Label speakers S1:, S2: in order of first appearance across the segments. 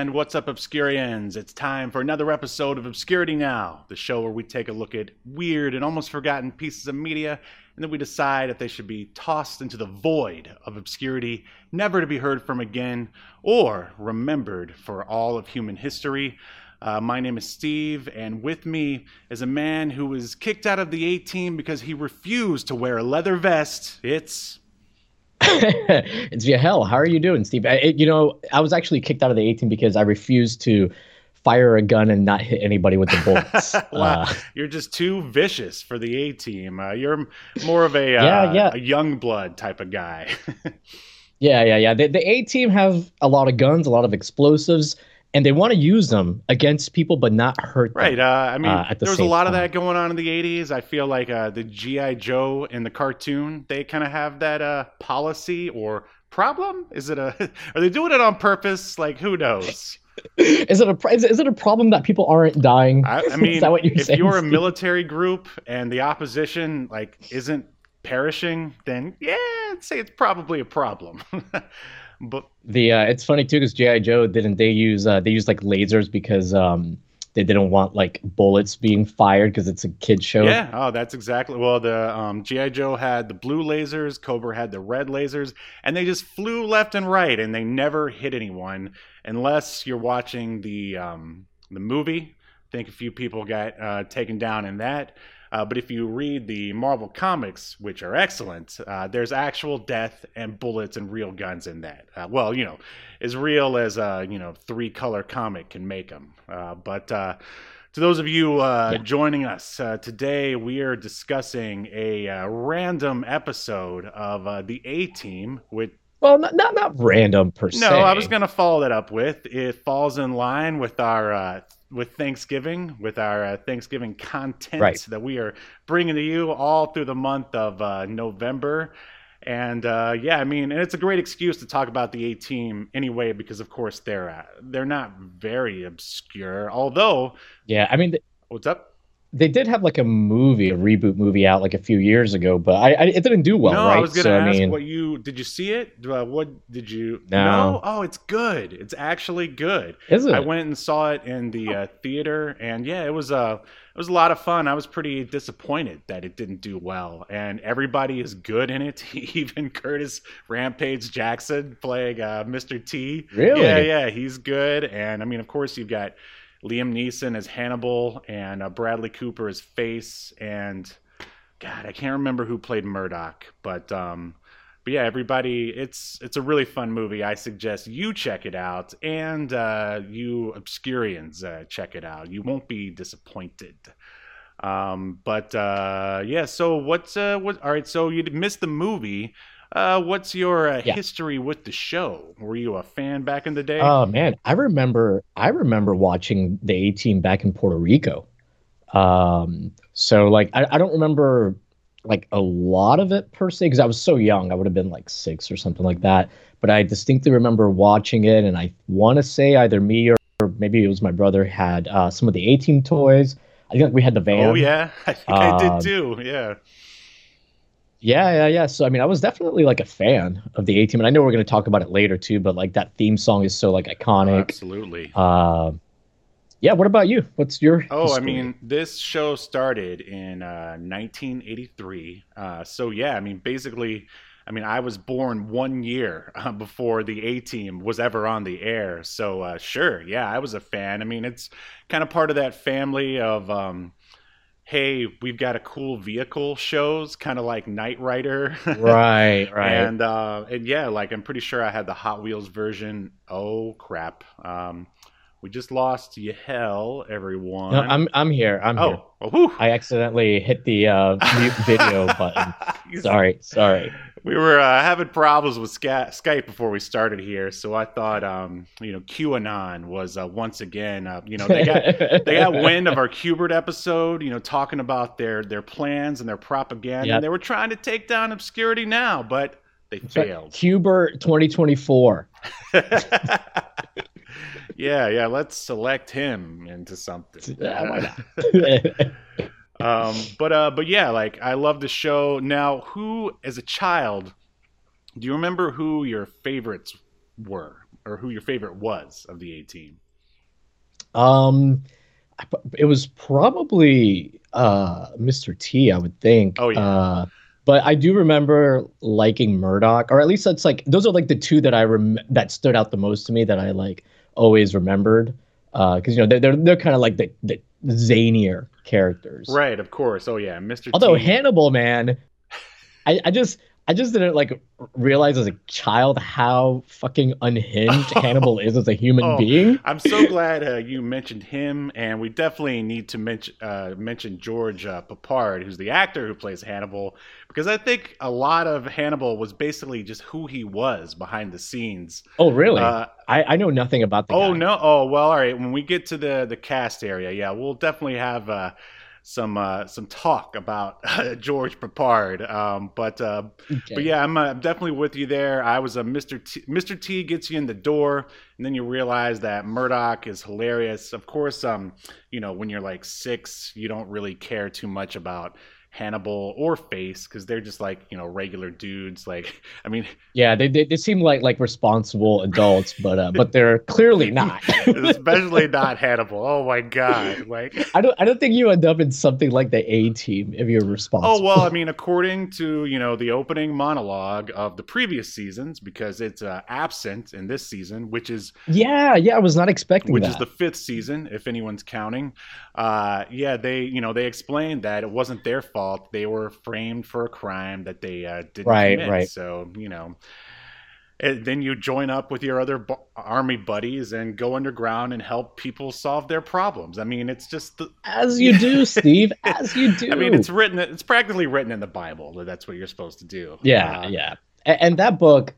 S1: And what's up, Obscurians? It's time for another episode of Obscurity Now, the show where we take a look at weird and almost forgotten pieces of media, and then we decide if they should be tossed into the void of obscurity, never to be heard from again, or remembered for all of human history. Uh, my name is Steve, and with me is a man who was kicked out of the A team because he refused to wear a leather vest. It's
S2: it's Yahel. How are you doing, Steve? I, you know, I was actually kicked out of the A team because I refused to fire a gun and not hit anybody with the bullets.
S1: wow, uh, you're just too vicious for the A team. Uh, you're more of a yeah, uh, yeah. a young blood type of guy.
S2: yeah, yeah, yeah. The, the A team have a lot of guns, a lot of explosives and they want to use them against people but not hurt them.
S1: Right. Uh, I mean, uh, the there was a lot time. of that going on in the 80s. I feel like uh, the G.I. Joe in the cartoon, they kind of have that uh, policy or problem. Is it a, are they doing it on purpose? Like, who knows?
S2: is it a is it a problem that people aren't dying?
S1: I, I mean, you're if saying, you're a military group and the opposition like isn't perishing, then yeah, I'd say it's probably a problem.
S2: But the uh, it's funny too because GI Joe didn't they use uh, they used like lasers because um they didn't want like bullets being fired because it's a kid show.
S1: Yeah, oh, that's exactly. Well, the um, GI Joe had the blue lasers, Cobra had the red lasers, and they just flew left and right, and they never hit anyone unless you're watching the um, the movie. I think a few people got uh, taken down in that. Uh, but if you read the Marvel comics, which are excellent, uh, there's actual death and bullets and real guns in that. Uh, well, you know, as real as a you know three color comic can make them. Uh, but uh, to those of you uh, yeah. joining us today, we are discussing a random episode of the A Team with
S2: well, not, not not random per se.
S1: No, I was going to follow that up with it falls in line with our uh, with Thanksgiving, with our uh, Thanksgiving content right. that we are bringing to you all through the month of uh, November. And uh, yeah, I mean, and it's a great excuse to talk about the A team anyway, because of course they're uh, they're not very obscure. Although,
S2: yeah, I mean,
S1: what's up?
S2: They did have like a movie, a reboot movie out like a few years ago, but I, I it didn't do well.
S1: No,
S2: right?
S1: I was gonna so, ask I mean, what you did. You see it? Uh, what did you?
S2: No. no.
S1: Oh, it's good. It's actually good.
S2: Is it?
S1: I went and saw it in the uh, theater, and yeah, it was a uh, it was a lot of fun. I was pretty disappointed that it didn't do well, and everybody is good in it. Even Curtis Rampage Jackson playing uh, Mr. T.
S2: Really?
S1: Yeah, yeah, he's good. And I mean, of course, you've got Liam Neeson as Hannibal and uh, Bradley Cooper as Face and God, I can't remember who played Murdock, but um, but yeah, everybody, it's it's a really fun movie. I suggest you check it out, and uh, you Obscurians uh, check it out. You won't be disappointed. Um, but uh, yeah, so what's uh, what? All right, so you missed the movie. Uh, what's your uh, yeah. history with the show? Were you a fan back in the day?
S2: Oh man, I remember. I remember watching the A Team back in Puerto Rico. Um, so like, I, I don't remember like a lot of it per se because I was so young. I would have been like six or something like that. But I distinctly remember watching it, and I want to say either me or, or, maybe it was my brother had uh, some of the A Team toys. I think we had the van.
S1: Oh yeah, I think I did um, too. Yeah.
S2: Yeah, yeah, yeah. So I mean, I was definitely like a fan of the A Team, and I know we're going to talk about it later too. But like that theme song is so like iconic.
S1: Absolutely.
S2: Uh, yeah. What about you? What's your?
S1: Oh, history? I mean, this show started in uh, 1983. Uh, so yeah, I mean, basically, I mean, I was born one year uh, before the A Team was ever on the air. So uh, sure, yeah, I was a fan. I mean, it's kind of part of that family of. Um, hey, we've got a cool vehicle shows, kind of like Knight Rider.
S2: right, right.
S1: And uh, and yeah, like I'm pretty sure I had the Hot Wheels version. Oh crap. Um, we just lost Yahel, everyone.
S2: No, I'm I'm here. I'm
S1: oh.
S2: here. Oh, I accidentally hit the uh, mute video button. sorry, sorry.
S1: We were uh, having problems with Skype before we started here, so I thought, um, you know, QAnon was uh, once again, uh, you know, they got they got wind of our Qbert episode, you know, talking about their their plans and their propaganda,
S2: Yep.
S1: and they were trying to take down obscurity now, but they failed.
S2: Qbert 2024.
S1: yeah, yeah. Let's select him into something.
S2: Yeah, why not?
S1: Um but uh but yeah like i love the show now who as a child do you remember who your favorites were or who your favorite was of the a team
S2: um, it was probably uh Mr. T, I would think.
S1: Oh, yeah.
S2: Uh, but I do remember liking Murdock, or at least that's like those are like the two that I rem- that stood out the most to me that I like always remembered. Uh, because you know they're they're, they're kind of like the the zanier characters.
S1: right of course oh yeah mr
S2: Although
S1: T.
S2: Hannibal, man, I, I just I just didn't like realize as a child how fucking unhinged Hannibal is as a human
S1: Oh.
S2: being.
S1: i'm so glad uh, you mentioned him and we definitely need to mention uh, mention george uh, peppard who's the actor who plays hannibal because i think a lot of hannibal was basically just who he was behind the scenes
S2: Oh, really?
S1: uh,
S2: I, I know nothing about the
S1: Oh
S2: guy.
S1: no! Oh well, all right. When we get to the the cast area, yeah, we'll definitely have uh, some uh, some talk about George Peppard. Um, but uh,
S2: Okay.
S1: but yeah, I'm uh, definitely with you there. I was a Mr. T. Mr. T gets you in the door, and then you realize that Murdock is hilarious. Of course, um, you know when you're like six, you don't really care too much about Hannibal or Face because they're just like you know regular dudes. Like I mean,
S2: Yeah, they, they they seem like like responsible adults, but uh, but they're clearly not.
S1: especially not Hannibal. Oh my god! Like.
S2: I don't I don't think you end up in something like the A team if you're responsible.
S1: Oh well, I mean, according to you know the opening monologue of the previous seasons, because it's uh, absent in this season, which is
S2: yeah, yeah, I was not expecting
S1: which
S2: that.
S1: is the fifth season, if anyone's counting. Uh, yeah, they you know they explained that it wasn't their fault; they were framed for a crime that they uh, didn't
S2: Right,
S1: commit.
S2: right.
S1: So you know. And then you join up with your other army buddies and go underground and help people solve their problems. I mean, it's just the,
S2: As you do, Steve. As you do.
S1: I mean, it's written. It's practically written in the Bible that that's what you're supposed to do.
S2: yeah,
S1: Uh,
S2: yeah. A- And, that book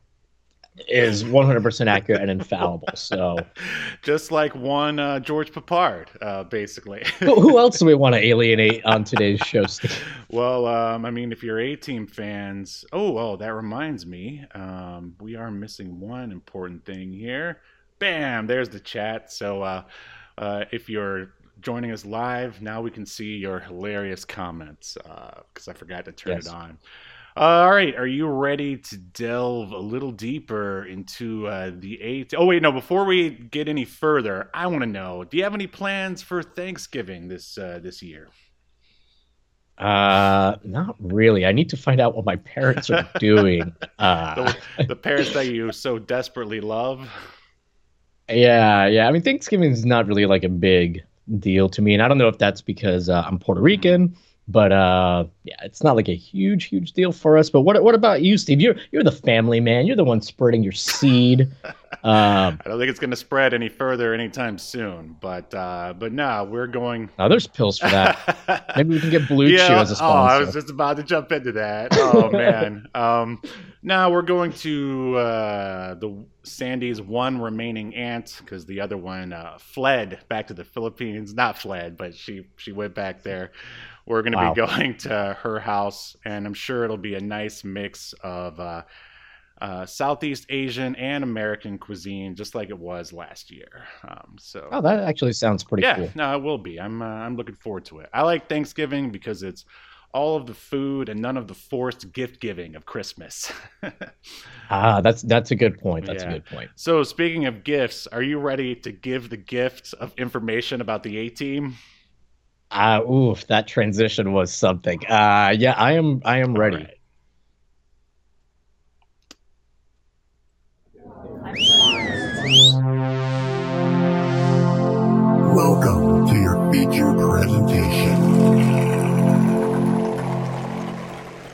S2: is 100% accurate and infallible. So
S1: just like one uh, George Peppard, uh, basically.
S2: who, who else do we want to alienate on today's show, Steve?
S1: well, um, I mean, if you're A Team fans, oh, oh, that reminds me, um, we are missing one important thing here. Bam, there's the chat. So, uh, uh, if you're joining us live, now we can see your hilarious comments because I forgot to turn
S2: Yes.
S1: it on. All right, are you ready to delve a little deeper into uh, the eight? Oh wait, no. Before we get any further, I want to know: Do you have any plans for Thanksgiving this uh, this year?
S2: Uh, not really. I need to find out what my parents are doing. Uh,
S1: The, the parents that you so desperately love.
S2: yeah, yeah. I mean, Thanksgiving is not really like a big deal to me, and I don't know if that's because uh, I'm Puerto Rican, but uh, yeah, it's not like a huge, huge deal for us. But what what about you, Steve? You're you're the family man. You're the one spreading your seed. Um,
S1: I don't think it's going to spread any further anytime soon. But uh, but no, we're going.
S2: now there's pills for that. Maybe we can get Blue
S1: yeah,
S2: Chew as a sponsor.
S1: Oh, I was just about to jump into that. Oh man. um, now we're going to uh, the Sandy's one remaining aunt because the other one uh, fled back to the Philippines. Not fled, but she she went back there. We're going to
S2: Wow.
S1: be going to her house, and I'm sure it'll be a nice mix of. Uh, uh, Southeast Asian and American cuisine, just like it was last year. Um, so,
S2: Oh, that actually sounds pretty
S1: yeah,
S2: cool.
S1: no, it will be. I'm uh, I'm looking forward to it. I like Thanksgiving because it's all of the food and none of the forced gift giving of Christmas.
S2: Ah, that's that's a good point. That's
S1: Yeah.
S2: a good point.
S1: so, speaking of gifts, are you ready to give the gift of information about the A team?
S2: Ah, oof, that transition was something. Uh, yeah, I am. I am ready.
S3: Welcome to your feature presentation.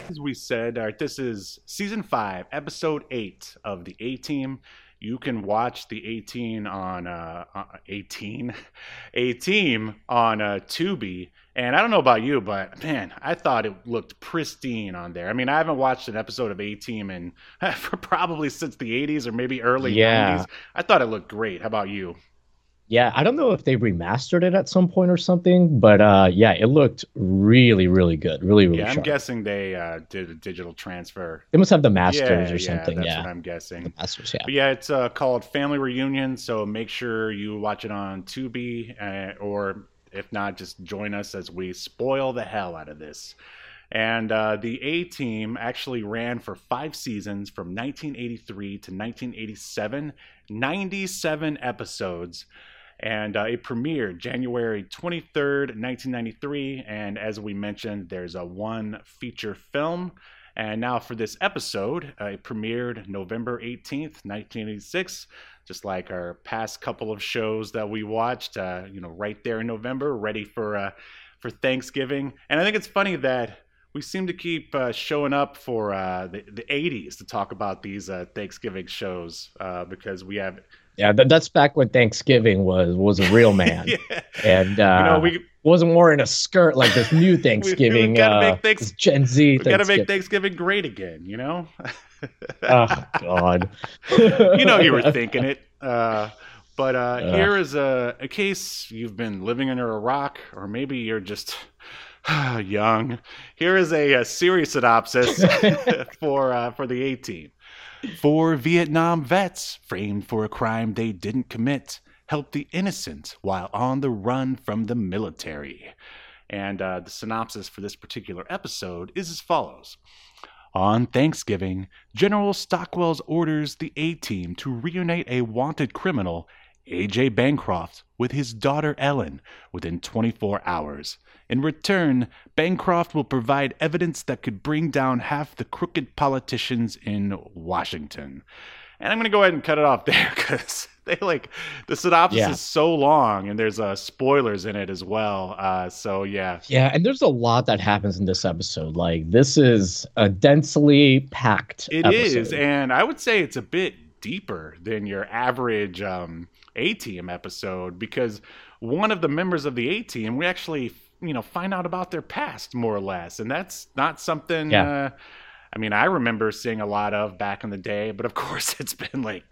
S1: As we said, all right, this is season five, episode eight of the A Team. You can watch the 18 on uh, uh, 18, A Team on uh, Tubi, And I don't know about you, but man, I thought it looked pristine on there. I mean, I haven't watched an episode of A Team in probably since the 80s or maybe early
S2: Yeah.
S1: 90s. I thought it looked great. How about you?
S2: Yeah, I don't know if they remastered it at some point or something, but uh, yeah, it looked really, really good, really, really
S1: Yeah, I'm
S2: sharp.
S1: guessing they uh, did a digital transfer.
S2: They must have the masters
S1: yeah,
S2: or something.
S1: Yeah, that's
S2: Yeah,
S1: what I'm guessing.
S2: the masters. Yeah.
S1: But yeah, it's uh, called Family Reunion, so make sure you watch it on Tubi, uh, or if not, just join us as we spoil the hell out of this. And uh, the A Team actually ran for five seasons from 1983 to 1987, 97 episodes. And uh, it premiered January 23rd, 1993. And as we mentioned, there's a one feature film. And now for this episode, uh, it premiered November 18th, 1986, just like our past couple of shows that we watched, uh, you know, right there in November, ready for uh, for Thanksgiving. And I think it's funny that we seem to keep uh, showing up for uh, the, the 80s to talk about these uh, Thanksgiving shows uh, because we have,
S2: Yeah, that, that's back when Thanksgiving was was a real man,
S1: yeah,
S2: and uh,
S1: you know, we
S2: wasn't wearing a skirt like this new Thanksgiving.
S1: gotta
S2: uh,
S1: make thanks-
S2: Gen Z.
S1: we got to make Thanksgiving great again, you know?
S2: oh God.
S1: you know you were thinking it. Uh, but uh,
S2: Ugh.
S1: here is a, a case you've been living under a rock, or maybe you're just young. Here is a, a series synopsis for uh, for the A team. Four Vietnam vets framed for a crime they didn't commit help the innocent while on the run from the military. And uh, the synopsis for this particular episode is as follows. On Thanksgiving, General Stockwell's orders the A team to reunite a wanted criminal, A.J. Bancroft, with his daughter Ellen within 24 hours. In return, Bancroft will provide evidence that could bring down half the crooked politicians in Washington. And I'm going to go ahead and cut it off there because they like the synopsis
S2: Yeah.
S1: is so long and there's uh, spoilers in it as well. Uh, so, yeah.
S2: Yeah, and there's a lot that happens in this episode. Like this is a densely packed.
S1: It is,
S2: episode.
S1: and I would say it's a bit deeper than your average um, A team episode because one of the members of the A team, we actually, you know, find out about their past more or less, and that's not something.
S2: Yeah.
S1: Uh, I mean, I remember seeing a lot of back in the day, but of course, it's been like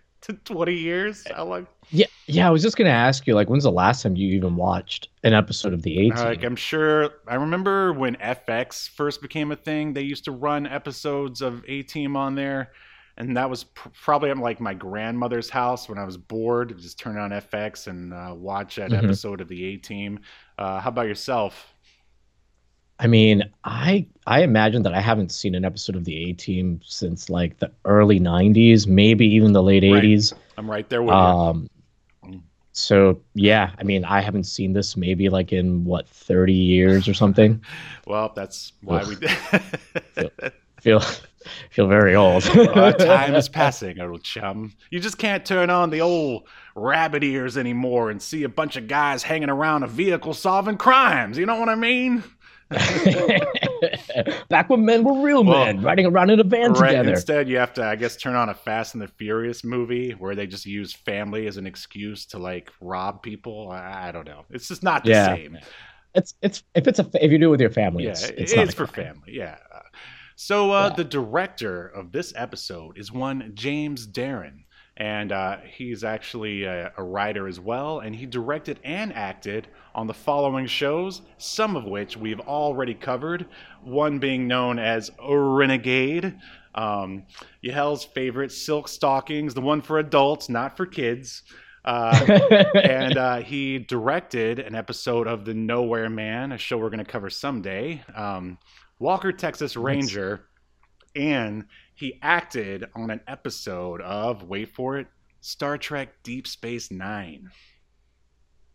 S1: twenty years. How long?
S2: Yeah, yeah. I was just gonna ask you, like, when's the last time you even watched an episode of the A Team?
S1: Like, I'm sure. I remember when FX first became a thing. They used to run episodes of A Team on there, and that was pr- probably at like my grandmother's house when I was bored. Just turn on FX and uh, watch that
S2: Mhm.
S1: episode of the A Team. Uh, how about yourself?
S2: I mean, I I imagine that I haven't seen an episode of the A Team since like the early '90s, maybe even the late
S1: Right.
S2: '80s.
S1: I'm right there with you.
S2: Um, so yeah, I mean, I haven't seen this maybe like in what 30 years or something.
S1: Well, that's why we.
S2: feel feel very old.
S1: Uh, time is passing, old chum. You just can't turn on the old rabbit ears anymore and see a bunch of guys hanging around a vehicle solving crimes. You know what I mean?
S2: Back when men were real
S1: Well,
S2: men, riding around in a van
S1: Right.
S2: together.
S1: Instead, you have to, I guess, turn on a Fast and the Furious movie where they just use family as an excuse to like rob people. I, I don't know. It's just not the
S2: Yeah.
S1: same.
S2: It's it's if it's a if you do it with your family,
S1: Yeah,
S2: it's,
S1: it
S2: it's not
S1: for
S2: crime.
S1: family. Yeah. So uh,
S2: Yeah.
S1: the director of this episode is one James Darren, and uh, he's actually a, a writer as well, and he directed and acted on the following shows, some of which we've already covered. One being known as Renegade. Um, Yahel's favorite Silk Stockings, the one for adults, not for kids. Uh, and uh, he directed an episode of The Nowhere Man, a show we're going to cover someday. Um, Walker, Texas Ranger, and he acted on an episode of wait for it, Star Trek Deep Space Nine.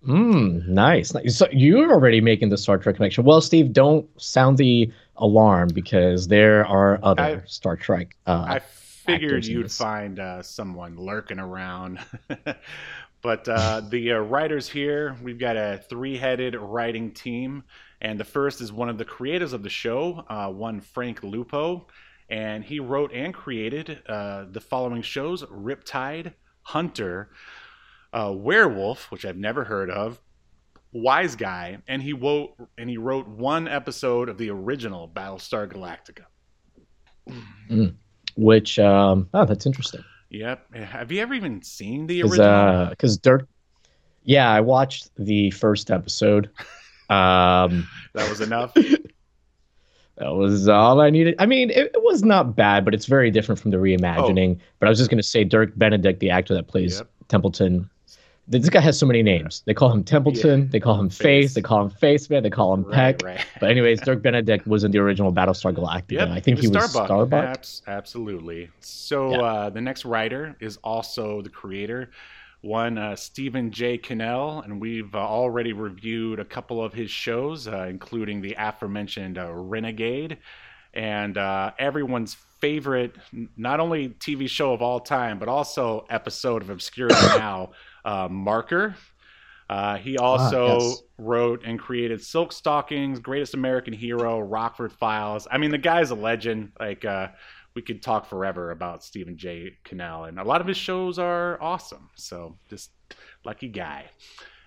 S2: Mm, nice. nice. So you're already making the Star Trek connection. Well, Steve, don't sound the alarm because there are other
S1: I-
S2: Star Trek. Uh,
S1: I figured you'd find uh, someone lurking around. but uh, the uh, writers here, we've got a three headed writing team. And the first is one of the creators of the show, uh, one Frank Lupo. And he wrote and created uh, the following shows Riptide, Hunter, uh, Werewolf, which I've never heard of, Wiseguy, and he wrote and he wrote one episode of the original Battlestar Galactica.
S2: Which um, oh, that's interesting.
S1: Yep. Have you ever even seen the original?
S2: because Dirk, yeah, I watched the first episode. Um,
S1: that was enough.
S2: that was all I needed. I mean, it, it was not bad, but it's very different from the reimagining. But I was just gonna say Dirk Benedict, the actor that plays
S1: Yep.
S2: Templeton. This guy has so many names. They call him Templeton. They call him Face.
S1: Face.
S2: They call him Face Man. They call him
S1: right,
S2: Peck.
S1: right.
S2: But anyways, Dirk Benedict was in the original Battlestar Galactica.
S1: Yep,
S2: I think he was Starbuck.
S1: Abs- absolutely. So
S2: Yeah.
S1: uh, the next writer is also the creator, one uh, Stephen J. Cannell, and we've uh, already reviewed a couple of his shows, uh, including the aforementioned uh, Renegade, and uh, everyone's favorite, not only TV show of all time, but also episode of Obscurity Now, uh, Marker. Uh, he also
S2: yes.
S1: wrote and created Silk Stockings, Greatest American Hero, Rockford Files. I mean, the guy's a legend. Like, uh, we could talk forever about Stephen J. Cannell, and a lot of his shows are awesome. So, just lucky guy.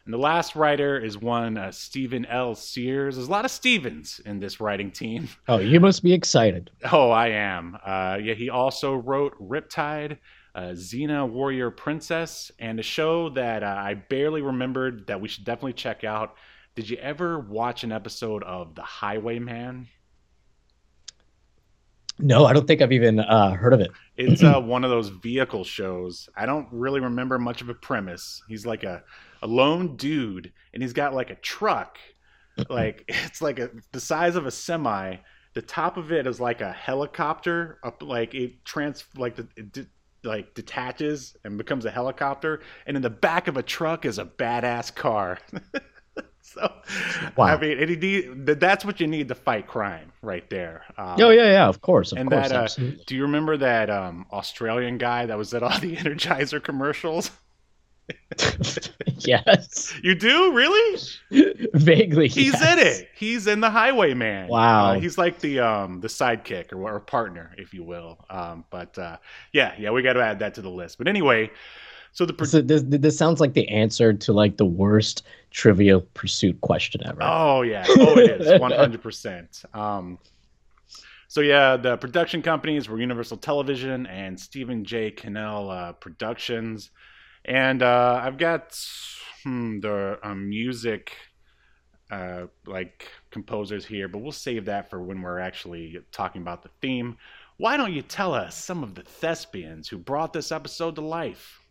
S1: And the last writer is one uh, Steven L. Sears. There's a lot of Stevens in this writing team.
S2: Oh, you must be excited.
S1: Oh, I am. Uh, yeah, he also wrote Riptide, uh, Xena Warrior Princess, and a show that uh, I barely remembered that we should definitely check out. Did you ever watch an episode of The Highwayman?
S2: No, I don't think I've even uh, heard of it.
S1: It's uh, one of those vehicle shows. I don't really remember much of a premise. He's like a, a lone dude, and he's got like a truck. Like it's like a the size of a semi. The top of it is like a helicopter. Up like it trans like the it like detaches and becomes a helicopter, and in the back of a truck is a badass car. so,
S2: Wow.
S1: I mean, he that's what you need to fight crime, right there. Um,
S2: Oh yeah, yeah, of course, of
S1: and
S2: course.
S1: that, uh, do you remember that um, Australian guy that was at all the Energizer commercials?
S2: yes,
S1: You do really?
S2: vaguely.
S1: He's
S2: yes.
S1: in it. He's in the Highwayman.
S2: Wow.
S1: Uh, he's like the um, the sidekick or, or partner, if you will. Um, but uh, yeah, yeah, we got to add that to the list. But anyway, so the pro-
S2: So this, this sounds like the answer to like the worst Trivial Pursuit question ever.
S1: Oh yeah. Oh, it is one hundred percent. Um, so yeah, the production companies were Universal Television and Stephen J. Cannell uh, Productions, and uh, I've got hmm, the um, music uh, like composers here, but we'll save that for when we're actually talking about the theme. Why don't you tell us some of the thespians who brought this episode to life?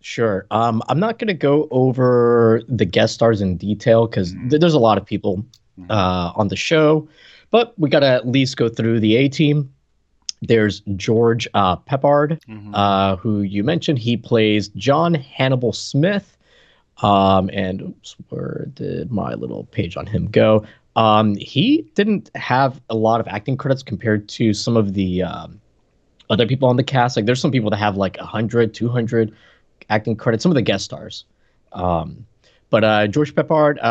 S2: Sure. Um, I'm not going to go over the guest stars in detail because
S1: Mhm.
S2: th- there's a lot of people
S1: Mhm.
S2: uh, on the show, but we got to at least go through the A team. There's George uh, Peppard,
S1: Mhm.
S2: uh, who you mentioned. He plays John Hannibal Smith. Um, and oops, where did my little page on him go? Um, he didn't have a lot of acting credits compared to some of the um, other people on the cast. Like, there's some people that have like 100, 200 acting credits, some of the guest stars. Um, but uh, George Peppard, uh,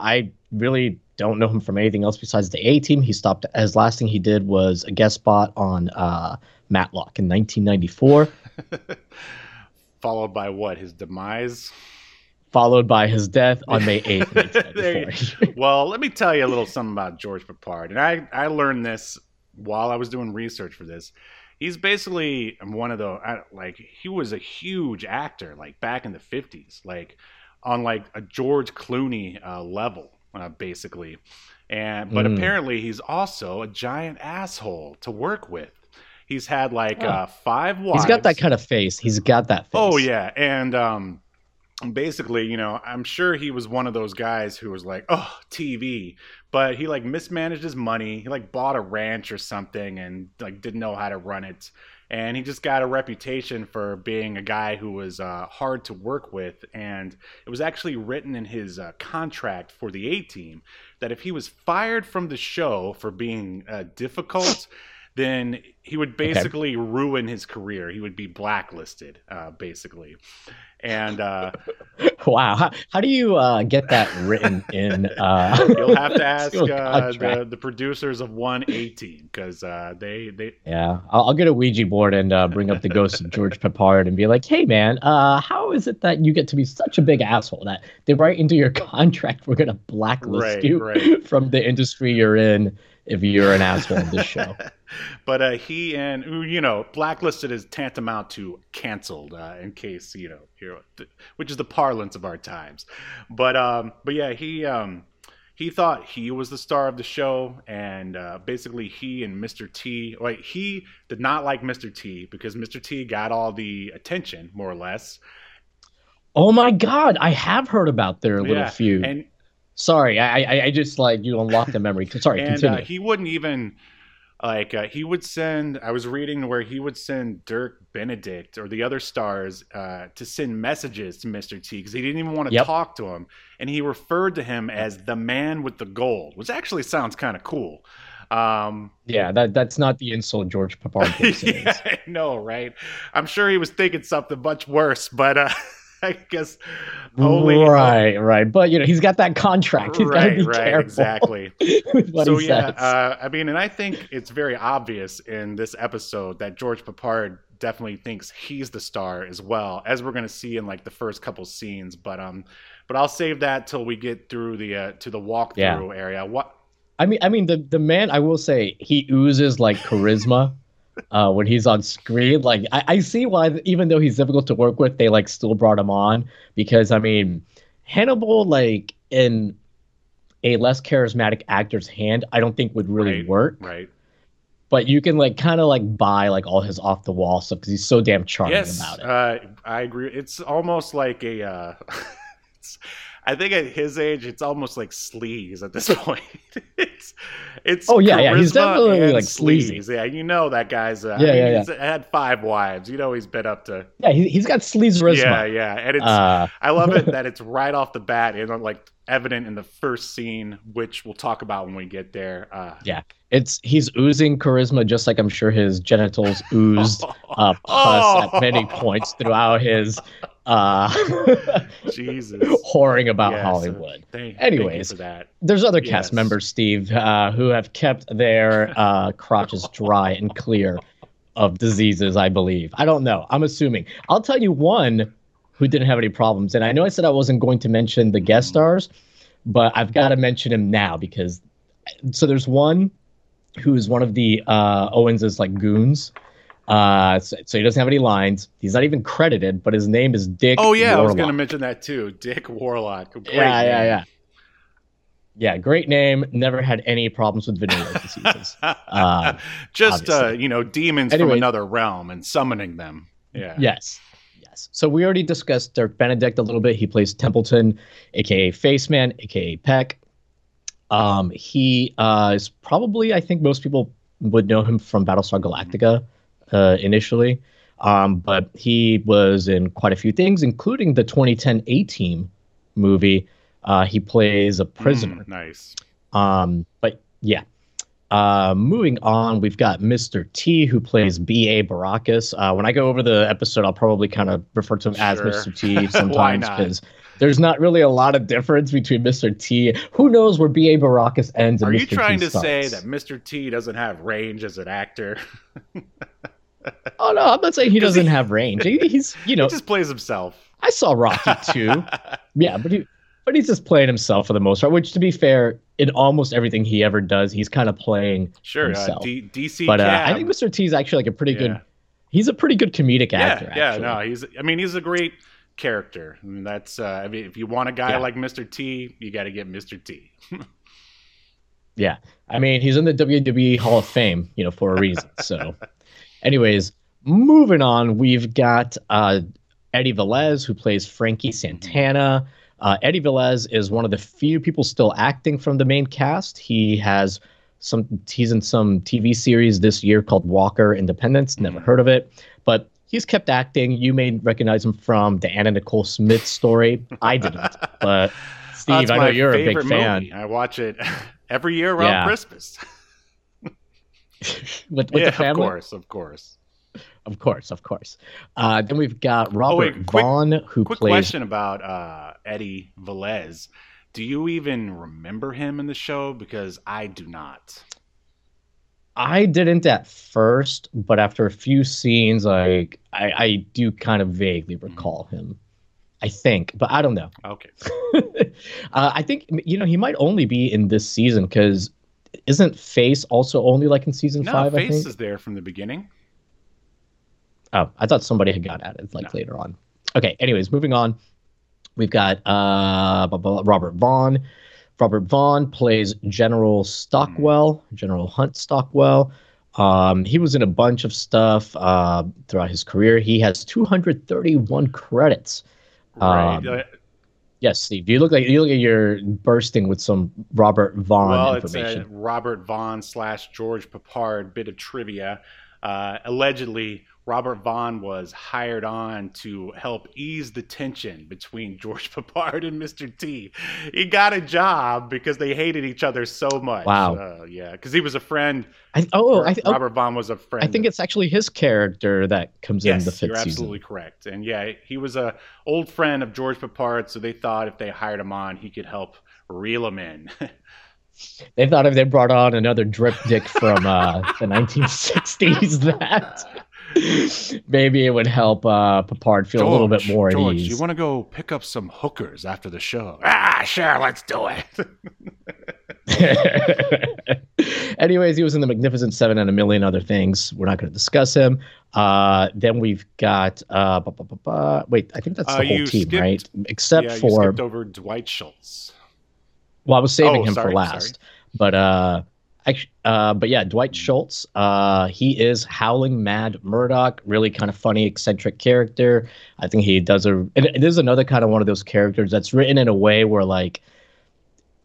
S2: I really don't know him from anything else besides the A Team. He stopped. His last thing he did was a guest spot on uh, Matlock in 1994,
S1: Followed by what? His demise.
S2: followed by his death on May 8th,
S1: you-
S2: 1994.
S1: well, let me tell you a little something about George Peppard. And I, I learned this while I was doing research for this. He's basically one of the, I- like, he was a huge actor, like, back in the 50s, like, on, like, a George Clooney uh, level, uh, basically. And, but
S2: Mm.
S1: apparently he's also a giant asshole to work with. He's had, like,
S2: Oh.
S1: uh, five wives.
S2: He's got that kind of face. He's got that face.
S1: Oh yeah, and um, basically, you know, I'm sure he was one of those guys who was like, "Oh, TV," but he like mismanaged his money. He like bought a ranch or something and like didn't know how to run it, and he just got a reputation for being a guy who was uh, hard to work with. And it was actually written in his uh, contract for the A Team that if he was fired from the show for being uh, difficult. then he would basically ruin his career. He would be blacklisted, uh, basically. And uh,
S2: wow, how, how do you uh, get that written in? Uh,
S1: you'll have to ask uh, the, the producers of One Eighteen because uh, they they
S2: Yeah, I'll, I'll get a Ouija board and uh, bring up the ghost of George Peppard and be like, "Hey, man, uh, how is it that you get to be such a big asshole that they write into your contract we're gonna blacklist
S1: Right,
S2: you
S1: right.
S2: from the industry you're in if you're an asshole on this show?"
S1: but uh, he and you know blacklisted is tantamount to canceled uh, in case you know here which is the parlance of our times but um but yeah he um he thought he was the star of the show and uh, basically he and mr t like he did not like mr t because mr t got all the attention more or less
S2: Oh my God, I have heard about their little
S1: Yeah,
S2: feud.
S1: and
S2: Sorry, I, I I just like you unlocked the memory. Sorry,
S1: and
S2: continue.
S1: uh, he wouldn't even like uh, he would send i was reading where he would send dirk benedict or the other stars uh, to send messages to mr t because he didn't even want to
S2: Yep.
S1: talk to him and he referred to him as the man with the gold which actually sounds kind of cool um
S2: yeah, that that's not the insult George Peppard thinks it is.
S1: yeah, know, right? I'm sure he was thinking something much worse, but uh, I guess only
S2: right, right. But you know, he's got that contract. He's got to
S1: right,
S2: be
S1: right,
S2: careful
S1: exactly. so yeah, uh, I mean, and I think it's very obvious in this episode that George Peppard definitely thinks he's the star as well, as we're going to see in like the first couple scenes. But um, but I'll save that till we get through the uh, to the walkthrough
S2: Yeah.
S1: area. What?
S2: I mean, I mean, the the man. I will say he oozes like charisma uh, when he's on screen. Like, I, I see why, even though he's difficult to work with, they like still brought him on because I mean, Hannibal, like in a less charismatic actor's hand, I don't think would really
S1: Right,
S2: work.
S1: Right.
S2: But you can like kind of like buy like all his off the wall stuff because he's so damn charming
S1: yes,
S2: about it.
S1: Uh, I agree. It's almost like a. Uh, I think at his age, it's almost like sleaze at this point. it's, it's.
S2: Oh, yeah, yeah, he's definitely, like, sleazy.
S1: sleaze. Yeah, you know that guy's. Uh,
S2: Yeah,
S1: I mean,
S2: yeah,
S1: He's had five wives. You know he's been up to.
S2: yeah, he, he's got sleaze charisma.
S1: Yeah, yeah, and it's.
S2: Uh,
S1: I love it that it's right off the bat and like evident in the first scene, which we'll talk about when we get there. Uh,
S2: Yeah. it's he's oozing charisma, just like I'm sure his genitals oozed uh, pus
S1: Oh.
S2: at many points throughout his uh,
S1: Jesus.
S2: whoring about
S1: Yes.
S2: Hollywood.
S1: Thank,
S2: Anyways.
S1: thank you for that.
S2: There's other cast members, Steve, uh, who have kept their uh, crotches dry and clear of diseases, I believe. I don't know. I'm assuming. I'll tell you one who didn't have any problems. And I know I said I wasn't going to mention the guest stars, but I've got to mention him now because. So there's one who's one of the uh, Owens's like goons. Uh, so, so he doesn't have any lines. He's not even credited, but his name is Dick.
S1: Oh yeah, I was going to mention that too. Dick Warlock. Great
S2: yeah, yeah,
S1: name.
S2: yeah. Yeah, great name. Never had any problems with venereal diseases. Uh,
S1: Just uh, you know, demons from another realm and summoning them. Yeah.
S2: Yes. Yes. So we already discussed Dirk Benedict a little bit. He plays Templeton, aka Faceman, aka Peck. Um, he uh, is probably, I think most people would know him from Battlestar Galactica uh, initially. Um, but he was in quite a few things, including the 2010 A Team movie. Uh, he plays a prisoner.
S1: Mm, nice.
S2: Um, but yeah. Uh, moving on, we've got Mr. T who plays B.A. Baracus. Uh, when I go over the episode, I'll probably kind of refer to him as Mr. T sometimes because there's not really a lot of difference between Mr. T. Who knows where B.A. Baracus ends and
S1: Are
S2: Mr.
S1: you trying
S2: T
S1: to say that Mr. T doesn't have range as an actor?
S2: Oh no, I'm not saying he doesn't
S1: he-
S2: have range. He, he's you know
S1: he just plays himself.
S2: I saw Rocky too. Yeah, but he but he's just playing himself for the most part. Which, to be fair, in almost everything he ever does, he's kind of playing
S1: Sure. Uh,
S2: himself.
S1: D- DC
S2: but uh, I think Mr. T is actually like a pretty
S1: Yeah.
S2: good. He's a pretty good comedic
S1: yeah,
S2: actor.
S1: yeah,
S2: actually.
S1: no, he's. I mean, he's a great character. I mean, that's. Uh, I mean, if you want a guy
S2: Yeah.
S1: like Mr. T, you got to get Mr. T.
S2: Yeah, I mean he's in the WWE Hall of Fame, you know, for a reason. So, anyways, moving on, we've got uh, Eddie Velez who plays Frankie Santana. Uh, Eddie Velez is one of the few people still acting from the main cast. He has some. He's in some TV series this year called Walker Independence. Never
S1: Mhm.
S2: heard of it, but he's kept acting. You may recognize him from the Anna Nicole Smith story. I didn't, but Steve, I know you're a big
S1: favorite
S2: fan.
S1: movie. I watch it every year around
S2: Yeah.
S1: Christmas.
S2: with, with
S1: yeah,
S2: the family.
S1: of course, of course.
S2: Of course, of course. Uh, then we've got Robert
S1: Oh, wait, quick-
S2: Vaughn, who
S1: Quick
S2: plays.
S1: question about uh, Eddie Velez. Do you even remember him in the show? Because I do not.
S2: I didn't at first, but after a few scenes, like I, I do kind of vaguely
S1: Mm-hmm.
S2: recall him. I think, but I don't know.
S1: Okay.
S2: uh, I think you know he might only be in this season because isn't Face also only like in season
S1: No,
S2: five? I
S1: Face is there from the beginning.
S2: Oh, I thought somebody had got added like
S1: No.
S2: later on. Okay. Anyways, moving on. We've got uh Robert Vaughn. Robert Vaughn plays General Stockwell, General Hunt Stockwell. Um, he was in a bunch of stuff uh, throughout his career. He has 231 credits.
S1: Right.
S2: Um,
S1: Uh,
S2: Yes, Steve. You look like you look like you're bursting with some Robert Vaughn
S1: well, it's
S2: uh,
S1: a Robert Vaughn slash George Peppard bit of trivia. Uh, allegedly, Robert Vaughn was hired on to help ease the tension between George Peppard and Mr. T. He got a job because they hated each other so much.
S2: Wow.
S1: Uh, yeah, because he was a friend.
S2: I, oh, I, oh,
S1: Robert Vaughn was a friend.
S2: I think it's actually his character that comes in the 5th
S1: you're absolutely
S2: season.
S1: correct. And yeah, he was a old friend of George Peppard, so they thought if they hired him on, he could help reel him in.
S2: They thought if they brought on another drip dick from uh, the 1960s, that maybe it would help uh, Peppard feel a little bit more at
S1: George,
S2: ease.
S1: you want to go pick up some hookers after the show? Ah, sure, let's do it.
S2: Anyways, he was in the Magnificent Seven and a million other things. We're not going to discuss him. Uh, then we've got uh, bu- bu- bu- wait, I think that's
S1: Uh,
S2: the whole team,
S1: skipped-
S2: right? Except
S1: yeah,
S2: for
S1: skipped over Dwight Schultz.
S2: Well, I was saving
S1: Oh,
S2: him
S1: sorry,
S2: for last, but uh, actually, uh, but yeah, Dwight Schultz. Uh, he is howling mad Murdock. Really kind of funny, eccentric character. I think he does a. It is another kind of one of those characters that's written in a way where like.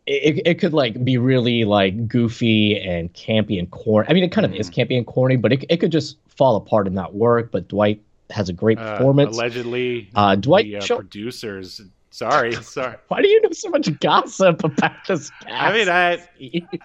S2: It, it could like be really like goofy and campy and corny. I mean, it kind of is
S1: Mm-hmm.
S2: campy and corny, but it, it could just fall apart and not work. But Dwight has a great
S1: Uh,
S2: performance.
S1: allegedly,
S2: Uh, Dwight
S1: the uh,
S2: Schultz-
S1: producers. Sorry, sorry.
S2: Why do you know so much gossip about this? Cast?
S1: I mean, I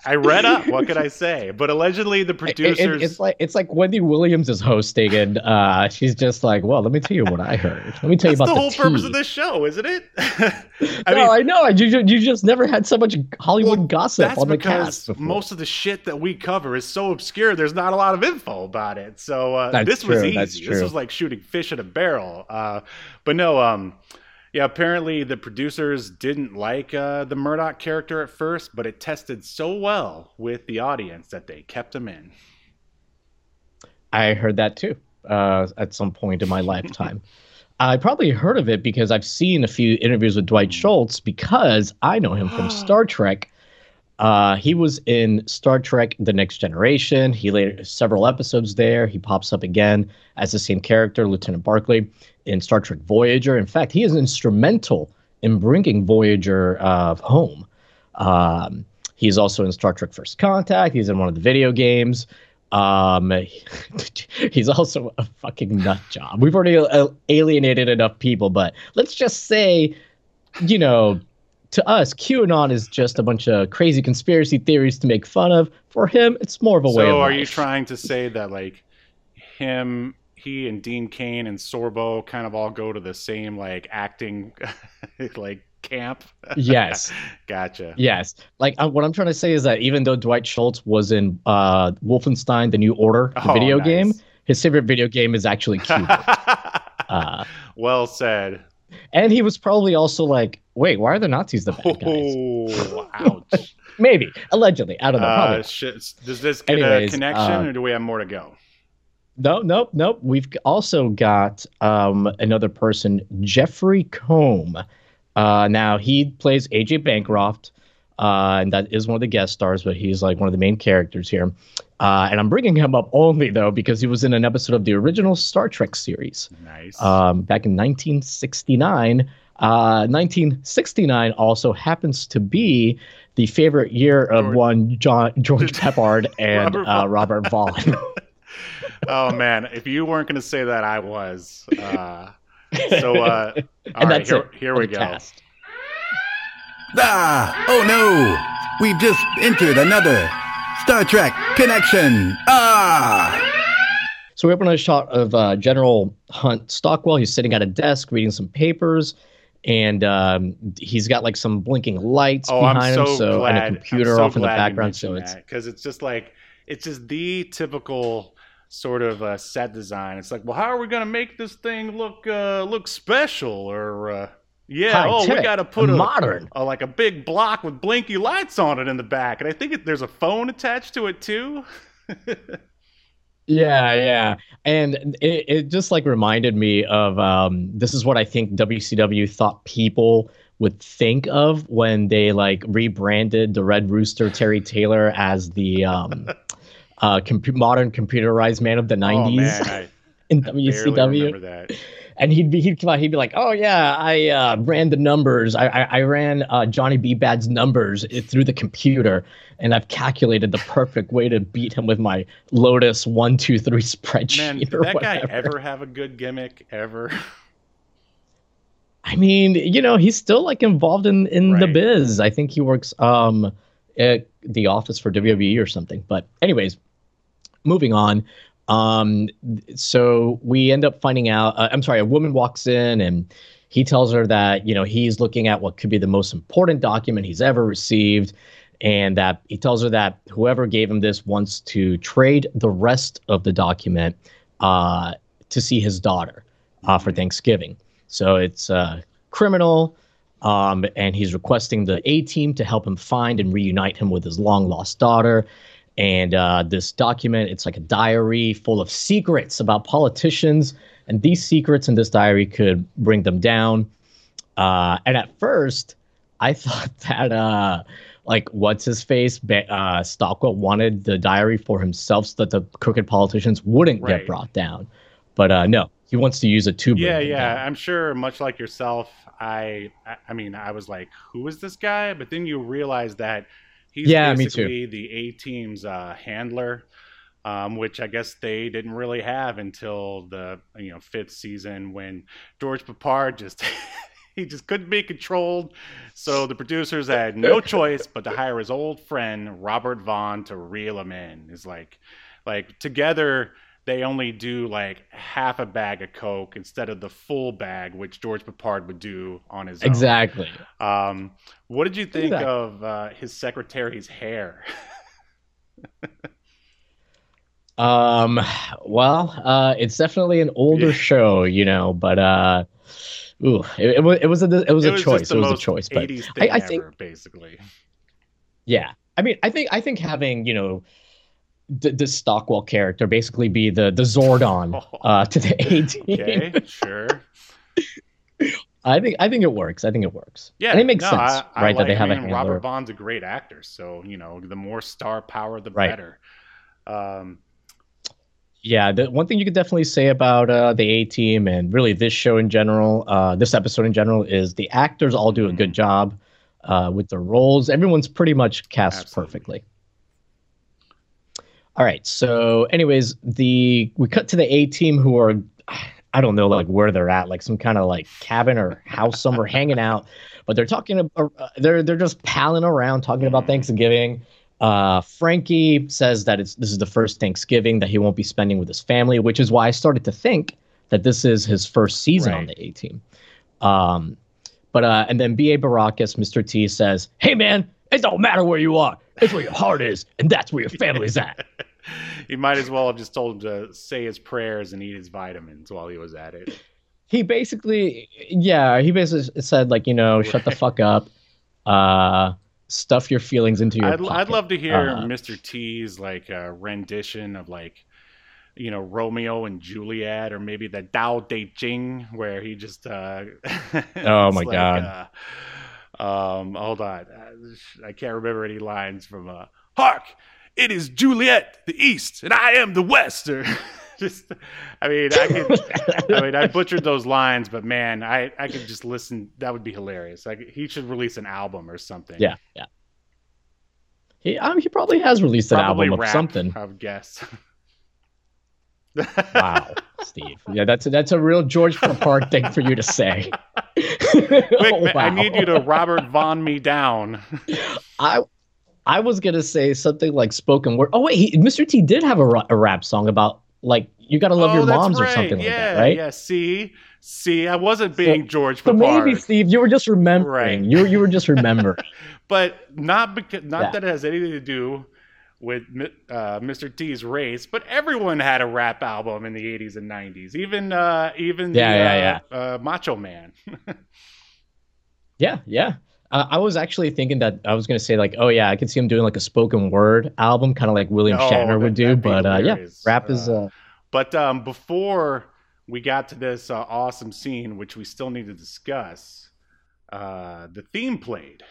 S1: I read up. What could I say? But allegedly, the
S2: It- it-
S1: producers.
S2: it's like it's like Wendy Williams is hosting, and uh, she's just like, "Well, let me tell you what I heard. Let me tell you
S1: that's
S2: about
S1: the whole purpose of this show, isn't it?
S2: I no, I know. You, you just never had so much Hollywood
S1: Well,
S2: gossip
S1: That's
S2: on the
S1: because
S2: cast before.
S1: most of the shit that we cover is so obscure. There's not a lot of info about it. So uh, this was easy. This
S2: true.
S1: was like shooting fish in a barrel. Uh, but no, um, yeah. Apparently, the producers didn't like uh, the Murdock character at first, but it tested so well with the audience that they kept him in.
S2: I heard that too uh, at some point in my lifetime. I probably heard of it because I've seen a few interviews with Dwight Schultz because I know him from Star Trek. Uh, he was in Star Trek: The Next Generation. He later several episodes there. He pops up again as the same character, Lieutenant Barclay, in Star Trek Voyager. In fact, he is instrumental in bringing Voyager uh, home. Um, he's also in Star Trek: First Contact. He's in one of the video games. Um, he's also a fucking nut job. We've already uh, alienated enough people, but let's just say, you know, to us, QAnon is just a bunch of crazy conspiracy theories to make fun of. For him, it's more of a way
S1: So, are
S2: life.
S1: you trying to say that like him, he, and Dean Cain and Sorbo kind of all go to the same like acting like camp?
S2: yes,
S1: Gotcha.
S2: yes. Like uh, what I'm trying to say is that even though Dwight Schultz was in uh, Wolfenstein: The New Order, the
S1: Oh,
S2: video
S1: nice.
S2: game, his favorite video game is actually Cuba. uh,
S1: well said.
S2: and he was probably also like, "Wait, why are the Nazis the bad guys?"
S1: Oh, ouch.
S2: Maybe, allegedly. I don't know.
S1: Uh, shit. Does this get
S2: Anyways,
S1: a connection,
S2: uh,
S1: or do we have more to go?
S2: No, nope, nope. We've also got um, another person, Jeffrey Combe. Uh, now he plays AJ Bancroft, uh, and that is one of the guest stars, but he's like one of the main characters here. Uh, and I'm bringing him up only though because he was in an episode of the original Star Trek series
S1: Nice.
S2: um, back in 1969. Uh, 1969 also happens to be the favorite year of
S1: George-
S2: one John George Peppard and
S1: Robert
S2: uh,
S1: Vaughn.
S2: Robert Vaughn.
S1: oh man, if you weren't going to say that, I was. Uh, so, uh, all
S2: and
S1: right, here, here we go.
S2: cast.
S3: Ah! Oh no! We've just entered another
S4: Star Trek Connection. Ah!
S2: So we open a shot of uh, General Hunt Stockwell. He's sitting at a desk reading some papers, and um, he's got like some blinking lights
S1: Oh,
S2: behind
S1: so
S2: him. So
S1: glad.
S2: and a computer
S1: so
S2: off in the background. So it's
S1: because it's just like it's just the typical sort of uh, set design. It's like, well, how are we gonna make this thing look uh, look special? Or uh, yeah, oh, we got to put a,
S2: modern.
S1: a like a big block with blinky lights on it in the back, and I think it, there's a phone attached to it too.
S2: Yeah, yeah. And it, it just like reminded me of um this is what I think WCW thought people would think of when they like rebranded the Red Rooster Terry Taylor as the um uh compu modern computerized man of the 90s
S1: Oh man, I,
S2: in
S1: I
S2: WCW. And he'd be he'd come out, he'd be like, "Oh yeah, I uh, ran the numbers. I I, I ran uh, Johnny B. Bad's numbers through the computer, and I've calculated the perfect way to beat him with my Lotus one two three spreadsheet
S1: Man, did that guy ever have a good gimmick ever?
S2: I mean, you know, he's still like involved in in the biz. I think he works um at the office for WWE or something. But anyways, moving on. Um, so we end up finding out. Uh, I'm sorry, a woman walks in and he tells her that you know he's looking at what could be the most important document he's ever received, and that he tells her that whoever gave him this wants to trade the rest of the document uh, to see his daughter uh, for Thanksgiving. So it's uh, criminal, um, and he's requesting the A team to help him find and reunite him with his long lost daughter. And uh, this document, it's like a diary full of secrets about politicians, and these secrets in this diary could bring them down. Uh, and at first, I thought that uh, like what's his face, uh, Stockwell wanted the diary for himself so that the crooked politicians wouldn't
S1: Right.
S2: get brought down. But uh, no, he wants to use it to bring
S1: yeah, yeah.
S2: down.
S1: I'm sure, much like yourself, I, I, I mean, I was like, "Who is this guy?" But then you realize that he's
S2: Yeah, me too.
S1: basically the A team's uh, handler, um, which I guess they didn't really have until the you know fifth season when George Peppard just. He just couldn't be controlled, so the producers had no choice but to hire his old friend Robert Vaughn to reel him in. Is like, like together they only do like half a bag of coke instead of the full bag, which George Peppard would do on his own.
S2: Exactly.
S1: Um, what did you think
S2: that.
S1: of uh, his secretary's hair?
S2: Um, well, uh, it's definitely an older
S1: Yeah.
S2: show, you know, but uh, ooh, it, it was it was a it was a
S1: just
S2: choice. It was a choice, but
S1: 80s
S2: I,
S1: thing
S2: I
S1: ever,
S2: think
S1: basically.
S2: yeah. I mean, I think I think having you know the, the Stockwell character basically be the the Zordon uh, to the A team.
S1: Okay, sure.
S2: I think I think it works. I think it works.
S1: Yeah,
S2: and it makes
S1: no,
S2: sense,
S1: I- I
S2: right? that they have
S1: I
S2: a
S1: mean,
S2: handler.
S1: Robert Vaughn's a great actor, so you know, the more star power, the
S2: Right.
S1: better. Um,
S2: Yeah, the one thing you could definitely say about uh, the A team and really this show in general, uh, this episode in general, is the actors all do a good
S1: Mhm.
S2: job uh, with their roles. Everyone's pretty much cast
S1: Absolutely.
S2: perfectly. All right, so anyways, the we cut to the A team who are I don't know like where they're at, like some kind of like cabin or house somewhere hanging out, but they're talking uh, they're they're just palling around talking about. Thanksgiving. Uh, Frankie says that it's this is the first Thanksgiving that he won't be spending with his family, which is why I started to think that this is his first season on the A team. Um, but uh, and then B.A. Baracus, Mr. T says, "Hey man, it don't matter where you are. It's where your heart is, and that's where your family's at."
S1: he might as well have just told him to say his prayers and eat his vitamins while he was at it.
S2: He basically, yeah, he basically said like, you know, shut the fuck up, uh, stuff your feelings into your
S1: I'd,
S2: pocket.
S1: I'd love to hear
S2: Uh,
S1: Mr. T's like uh, rendition of like, you know, Romeo and Juliet, or maybe the Dao De Jing, where he just. Uh,
S2: Oh my
S1: like,
S2: God.
S1: Um, hold on, Uh, I can't remember any lines from. Uh, Hark! It is Juliet, the East, and I am the West. Or just, I mean, I could. I mean, I butchered those lines, but man, I I could just listen. That would be hilarious. Like he should release an album or something.
S2: yeah, yeah. He, um, he probably has released an
S1: Probably
S2: album of something.
S1: I would guess.
S2: Wow, Steve. Yeah, that's a, that's a real George Peppard thing for you to say.
S1: Quick, man, I need you to Robert Vaughn me down.
S2: I I was gonna say something like spoken word. Oh wait, he, Mr. T did have a, ra- a rap song about like you gotta love
S1: oh,
S2: your moms or
S1: right.
S2: something
S1: yeah,
S2: like that, right?
S1: Yeah, see, see, I wasn't being George
S2: So maybe Steve, you were just remembering.
S1: Right.
S2: You you were just remembering.
S1: but not because not
S2: Yeah.
S1: that it has anything to do with uh, Mr. T's race. But everyone had a rap album in the '80s and '90s, even uh, even
S2: Yeah,
S1: the,
S2: yeah,
S1: uh, Uh, Macho Man.
S2: yeah, yeah. Uh, I was actually thinking that I was gonna say like, oh yeah, I could see him doing like a spoken word album, kind of like William
S1: Oh,
S2: Shatner
S1: that-
S2: would do. But uh, yeah, rap is.
S1: But um, before we got to this uh, awesome scene, which we still need to discuss, uh, the theme played.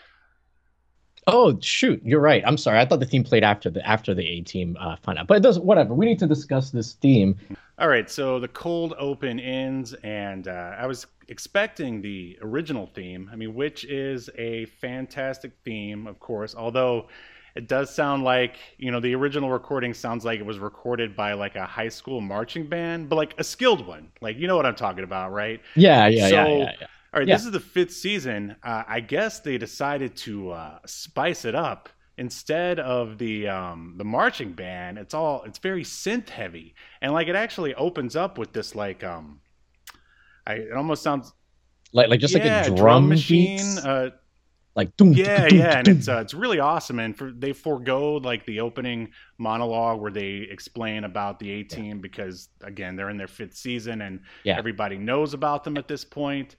S2: Oh shoot, you're right. I'm sorry. I thought the theme played after the after the A team uh, out, but it doesn't. Whatever. We need to discuss this theme.
S1: All right, so the cold open ends, and uh, I was expecting the original theme. I mean, which is a fantastic theme, of course. Although it does sound like you know the original recording sounds like it was recorded by like a high school marching band, but like a skilled one. Like you know what I'm talking about, right?
S2: Yeah, yeah, yeah, yeah, yeah.
S1: All right,
S2: Yeah.
S1: this is the fifth season. Uh, I guess they decided to uh, spice it up. Instead of the um, the marching band, it's all it's very synth heavy, and like it actually opens up with this like um, I, it almost sounds
S2: Like like just
S1: yeah,
S2: like a drum,
S1: machine.
S2: beats,
S1: Uh,
S2: like doom,
S1: yeah,
S2: doom,
S1: yeah, and it's uh, it's really awesome. And for they forego like the opening monologue where they explain about the A team because again they're in their fifth season and
S2: Yeah.
S1: everybody knows about them at this point.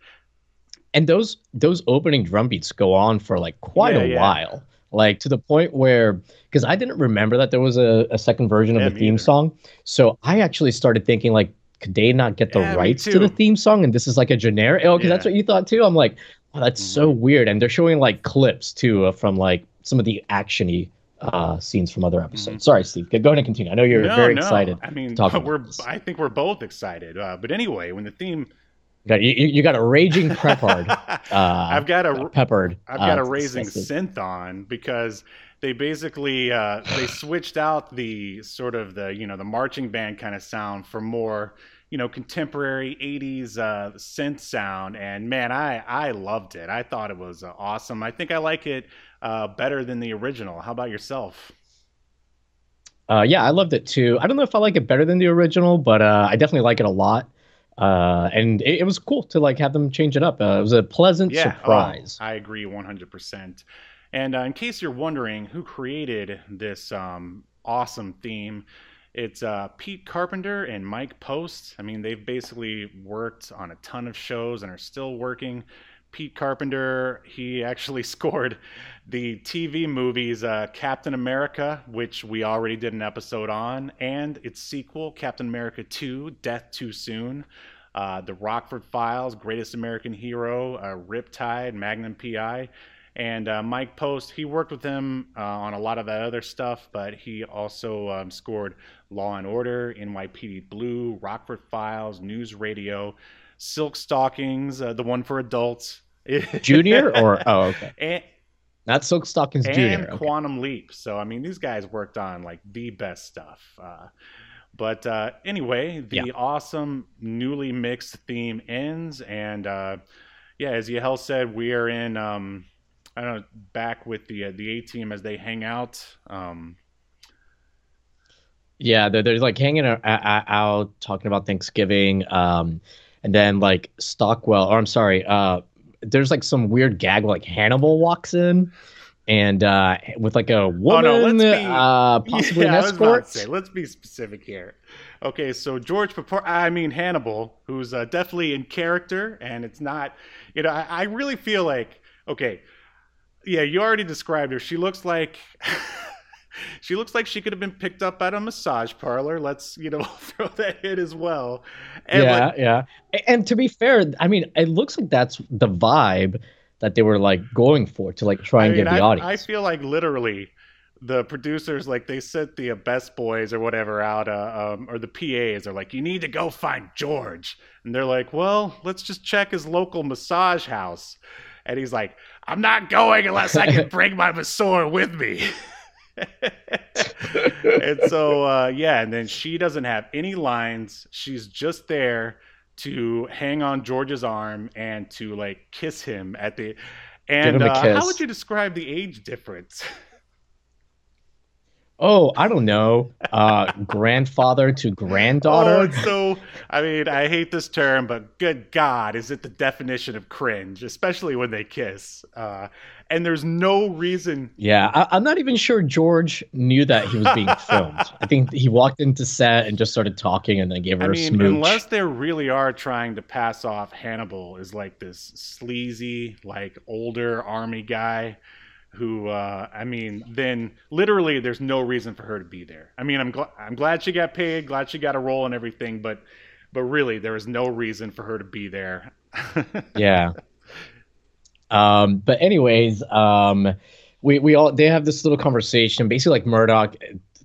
S2: And those those opening drum beats go on for like quite
S1: Yeah,
S2: a
S1: yeah.
S2: while like to the point where because i didn't remember that there was a, a second version of
S1: Yeah,
S2: the theme
S1: either.
S2: song so i actually started thinking like could they not get the rights to the theme song and this is like a generic oh because that's what you thought too i'm like oh that's so
S1: Mm-hmm.
S2: weird and they're showing like clips too uh, from like some of the actiony uh scenes from other episodes sorry steve go ahead and continue i know you're
S1: Mm-hmm. No,
S2: very
S1: no.
S2: excited
S1: I mean, we're. I think we're both excited. Uh, but anyway, when the theme,
S2: got, you, you got a raging peppered uh
S1: I've got a
S2: peppered
S1: I've got
S2: uh,
S1: a raising synth on because they basically uh, they switched out the sort of the you know the marching band kind of sound for more you know contemporary 80s uh, synth sound. And man I I loved it. I thought it was uh, awesome. I think I like it uh, better than the original. How about yourself?
S2: Uh, yeah, I loved it too. I don't know if I like it better than the original, but uh, I definitely like it a lot. Uh, and it, it was cool to like have them change it up. Uh, it was a pleasant
S1: Yeah, oh,
S2: surprise.
S1: I agree 100%. And uh, in case you're wondering who created this um, awesome theme, it's uh, Pete Carpenter and Mike Post. I mean, they've basically worked on a ton of shows and are still working. Pete Carpenter, he actually scored the TV movies uh, Captain America, which we already did an episode on, and its sequel, Captain America 2 Death Too Soon. Uh, the Rockford Files, Greatest American Hero, uh, Riptide, Magnum PI. And uh, Mike Post, he worked with him uh, on a lot of that other stuff, but he also um, scored Law and Order, NYPD Blue, Rockford Files, News Radio, Silk Stockings, uh, the one for adults.
S2: Junior or oh okay,
S1: and,
S2: not Silk Stockings
S1: and
S2: Junior. Okay.
S1: Quantum Leap. So I mean, these guys worked on like the best stuff. Uh, but uh, anyway, the
S2: Yeah.
S1: awesome newly mixed theme ends, and uh, yeah, as Yahel said, we are in. Um, I don't know, back with the uh, the A team as they hang out. Um,
S2: Yeah, they're, they're like hanging out, out, out talking about Thanksgiving. Um, and then like Stockwell, or I'm sorry, uh, there's like some weird gag where, like Hannibal walks in and uh, with like a woman,
S1: Oh, let's be-
S2: uh, possibly
S1: yeah,
S2: an escort.
S1: say, let's be specific here. Okay, so George I mean Hannibal, who's uh, definitely in character, and it's not, you know, I, I really feel like, okay, yeah, you already described her. She looks like, she looks like she could have been picked up at a massage parlor. Let's, you know, throw that in as well. And
S2: yeah,
S1: like,
S2: yeah. And to be fair, I mean, it looks like that's the vibe that they were like going for to like try
S1: I
S2: and
S1: mean,
S2: get the
S1: I,
S2: audience.
S1: I feel like literally the producers like they sent the best boys or whatever out uh, um, or the PAs are like you need to go find George and they're like well let's just check his local massage house and he's like I'm not going unless I can bring my masseur with me and so uh, yeah and then she doesn't have any lines she's just there to hang on George's arm and to like kiss him at the and uh, how would you describe the age difference?
S2: oh, I don't know, uh, grandfather to
S1: Oh,
S2: granddaughter.
S1: it's so. I mean, I hate this term, but good God, is it the definition of cringe, especially when they kiss? Uh, and there's no reason.
S2: yeah, I, I'm not even sure George knew that he was being filmed. I think he walked into set and just started talking and then gave her
S1: I
S2: a
S1: mean,
S2: smooch.
S1: unless they really are trying to pass off Hannibal as like this sleazy, like older army guy who uh I mean, then literally there's no reason for her to be there. I mean, I'm glad I'm glad she got paid, glad she got a role and everything, but but really there is no reason for her to be there.
S2: yeah. Um, but anyways, um, we we all they have this little conversation. Basically, like Murdock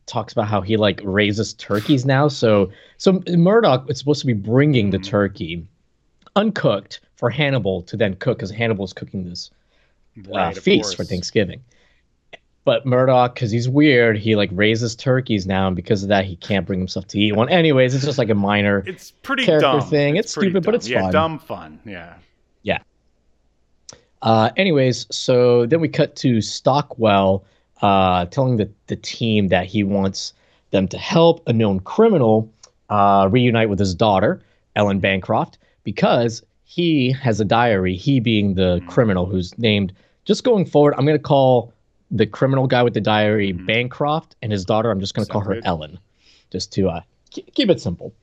S2: talks about how he like raises turkeys now. So so Murdock is supposed to be bringing the
S1: Mhm.
S2: turkey uncooked for Hannibal to then cook because Hannibal's cooking this uh,
S1: Right,
S2: feast for. Thanksgiving. But Murdock, because he's weird, he like raises turkeys now, and because of that, he can't bring himself to eat one. Anyways, it's just like a minor.
S1: It's pretty
S2: character
S1: dumb.
S2: thing. It's
S1: pretty
S2: stupid, but
S1: dumb.
S2: it's
S1: yeah,
S2: fun.
S1: dumb fun. Yeah.
S2: Uh, anyways, so then we cut to Stockwell uh, telling the, the team that he wants them to help a known criminal uh, reunite with his daughter, Ellen Bancroft, because he has a diary, he being the
S1: Mhm.
S2: criminal who's named. Just going forward, I'm going to call the criminal guy with the diary
S1: Mhm.
S2: Bancroft, and his daughter, I'm just going to call her
S1: Separated.
S2: Ellen, just to uh, keep, keep it simple.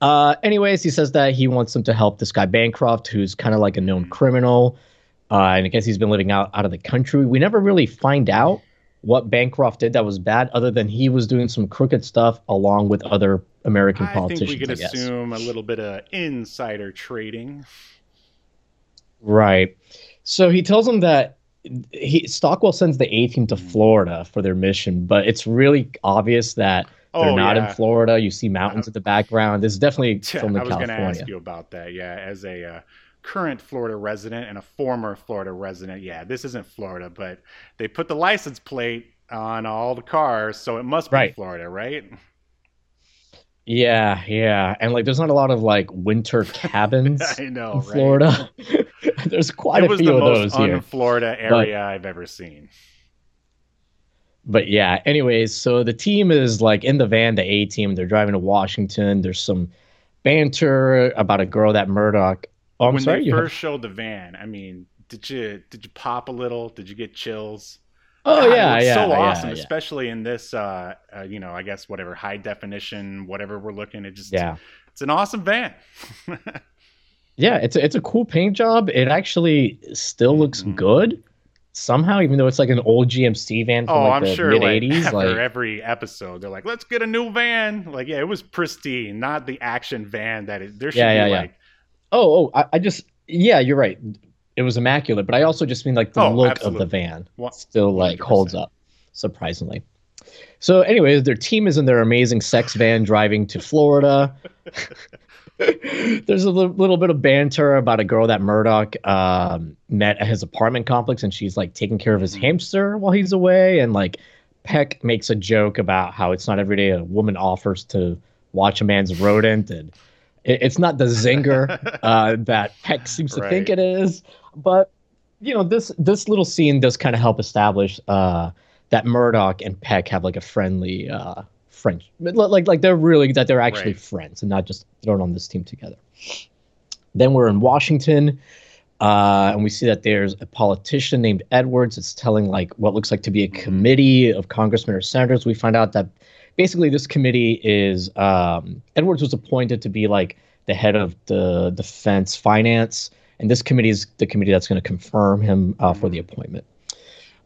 S2: Uh, anyways, he says that he wants them to help this guy Bancroft, who's kind of like a known
S1: Mhm.
S2: criminal. Uh, and I guess he's been living out, out of the country. We never really find out what Bancroft did that was bad, other than he was doing some crooked stuff along with other American
S1: I think
S2: politicians.
S1: we can
S2: I guess.
S1: assume a little bit of insider trading.
S2: Right. So he tells them that he Stockwell sends the A team to
S1: Mhm.
S2: Florida for their mission, but it's really obvious that they're
S1: Oh,
S2: not
S1: yeah.
S2: in Florida. You see mountains in the background. This is definitely
S1: Yeah,
S2: filmed in
S1: I was going to ask you about that. Yeah, as a uh, current Florida resident and a former Florida resident, yeah, this isn't Florida, but they put the license plate on all the cars, so it must be
S2: Right.
S1: Florida, right?
S2: Yeah, yeah, and like there's not a lot of like winter cabins
S1: I know,
S2: in
S1: right?
S2: Florida. there's quite
S1: it
S2: a few of those here.
S1: un-Florida area I've ever seen.
S2: But yeah, anyways, so the team is like in the van, the A team, they're driving to Washington. There's some banter about a girl that Murdock. Oh, I'm
S1: when
S2: sorry.
S1: they
S2: You have-
S1: first showed the van, I mean, did you did you pop a little? Did you get chills?
S2: Oh
S1: God,
S2: yeah, yeah,
S1: so
S2: yeah,
S1: awesome,
S2: yeah.
S1: especially in this, uh, uh, you know, I guess whatever high definition, whatever we're looking at. Just
S2: Yeah,
S1: it's an awesome van.
S2: yeah. It's a, it's a cool paint job. It actually still looks
S1: Mhm.
S2: good somehow, even though it's like an old GMC van from
S1: oh,
S2: like
S1: I'm
S2: the
S1: sure.
S2: mid
S1: Like,
S2: '80s.
S1: after
S2: Like,
S1: every episode, they're like, "Let's get a new van." Like, yeah, it was pristine, not the action van that it, there should
S2: Yeah,
S1: be.
S2: yeah, yeah.
S1: like,
S2: oh, oh, I, I just yeah, you're right. It was immaculate, but I also just mean like the
S1: Oh,
S2: look
S1: absolutely.
S2: of the van. Still like
S1: 100%.
S2: holds up surprisingly so anyways their team is in their amazing sex van driving to florida there's a li- little bit of banter about a girl that murdock um, met at his apartment complex and she's like taking care of his
S1: Mhm.
S2: hamster while he's away and like peck makes a joke about how it's not every day a woman offers to watch a man's rodent and it, it's not the zinger uh, that Peck seems to think it is. But you know, this this little scene does kind of help establish uh, that Murdock and Peck have like a friendly uh, friend, like like they're really that they're actually
S1: Right.
S2: friends and not just thrown on this team together. Then we're in Washington. Uh, and we see that there's a politician named Edwards. It's telling like what looks like to be a
S1: Mhm.
S2: committee of congressmen or senators. We find out that basically this committee is um, Edwards was appointed to be like the head of the defense finance, and this committee is the committee that's going to confirm him uh, for the appointment.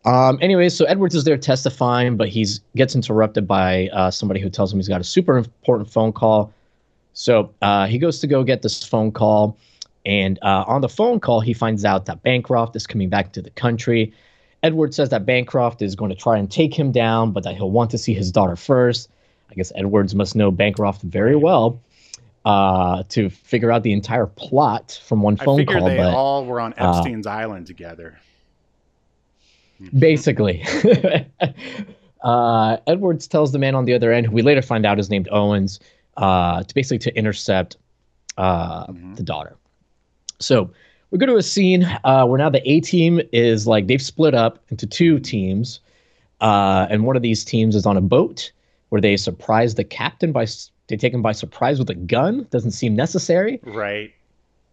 S2: Um, anyway, so Edwards is there testifying, but he's gets interrupted by uh, somebody who tells him he's got a super important phone call. So uh, he goes to go get this phone call, and uh, on the phone call, he finds out that Bancroft is coming back to the country. Edwards says that Bancroft is going to try and take him down, but that he'll want to see his daughter first. I guess Edwards must know Bancroft very well uh, to figure out the entire plot from one
S1: I
S2: phone
S1: figure
S2: call.
S1: they
S2: But
S1: all were on
S2: uh,
S1: Epstein's island together.
S2: basically, uh, Edwards tells the man on the other end, who we later find out is named Owens, uh, to basically to intercept uh,
S1: Mhm.
S2: the daughter. So we go to a scene uh, where now the A team is like they've split up into two teams. Uh, and one of these teams is on a boat where they surprise the captain by they take him by surprise with a gun. Doesn't seem necessary,
S1: Right.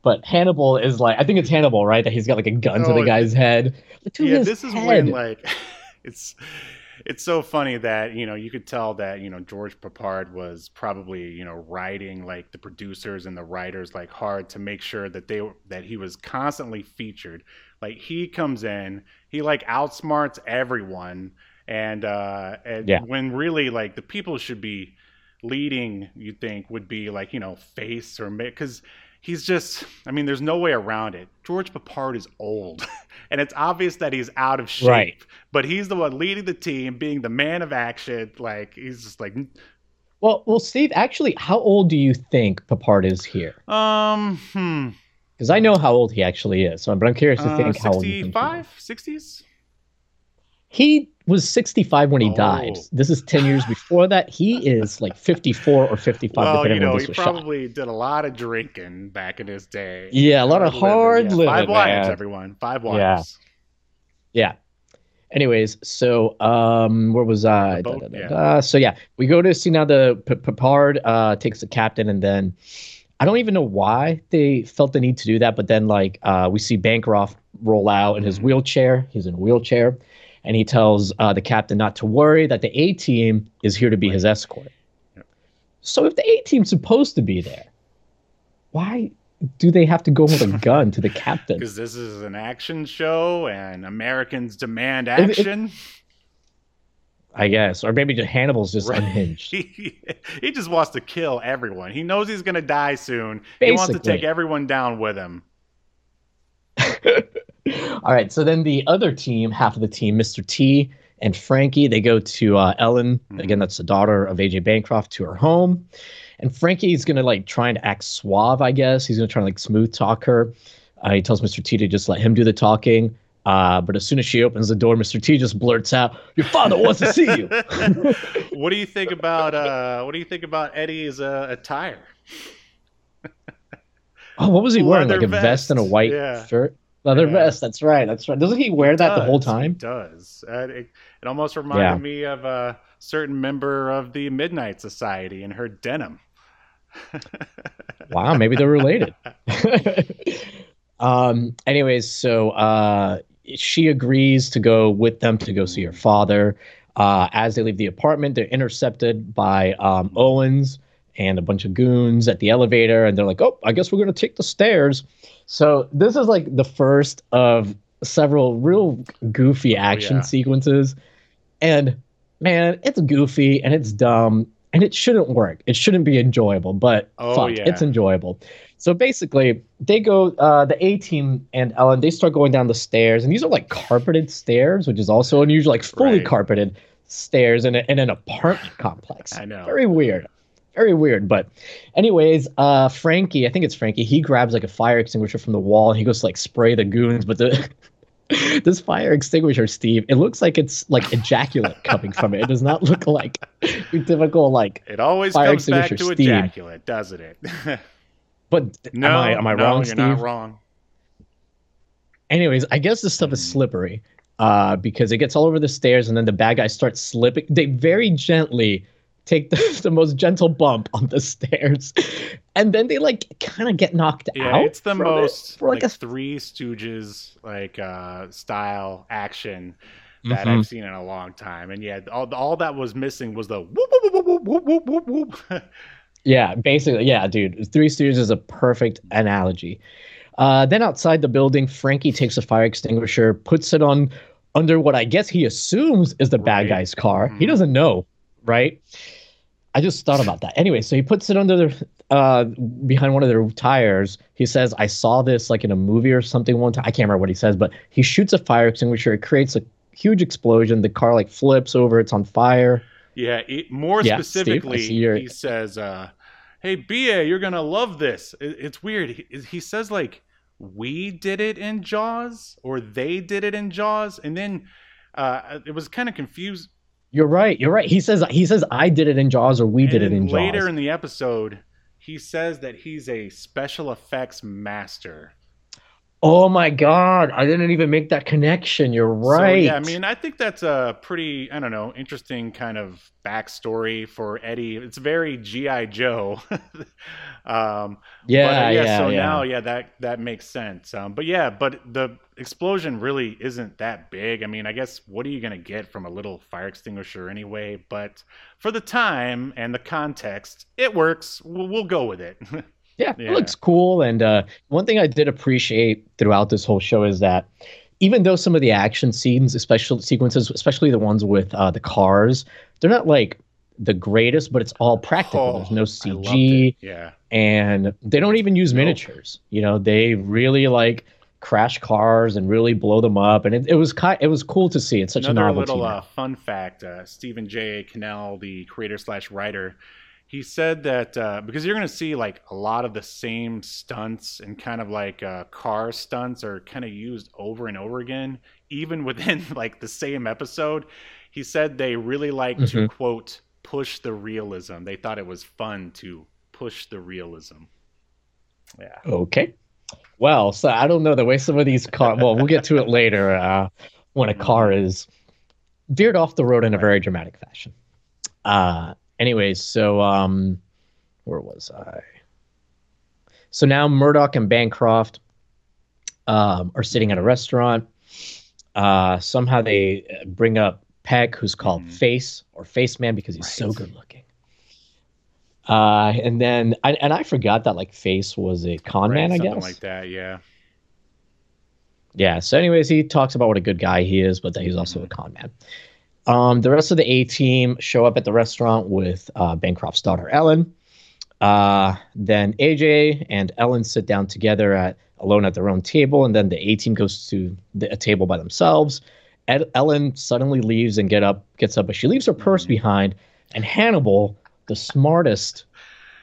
S2: but Hannibal is like I think it's Hannibal, right? That he's got like a gun to
S1: Oh,
S2: the guy's head. To
S1: yeah, this is
S2: head.
S1: when like it's it's so funny that you know you could tell that you know George Peppard was probably you know writing like the producers and the writers like hard to make sure that they that he was constantly featured. Like he comes in, he like outsmarts everyone, and uh, and
S2: Yeah.
S1: when really like the people should be leading, you think would be like you know face or because he's just i mean there's no way around it george peppard is old and it's obvious that he's out of shape
S2: Right.
S1: but he's the one leading the team being the man of action like he's just like
S2: Well, well, Steve. Actually, how old do you think Peppard is here?
S1: um hmm
S2: Because I know how old he actually is. So, but I'm curious to
S1: uh,
S2: think how old you think he is.
S1: 65 60s
S2: He was 65 when he
S1: Oh.
S2: died. This is 10 years before that. He is like 54 or 55,
S1: well you know he
S2: was shot.
S1: probably did a lot of drinking back in his day
S2: Yeah, a lot of hard
S1: living,
S2: living,
S1: five wives
S2: man.
S1: everyone five
S2: Yeah.
S1: wives
S2: Yeah. Anyways, so um, where was I?
S1: The
S2: Da, da, da,
S1: yeah.
S2: So yeah, we go to see now the P- Peppard uh, takes the captain, and then I don't even know why they felt the need to do that, but then like uh, we see Bancroft roll out in his
S1: Mhm.
S2: wheelchair. He's in a wheelchair, and he tells uh, the captain not to worry that the A team is here to be his escort.
S1: Yep.
S2: So if the A team's supposed to be there, why do they have to go with a gun to the captain?
S1: because this is an action show and americans demand action
S2: I guess, or maybe just Hannibal's just
S1: Right.
S2: unhinged.
S1: he, he just wants to kill everyone. He knows he's going to die soon. He wants to take everyone down with him.
S2: All right, so then the other team, half of the team, Mr. T and Frankie, they go to uh, Ellen.
S1: Mhm.
S2: Again, that's the daughter of AJ Bancroft to her home. And Frankie's gonna like trying to act suave, I guess. He's gonna try to like smooth talk her. Uh, he tells Mr. T to just let him do the talking. Uh, but as soon as she opens the door, Mr. T just blurts out, "Your father wants to see you."
S1: what do you think about uh, what do you think about Eddie's uh, attire?
S2: Oh, what was he wearing?
S1: Leather
S2: Like a vest, and a white
S1: yeah.
S2: shirt, leather
S1: Yeah.
S2: vest. That's right. That's right. Doesn't he wear that the whole
S1: Does, he
S2: time?
S1: does. Uh, it, it almost reminded
S2: Yeah.
S1: me of a certain member of the Midnight Society in her denim.
S2: Wow, maybe they're related. um. Anyways, so uh, she agrees to go with them to go see her father. Uh, as they leave the apartment, they're intercepted by um, Owens and a bunch of goons at the elevator, and they're like, "Oh, I guess we're gonna take the stairs." So this is like the first of several real goofy action
S1: yeah.
S2: sequences, and man, it's goofy and it's dumb and it shouldn't work. It shouldn't be enjoyable, but
S1: Oh,
S2: fuck,
S1: yeah.
S2: it's enjoyable. So basically, they go, uh, the A team and Ellen, they start going down the stairs, and these are like carpeted stairs, which is also unusual, like fully
S1: Right.
S2: carpeted stairs in, a, in an apartment complex.
S1: I know.
S2: Very weird. Very weird. But, anyways, uh, Frankie, I think it's Frankie, he grabs like a fire extinguisher from the wall and he goes to like spray the goons, but the. This fire extinguisher, Steve, it looks like it's like ejaculate coming from it. It does not look like typical like.
S1: It always
S2: Fire
S1: comes back to
S2: extinguisher
S1: ejaculate, doesn't it?
S2: But
S1: no,
S2: am I am I
S1: no,
S2: wrong,
S1: you're
S2: Steve?
S1: not wrong.
S2: Anyways, I guess this stuff is slippery uh, because it gets all over the stairs, and then the bad guys start slipping. They very gently take the, the most gentle bump on the stairs, and then they like kind of get knocked
S1: yeah,
S2: out.
S1: It's the
S2: most it for,
S1: like,
S2: like, a
S1: Three Stooges like uh, style action that
S2: mm-hmm.
S1: I've seen in a long time. And yeah, all, all that was missing was the whoop whoop whoop whoop whoop whoop whoop.
S2: yeah, basically, yeah, dude. Three Stooges is a perfect analogy. Uh, then outside the building, Frankie takes a fire extinguisher, puts it on under what I guess he assumes is the
S1: right.
S2: bad guy's car. Mm-hmm.
S1: He
S2: doesn't know right? I just thought about that. Anyway, so he puts it under the uh, behind one of their tires. He says, "I saw this like in a movie or something one time. I can't remember what he says, but he shoots a fire extinguisher. It creates a huge explosion. The car like flips over. It's on fire.
S1: Yeah, it, more
S2: Yeah,
S1: specifically,
S2: your-
S1: he says, uh, "Hey, Ba, you're gonna love this." It, it's weird. He, he says like, "We did it in Jaws," or "They did it in Jaws," and then uh, it was kind of confused.
S2: You're right. You're right. He says he says I did it in Jaws or we
S1: And
S2: did it in
S1: later
S2: Jaws.
S1: Later in the episode, he says that he's a special effects master.
S2: Oh my god, I didn't even make that connection. You're right.
S1: So, yeah, I mean, I think that's a pretty, I don't know, interesting kind of backstory for Eddie. It's very GI Joe. um,
S2: yeah,
S1: but, uh,
S2: yeah.
S1: So
S2: yeah.
S1: now, yeah, that that makes sense. Um, but yeah, but the explosion really isn't that big. I mean, I guess what are you gonna get from a little fire extinguisher anyway? But for the time and the context, it works. We'll, we'll go with it.
S2: Yeah,
S1: Yeah.
S2: it looks cool. And uh, one thing I did appreciate throughout this whole show is that even though some of the action scenes, especially sequences, especially the ones with uh, the cars, they're not like the greatest, but it's all practical.
S1: Oh,
S2: There's no CG.
S1: Yeah.
S2: and they don't even use
S1: Nope.
S2: miniatures. You know, they really like crash cars and really blow them up, and it, it was ki- it was cool to see. It's such
S1: Another
S2: a novelty.
S1: little uh, fun fact: uh, Stephen J. Cannell, the creator slash writer, he said that uh, because you're going to see like a lot of the same stunts and kind of like uh, car stunts are kind of used over and over again, even within like the same episode. He said they really like to
S2: Mhm.
S1: quote push the realism. They thought it was fun to push the realism. Yeah.
S2: Okay. Well, so I don't know the way some of these car. Well, we'll get to it later. Uh, when a car is veered off the road in a very dramatic fashion. Uh, anyways, so um, where was I? So now Murdock and Bancroft um, are sitting at a restaurant. Uh, somehow they uh, bring up Peck, who's called
S1: Mhm.
S2: Face or Face Man because he's so good looking. Uh, and then I, and I forgot that like Face was a con
S1: Right,
S2: man, I guess.
S1: something like that. Yeah.
S2: Yeah. So, anyways, he talks about what a good guy he is, but that he's also a con man. Um, the rest of the A team show up at the restaurant with uh, Bancroft's daughter Ellen. Uh, then AJ and Ellen sit down together at alone at their own table, and then the A team goes to the, a table by themselves. Ed, Ellen suddenly leaves and get up, gets up, but she leaves her purse behind. And Hannibal, the smartest,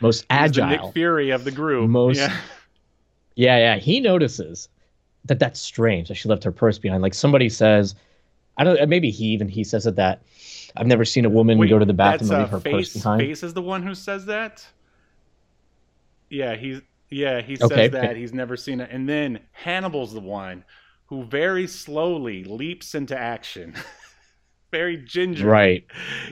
S2: most agile,
S1: Nick Fury of the group.
S2: Most-
S1: Yeah.
S2: yeah, yeah. He notices that that's strange that she left her purse behind. Like somebody says, I don't. Maybe he even he says it that I've never seen a woman
S1: Wait,
S2: go to the bathroom and
S1: uh,
S2: leave her
S1: face,
S2: purse behind.
S1: Face is the one who says that. Yeah, he's yeah he
S2: Okay.
S1: says that he's never seen it, and then Hannibal's the one who very slowly leaps into action. very ginger.
S2: Right.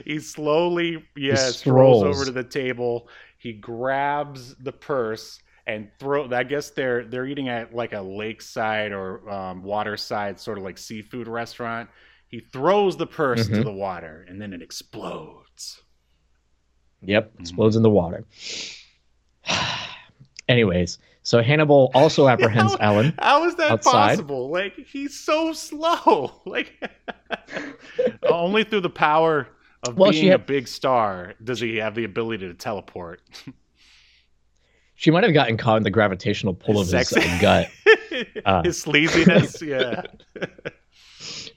S1: He slowly yeah strolls
S2: strolls.
S1: over to the table. He grabs the purse and throw. I guess they're they're eating at like a lakeside or um, waterside sort of like seafood restaurant. He throws the purse into
S2: Mhm.
S1: the water and then it explodes.
S2: Yep.
S1: Mhm.
S2: Explodes in the water. Anyways, so Hannibal also apprehends
S1: How-
S2: Ellen.
S1: How is that
S2: outside.
S1: possible? Like he's so slow. Like only through the power of
S2: Well,
S1: being a big star does he have the ability to teleport.
S2: She might have gotten caught in the gravitational pull of his uh, gut. Uh.
S1: His sleaziness, yeah.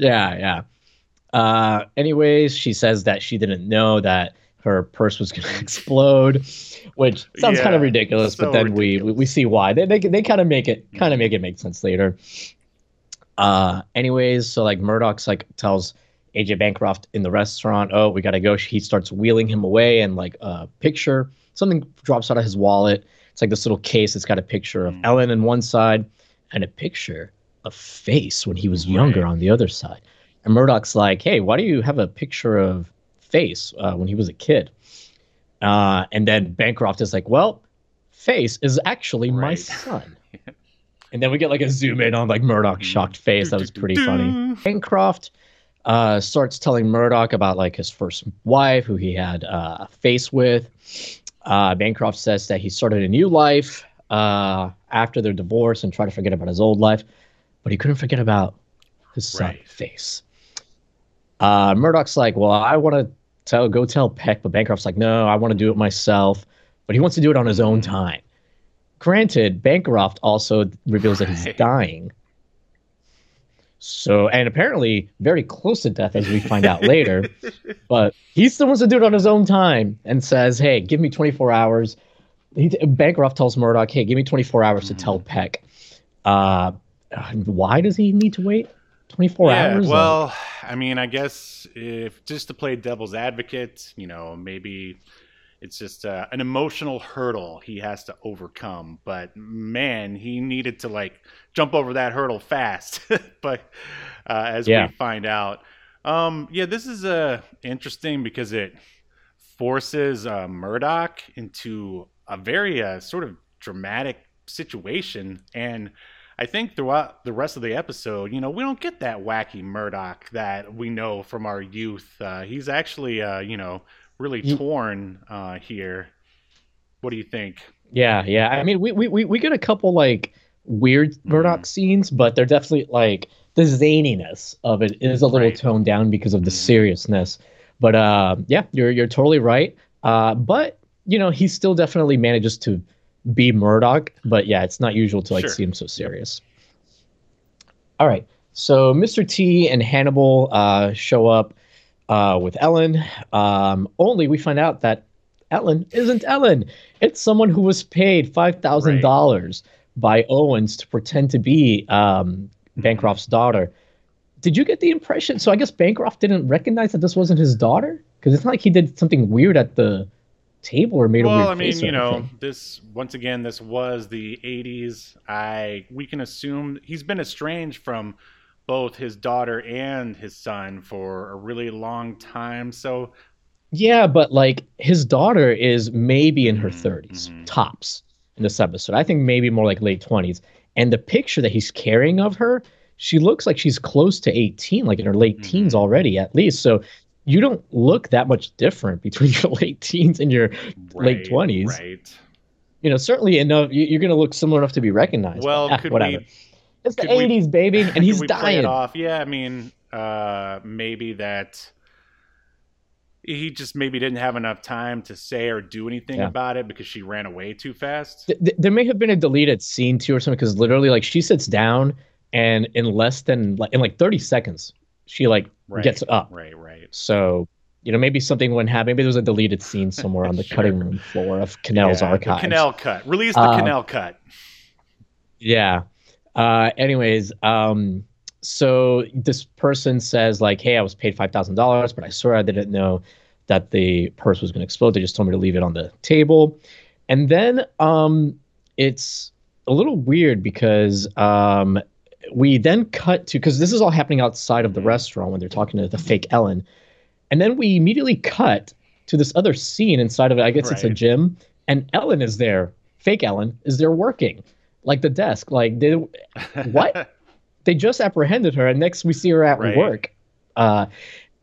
S2: Yeah, yeah. Uh, anyways, she says that she didn't know that her purse was going to explode, which sounds kind of ridiculous.
S1: so
S2: but then we, we we see why they they, they kind of make it kind of make it make sense later. Uh, anyways, so like Murdock's like tells AJ Bancroft in the restaurant, "Oh, we gotta go." He starts wheeling him away, and like a picture, something drops out of his wallet. It's like this little case. It's got a picture of
S1: Mm.
S2: Ellen on one side and a picture of Face when he was younger
S1: Right.
S2: on the other side. And Murdock's like, "Hey, why do you have a picture of Face uh, when he was a kid?" Uh, and then Bancroft is like, "Well, Face is actually my
S1: Right.
S2: son." and then we get like a zoom in on like Murdock's shocked face. That was pretty funny. Bancroft uh, starts telling Murdock about like his first wife, who he had uh, a face with. Uh, Bancroft says that he started a new life uh, after their divorce and tried to forget about his old life, but he couldn't forget about his son
S1: Right.
S2: face. Uh, Murdock's like, well, I want to tell, go tell Peck, but Bancroft's like, no, I want to do it myself, but he wants to do it on his own time. Granted, Bancroft also reveals that he's dying. So, and apparently very close to death, as we find out later. But he still wants to do it on his own time and says, "Hey, give me 24 hours." He, Bancroft tells Murdock, "Hey, give me 24 hours to tell Peck." Uh, why does he need to wait 24
S1: yeah,
S2: hours?
S1: well, I mean, I guess if just to play devil's advocate, you know, maybe it's just uh, an emotional hurdle he has to overcome. But man, he needed to like jump over that hurdle fast. but uh, as
S2: Yeah.
S1: we find out, um, yeah, this is uh, interesting because it forces uh, Murdock into a very uh, sort of dramatic situation. And I think throughout the rest of the episode, you know, we don't get that wacky Murdock that we know from our youth. Uh, he's actually, uh, you know, really
S2: Ye-
S1: torn uh, here. What do you think?
S2: Yeah, yeah. I mean, we we we, we get a couple like weird Murdock scenes, but they're definitely like the zaniness of it is a little
S1: Right.
S2: toned down because of the
S1: Mhm.
S2: seriousness. But uh, yeah, you're you're totally right. Uh, but you know, he still definitely manages to be Murdock. But yeah, it's not usual to like
S1: Sure.
S2: see him so serious. All right, so Mr. T and Hannibal uh, show up uh, with Ellen. Um, only we find out that Ellen isn't Ellen. It's someone who was paid five thousand dollars by Owens to pretend to be um, Bancroft's daughter. Did you get the impression? So I guess Bancroft didn't recognize that this wasn't his daughter because it's not like he did something weird at the table or made a
S1: well,
S2: weird
S1: I mean, you know,
S2: anything.
S1: this once again, this was the '80s. I we can assume he's been estranged from both his daughter and his son for a really long time. So
S2: Yeah, but like his daughter is maybe in her
S1: Mhm,
S2: 30s,
S1: mhm.
S2: tops in this episode. I think maybe more like late 20s. And the picture that he's carrying of her, she looks like she's close to 18, like in her late teens
S1: Mhm.
S2: already, at least. So you don't look that much different between your late teens and your, Late 20s.
S1: right?
S2: you know, certainly enough. you- You're going to look similar enough to be recognized.
S1: Well,
S2: ah,
S1: could
S2: whatever.
S1: we?
S2: It's the
S1: could we-
S2: 80s, baby, and he's dying.
S1: it off? Yeah, I mean, uh, maybe that he just maybe didn't have enough time to say or do anything
S2: Yeah.
S1: about it because she ran away too fast.
S2: Th- there may have been a deleted scene too or something because literally like she sits down and in less than like in like 30 seconds she like
S1: Right.
S2: gets up
S1: Right, right.
S2: so you know maybe something wouldn't happen maybe there was a deleted scene somewhere on the
S1: Sure.
S2: cutting room floor of Cannell's
S1: Yeah, the
S2: archives
S1: Cannell cut. Release the
S2: Uh,
S1: Cannell cut.
S2: yeah uh anyways um so this person says like hey i was paid $5000 but i swear i didn't know that the purse was going to explode they just told me to leave it on the table and then um it's a little weird because um we then cut to because this is all happening outside of the
S1: Mhm.
S2: restaurant when they're talking to the fake ellen and then we immediately cut to this other scene inside of it i guess it's a gym and ellen is there fake ellen is there working like the desk like they what? they just apprehended her and next we see her at
S1: Right.
S2: work uh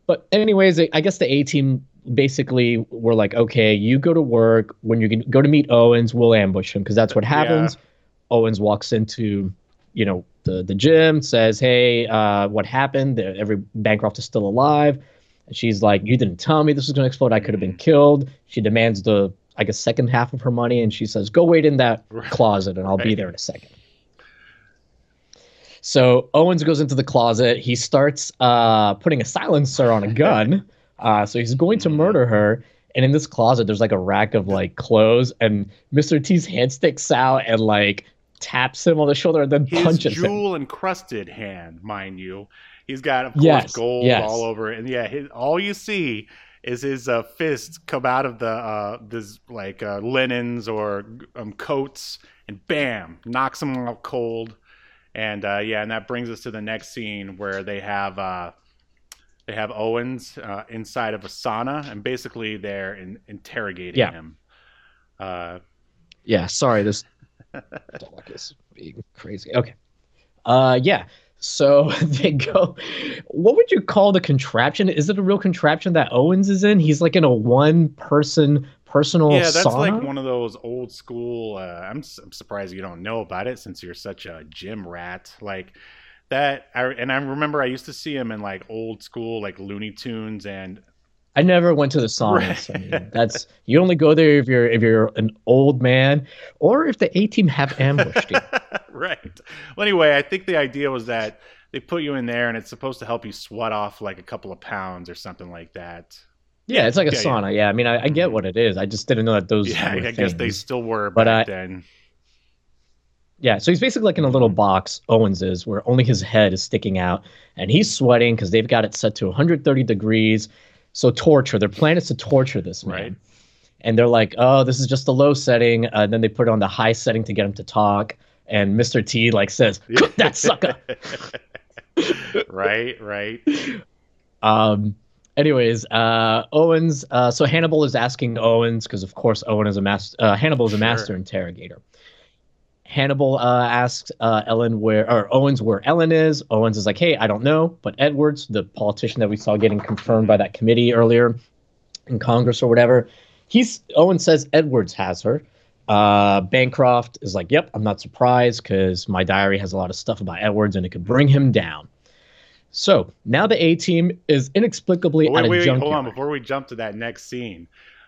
S2: but anyways i guess the a team basically were like okay you go to work when you can go to meet owens we'll ambush him because that's what
S1: Yeah.
S2: happens owens walks into you know the the gym says hey uh what happened? The- every bancroft is still alive. And she's like you didn't tell me this was going to explode. I could have been killed. She demands the i guess second half of her money and she says go wait in that closet and i'll be there in a second. So Owens goes into the closet. He starts uh, putting a silencer on a gun. Uh, so he's going to murder her. And in this closet, there's like a rack of like clothes, and Mr. T's hand sticks out and like taps him on the shoulder and then
S1: His
S2: punches him.
S1: jewel encrusted hand, mind you. He's got, of course,
S2: Yes,
S1: gold
S2: yes.
S1: all over it. And yeah, his, all you see is his uh, fist come out of the uh, this like uh, linens or um, coats, and bam, knocks him out cold. And uh, yeah, and that brings us to the next scene where they have uh, they have Owens uh, inside of a sauna, and basically they're in, interrogating
S2: Yeah.
S1: him. Uh,
S2: Yeah, sorry, this dog is being crazy. Okay. Uh yeah. So they go what would you call the contraption? Is it a real contraption that Owens is in? He's like in a one person personal
S1: yeah, that's
S2: sauna?
S1: like one of those old school. Uh, I'm, I'm surprised you don't know about it since you're such a gym rat. Like that, I, and I remember I used to see him in like old school, like Looney Tunes, and
S2: I never went to the saunas. I mean, that's you only go there if you're if you're an old man or if the A team have ambushed you.
S1: right. Well, anyway, I think the idea was that they put you in there, and it's supposed to help you sweat off like a couple of pounds or something like that.
S2: Yeah, it's like a
S1: Yeah, yeah.
S2: sauna. Yeah, I mean, I, I get
S1: Mhm.
S2: what it is. I just didn't know that those.
S1: Yeah, I guess they still were
S2: But,
S1: back
S2: uh,
S1: then.
S2: Yeah, so he's basically like in a
S1: Mm-hmm.
S2: little box, Owens is, where only his head is sticking out, and he's sweating because they've got it set to 130 degrees. So torture. Their plan is to torture this man.
S1: Right.
S2: and they're like, "Oh, this is just a low setting." Uh, then they put it on the high setting to get him to talk, and Mr. T like says, "Cook that sucker."
S1: right, right.
S2: Um. Anyways, uh, Owens. Uh, so Hannibal is asking Owens because, of course, Owen is a master. Uh, Hannibal is a
S1: Sure.
S2: master interrogator. Hannibal uh, asks uh, Ellen where, or Owens where Ellen is. Owens is like, "Hey, I don't know," but Edwards, the politician that we saw getting confirmed by that committee earlier in Congress or whatever, he's Owens says Edwards has her. Uh, Bancroft is like, "Yep, I'm not surprised because my diary has a lot of stuff about Edwards and it could bring him down." So now the A team is inexplicably
S1: wait,
S2: at a
S1: wait, wait, hold on. Before we jump to that next scene,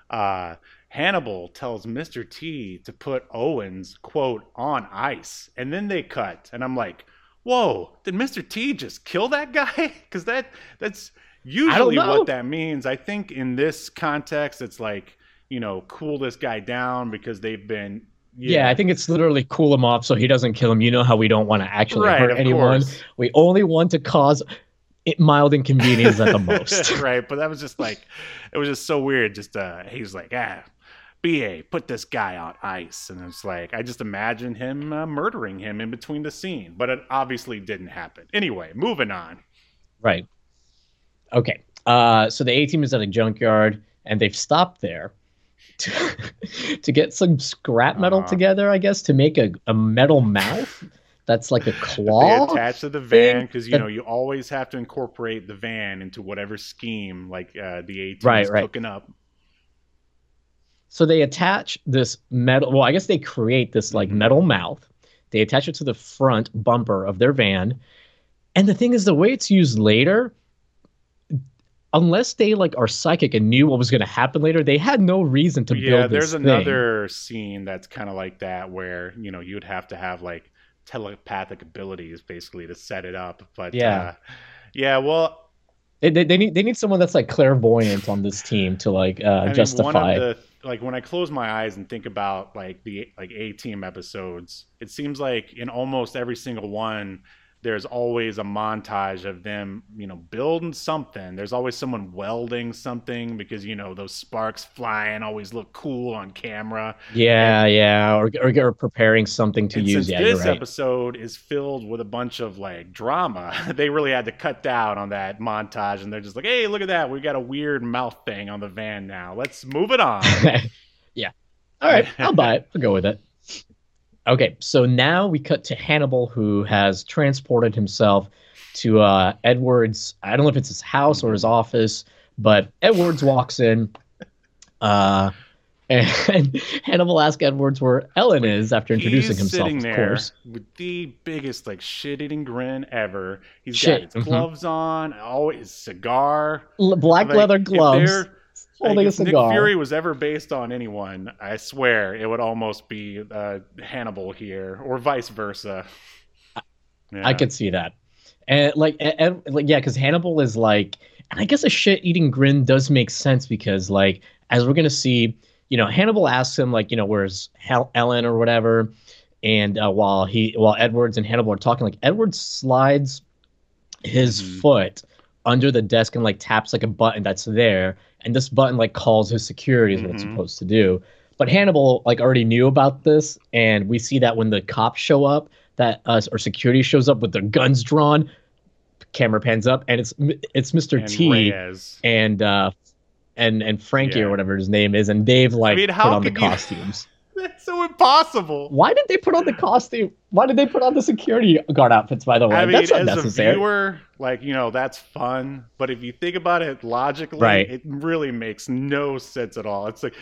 S1: uh, Hannibal tells Mr. T to put Owens, quote, on ice. And then they cut. And I'm like, whoa, did Mr. T just kill that guy? Because that that's usually what that means. I think in this context, it's like, you know, cool this guy down because they've been.
S2: Yeah. I think it's literally cool him off so he doesn't kill him. You know how we don't want to actually
S1: right,
S2: hurt anyone.
S1: course.
S2: We only want to cause mild inconvenience at the most.
S1: right, but that was just like it was just so weird. Just uh, he's like, ah, BA, put this guy on ice, and it's like I just imagine him uh, murdering him in between the scene, but it obviously didn't happen. Anyway, moving on.
S2: Right. Okay. Uh, so the A team is at a junkyard and they've stopped there to, to get some scrap metal
S1: Uh-huh.
S2: together, I guess, to make a, a metal mouth that's like a
S1: They
S2: claw.
S1: attach to the van because you know you always have to incorporate the van into whatever scheme like uh, the A team
S2: Right,
S1: is
S2: right.
S1: cooking up.
S2: So they attach this metal. Well, I guess they create this like
S1: Mhm.
S2: metal mouth. They attach it to the front bumper of their van. And the thing is, the way it's used later, unless they like are psychic and knew what was going to happen later, they had no reason to
S1: yeah,
S2: build this Yeah,
S1: there's
S2: thing.
S1: another scene that's kind of like that where you know you'd have to have like telepathic abilities basically to set it up. But
S2: Yeah.
S1: uh, yeah, well,
S2: They, they, they need they need someone that's like clairvoyant on this team to like uh,
S1: I mean,
S2: justify.
S1: one of the like when I close my eyes and think about like the like A team episodes, it seems like in almost every single one, there's always a montage of them, you know, building something. There's always someone welding something because you know those sparks flying always look cool on camera.
S2: yeah, yeah, or, or or preparing something to
S1: and
S2: use.
S1: since
S2: Yeah,
S1: this
S2: right.
S1: episode is filled with a bunch of like drama, they really had to cut down on that montage, and they're just like, "Hey, look at that! We got a weird mouth thing on the van now. Let's move it on."
S2: yeah. All right, I'll buy it. I'll go with it. Okay, so now we cut to Hannibal, who has transported himself to uh, Edwards. I don't know if it's his house or his office, but Edwards walks in, uh, and Hannibal asks Edwards where Ellen is after introducing
S1: He's
S2: himself.
S1: sitting
S2: Of
S1: there
S2: course,
S1: with the biggest like shit-eating grin ever. He's
S2: Shit,
S1: got his
S2: mhm.
S1: gloves on, always cigar,
S2: black
S1: Like,
S2: leather
S1: if
S2: gloves,
S1: they're-
S2: holding
S1: like,
S2: a
S1: if
S2: cigar.
S1: Nick Fury was ever based on anyone, I swear it would almost be uh, Hannibal here, or vice versa. Yeah.
S2: I could see that. And like, and, like yeah, because Hannibal is like, and I guess a shit-eating grin does make sense because like, as we're gonna see, you know, Hannibal asks him like, you know, where's Hel- Ellen or whatever, and uh, while he, while Edwards and Hannibal are talking, like Edwards slides his
S1: Mhm.
S2: foot under the desk and like taps like a button that's there, and this button like calls his security is what it's
S1: Mhm.
S2: supposed to do. But Hannibal like already knew about this, and we see that when the cops show up, that us or security shows up with their guns drawn. Camera pans up, and it's it's Mr.
S1: and
S2: T
S1: Reyes.
S2: and uh and and Frankie
S1: Yeah.
S2: or whatever his name is, and they've like
S1: mean,
S2: put on the
S1: could you-
S2: costumes.
S1: That's so impossible.
S2: Why did they put on the costume? Why did they put on the security guard outfits? By the way,
S1: I mean,
S2: that's unnecessary.
S1: as a viewer, like you know, that's fun. But if you think about it logically,
S2: Right.
S1: it really makes no sense at all. It's like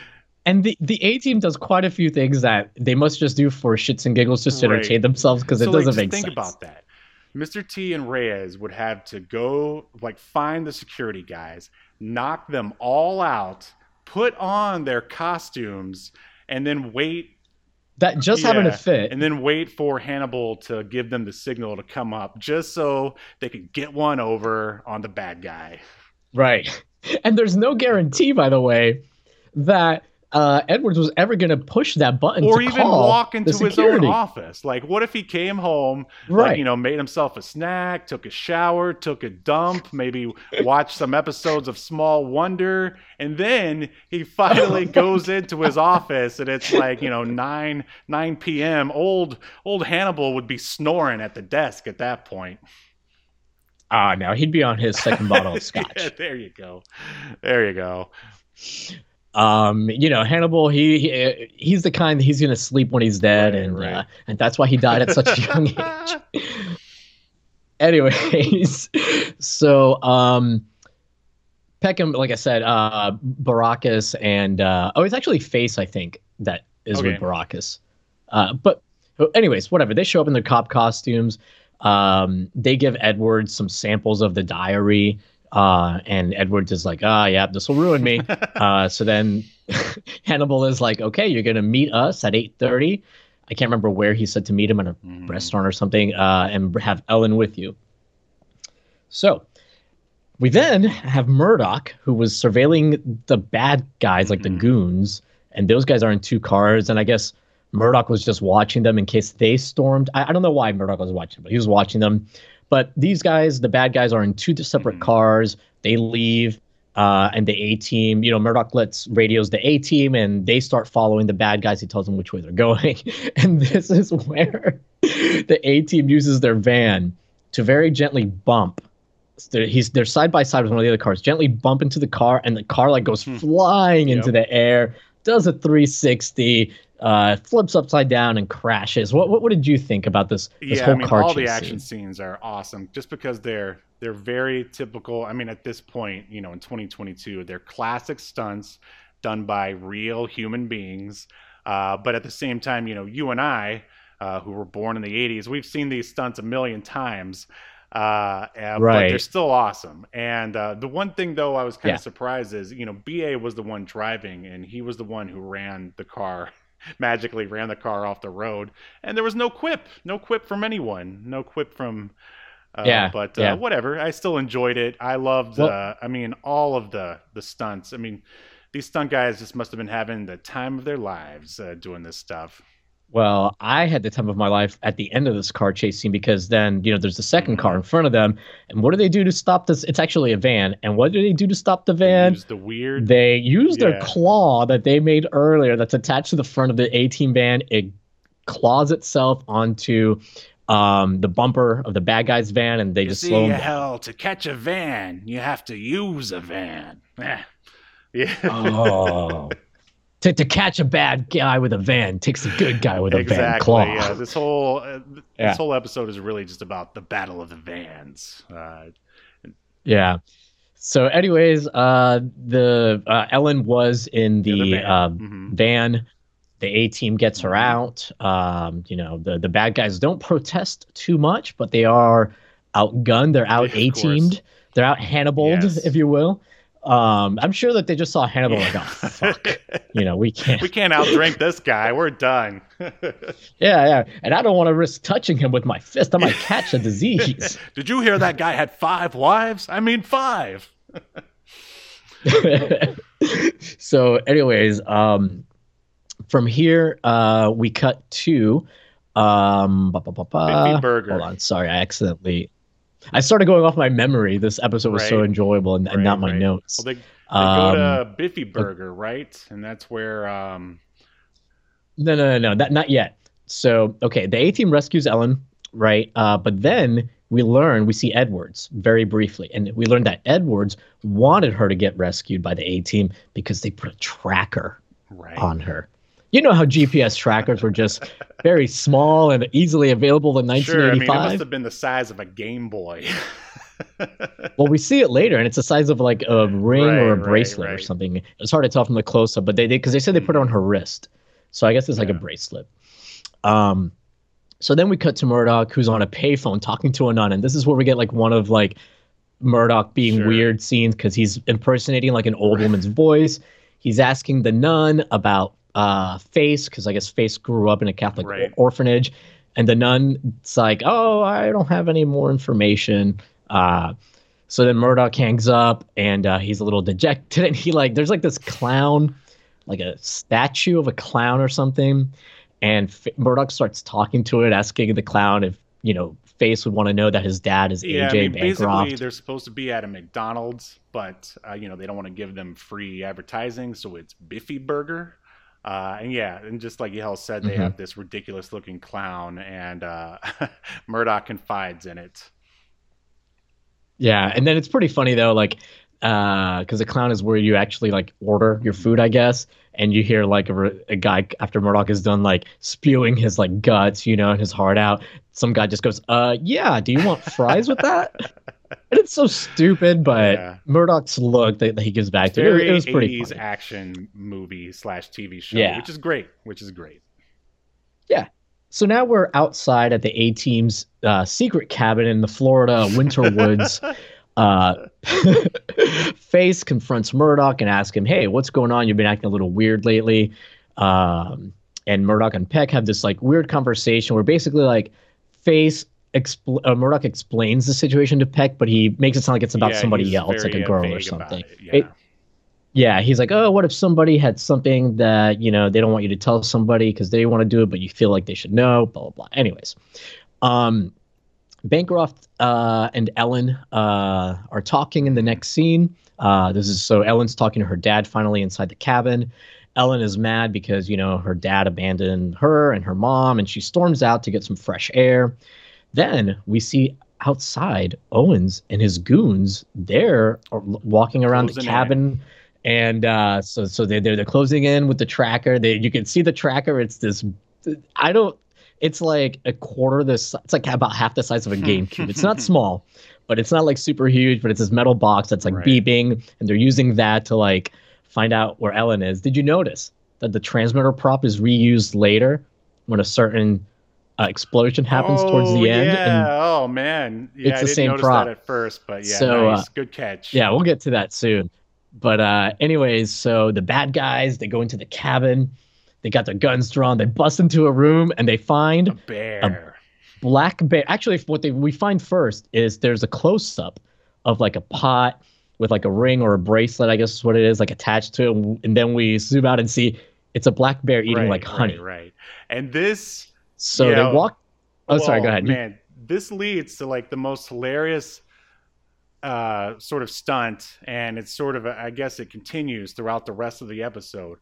S2: And the the A team does quite a few things that they must just do for shits and giggles just to
S1: Right.
S2: entertain themselves because
S1: so,
S2: it
S1: like,
S2: doesn't
S1: just
S2: make
S1: think
S2: sense.
S1: Think about that. Mr. T and Reyes would have to go like find the security guys, knock them all out, put on their costumes, and then wait
S2: That just having
S1: Yeah,
S2: to fit.
S1: and then wait for Hannibal to give them the signal to come up just so they could get one over on the bad guy.
S2: Right. And there's no guarantee, by the way, that uh, Edwards was ever going to push that button
S1: or even walk into his own office. Like, what if he came home,
S2: Right.
S1: like, you know, made himself a snack, took a shower, took a dump, maybe watched some episodes of Small Wonder, and then he finally goes into his office, and it's like, you know, nine nine p.m. Old old Hannibal would be snoring at the desk at that point.
S2: Ah, now he'd be on his second bottle of scotch.
S1: Yeah, there you go, there you go.
S2: Um you know hannibal he, he he's the kind that he's gonna sleep when he's dead
S1: Right,
S2: and
S1: right.
S2: Uh, and that's why he died at such a young age. Anyways so um peckham like i said uh baracus and uh oh it's actually face i think that is
S1: Okay.
S2: with baracus. Uh but anyways whatever. They show up in their cop costumes. Um they give edwards some samples of the diary uh and edwards is like ah yeah this will ruin me uh, so then Hannibal is like, okay, you're gonna meet us at 8:30. I can't remember where he said to meet him at a
S1: Mhm.
S2: restaurant or something, uh, and have Ellen with you. So we then have Murdock, who was surveilling the bad guys, like the
S1: Mhm.
S2: goons, and those guys are in two cars. And I guess Murdock was just watching them in case they stormed. I, I don't know why Murdock was watching, but he was watching them. But these guys, the bad guys, are in two separate
S1: Mhm.
S2: cars. They leave. Uh, and the A team, you know, Murdock lets radios the A team and they start following the bad guys. He tells them which way they're going. and this is where the A team uses their van to very gently bump. They're, he's they're side by side with one of the other cars, gently bump into the car, and the car like goes
S1: Hmm.
S2: flying into the air, does a 360, uh, flips upside down and crashes. What, what what did you think about this this
S1: yeah,
S2: whole
S1: I mean,
S2: car
S1: all the action
S2: scene?
S1: scenes are awesome, just because they're they're very typical. I mean, at this point, you know, in 2022, they're classic stunts done by real human beings. Uh, but at the same time, you know, you and I, uh, who were born in the 80s, we've seen these stunts a million times. Uh, uh, But they're still awesome. And uh, the one thing, though, I was kind
S2: Yeah.
S1: of surprised is, you know, BA was the one driving, and he was the one who ran the car magically ran the car off the road. And there was no quip no quip from anyone no quip from uh,
S2: Yeah,
S1: but uh,
S2: yeah.
S1: whatever. I still enjoyed it. I loved
S2: Well-
S1: uh, i mean all of the the stunts. I mean these stunt guys just must have been having the time of their lives uh, doing this stuff
S2: Well, I had the time of my life at the end of this car chase scene because then, you know, there's the 2nd
S1: Mhm.
S2: car in front of them. And what do they do to stop this? It's actually a van. And what do they do to stop the
S1: They
S2: van?
S1: the weird
S2: They use their claw that they made earlier that's attached to the front of the A team van. It claws itself onto um, the bumper of the bad guy's van and they
S1: you
S2: just
S1: see
S2: slow them
S1: hell to catch a van you have to use a van Eh. yeah
S2: Oh. To, to catch a bad guy with a van takes a good guy with a van
S1: exactly
S2: claw.
S1: yeah this whole uh, th-
S2: Yeah.
S1: this whole episode is really just about the battle of the vans uh,
S2: Yeah. So, anyways, uh, the uh, Ellen was in
S1: Yeah,
S2: the,
S1: the van.
S2: uh,
S1: Mhm.
S2: van. The A team gets her
S1: Mhm.
S2: out. Um, you know, the the bad guys don't protest too much, but they are outgunned. They're out A teamed. They're out Hannibaled,
S1: Yes.
S2: if you will. Um, I'm sure that they just saw Hannibal like, oh fuck, you know, we can't.
S1: we can't outdrink this guy. We're done.
S2: Yeah, yeah. And I don't want to risk touching him with my fist. I might catch a disease.
S1: Did you hear that guy had five wives? I mean, five.
S2: so anyways um from here uh we cut to um ba, ba, ba, ba.
S1: Burger.
S2: hold on sorry i accidentally i started going off my memory this episode was so enjoyable and, and
S1: Right,
S2: not my
S1: right.
S2: notes
S1: Well, they, they
S2: um,
S1: go to Biffy Burger, right? And that's where um,
S2: no no no no that not yet so okay the a team rescues ellen right uh but then we learn we see edwards very briefly and we learn that edwards wanted her to get rescued by the a team because they put a tracker
S1: right.
S2: on her. You know how GPS trackers were just very small and easily available in 1985.
S1: Sure. I mean, it must have been the size of a Game Boy.
S2: well, we see it later, and it's the size of like a ring or a
S1: Right, right,
S2: bracelet or something. It's hard to tell from the close up, but they did because they said they put it on her wrist, so I guess it's like a bracelet. Um, so then we cut to Murdock, who's on a payphone talking to a nun, and this is where we get like one of like Murdock being
S1: Sure.
S2: weird scenes because he's impersonating like an old woman's voice. He's asking the nun about uh, Face because I guess Face grew up in a Catholic
S1: Right.
S2: orphanage, and the nun's like, "Oh, I don't have any more information." Uh, so then Murdock hangs up, and uh, he's a little dejected, and he like, there's like this clown like a statue of a clown or something, and F- Murdock starts talking to it, asking the clown if you know Face would want to know that his dad is
S1: Yeah,
S2: AJ
S1: I mean, basically they're supposed to be at a McDonald's, but uh, you know they don't want to give them free advertising, so it's Biffy Burger. Uh, and yeah, and just like Yahel said, they
S2: Mhm.
S1: have this ridiculous looking clown, and uh, Murdock confides in it.
S2: Yeah, and then it's pretty funny though, like because the clown is where you actually like order your food, I guess, and you hear like a, a guy after Murdock is done like spewing his like guts, you know, and his heart out. Some guy just goes, "Uh, yeah, do you want fries with that?" And it's so stupid, but
S1: Yeah.
S2: Murdock's look that, he gives back to it, it was pretty
S1: 80s
S2: funny.
S1: action movie slash TV show,
S2: Yeah.
S1: which is great. Which is great. Yeah.
S2: So now we're outside at the A team's uh, secret cabin in the Florida winter woods. Uh, Face confronts Murdock and asks him, "Hey, what's going on? You've been acting a little weird lately." Um, and Murdock and Peck have this like weird conversation where basically like Face expl- uh, Murdock explains the situation to Peck, but he makes it sound like it's about
S1: Yeah,
S2: somebody else, like a girl or something.
S1: it, Yeah.
S2: It- Yeah, he's like, oh, what if somebody had something that you know they don't want you to tell somebody because they want to do it, but you feel like they should know, blah blah blah. Anyways, um, Bancroft uh, and Ellen uh, are talking in the next scene. Uh, this is so Ellen's talking to her dad finally inside the cabin. Ellen is mad because you know her dad abandoned her and her mom, and she storms out to get some fresh air. Then we see outside Owens and his goons. They're walking around the
S1: Closing in.
S2: cabin, and uh, so so they they're, they're closing in with the tracker. They you can see the tracker. It's this. I don't. It's like a quarter this. It's like about half the size of a GameCube. It's not small, but it's not like super huge. But it's this metal box that's like
S1: Right.
S2: beeping, and they're using that to like find out where Ellen is. Did you notice that the transmitter prop is reused later when a certain uh, explosion happens towards
S1: Oh,
S2: the end?
S1: Yeah.
S2: And
S1: oh man. Yeah,
S2: It's
S1: I
S2: the
S1: didn't
S2: same
S1: notice
S2: prop.
S1: that at first, but yeah,
S2: So,
S1: nice.
S2: uh,
S1: Good catch.
S2: yeah, we'll get to that soon. But uh, anyways, so the bad guys they go into the cabin. They got their guns drawn. They bust into a room and they find A
S1: bear.
S2: black bear. Actually, what they we find first is there's a close up of like a pot with like a ring or a bracelet, I guess is what it is, like attached to it. And then we zoom out and see it's a black bear eating
S1: Right,
S2: like honey.
S1: Right, right. And this
S2: So
S1: Yeah,
S2: they walk. Oh, sorry. Go ahead.
S1: Man, this leads to like the most hilarious uh sort of stunt and it's sort of a, I guess it continues throughout the rest of the episode.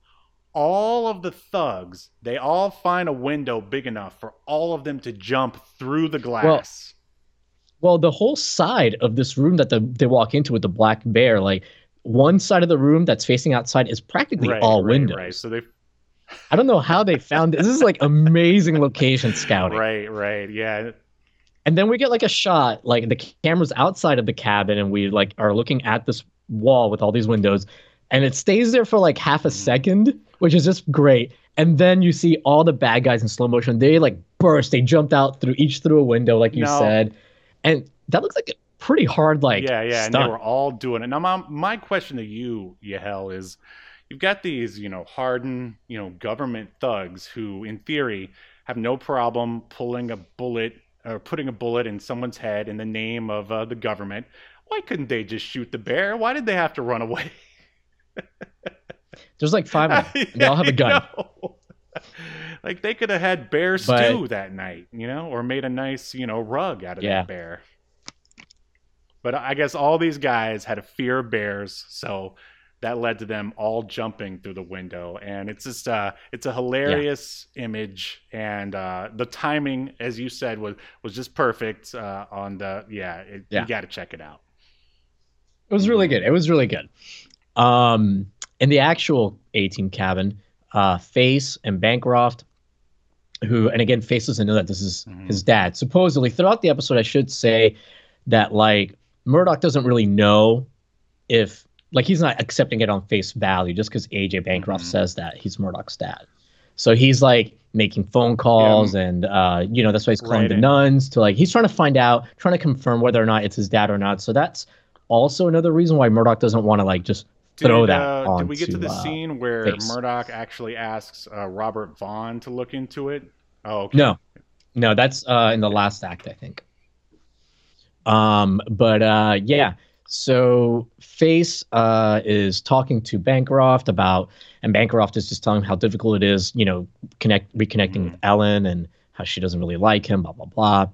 S1: All of the thugs, they all find a window big enough for all of them to jump through the glass.
S2: Well, the whole side of this room that the, they walk into with the black bear, like one side of the room that's facing outside is practically
S1: right,
S2: all
S1: right,
S2: windows.
S1: Right. So they
S2: I don't know how they found this. This is like amazing location scouting.
S1: right, right. Yeah.
S2: And then we get like a shot, like the camera's outside of the cabin, and we like are looking at this wall with all these windows, and it stays there for like half a
S1: Mm-hmm.
S2: second, which is just great. And then you see all the bad guys in slow motion. They like burst. They jumped out through each through a window, like you
S1: No.
S2: said, and that looks like a pretty hard like
S1: yeah, yeah, and
S2: stunt.
S1: they were all doing it. Now, my, my question to you, Yahel, is you've got these, you know, hardened, you know, government thugs who, in theory, have no problem pulling a bullet or putting a bullet in someone's head in the name of uh, the government. Why couldn't they just shoot the bear? Why did they have to run away?
S2: There's like five of them. they all have a gun.
S1: Like they could have had bear
S2: But-
S1: stew that night, you know, or made a nice, you know, rug out of
S2: Yeah.
S1: that bear. But I guess all these guys had a fear of bears, so that led to them all jumping through the window. And it's just uh it's a hilarious image and uh the timing, as you said, was was just perfect uh on the yeah, it,
S2: Yeah.
S1: you gotta check it out.
S2: It was really good. It was really good. Um, in the actual A team cabin, uh, Face and Bancroft, who, and again, Face doesn't know that this is
S1: Mhm.
S2: his dad. Supposedly, throughout the episode, I should say that like Murdock doesn't really know if like he's not accepting it on face value just because AJ Bancroft
S1: Mhm.
S2: says that he's Murdock's dad. So he's like making phone calls and uh, you know that's why he's calling
S1: Right,
S2: the nuns to like he's trying to find out, trying to confirm whether or not it's his dad or not. So that's also another reason why Murdock doesn't want to like just throw
S1: did,
S2: that
S1: uh, did we get to the
S2: uh,
S1: scene where
S2: Face.
S1: Murdock actually asks uh, Robert Vaughn to look into it? Oh, okay.
S2: No, no, that's uh, in the last act, I think. Um, but uh, yeah. So Face uh, is talking to Bancroft about, and Bancroft is just telling him how difficult it is, you know, connect reconnecting
S1: Mhm.
S2: with Ellen and how she doesn't really like him, blah blah blah.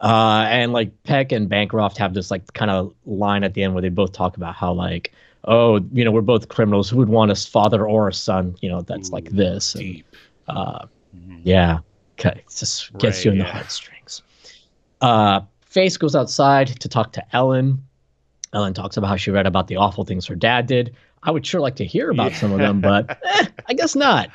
S2: Uh, and like Peck and Bancroft have this like kind of line at the end where they both talk about how like, oh, you know, we're both criminals. Who would want a father or a son, you know, that's like
S1: Ooh,
S2: this? And,
S1: Deep.
S2: uh,
S1: Mhm.
S2: yeah, okay, it just gets
S1: Right,
S2: you in the heartstrings. Uh, Face goes outside to talk to Ellen. Ellen talks about how she read about the awful things her dad did. I would sure like to hear about some of them, but eh, I guess not.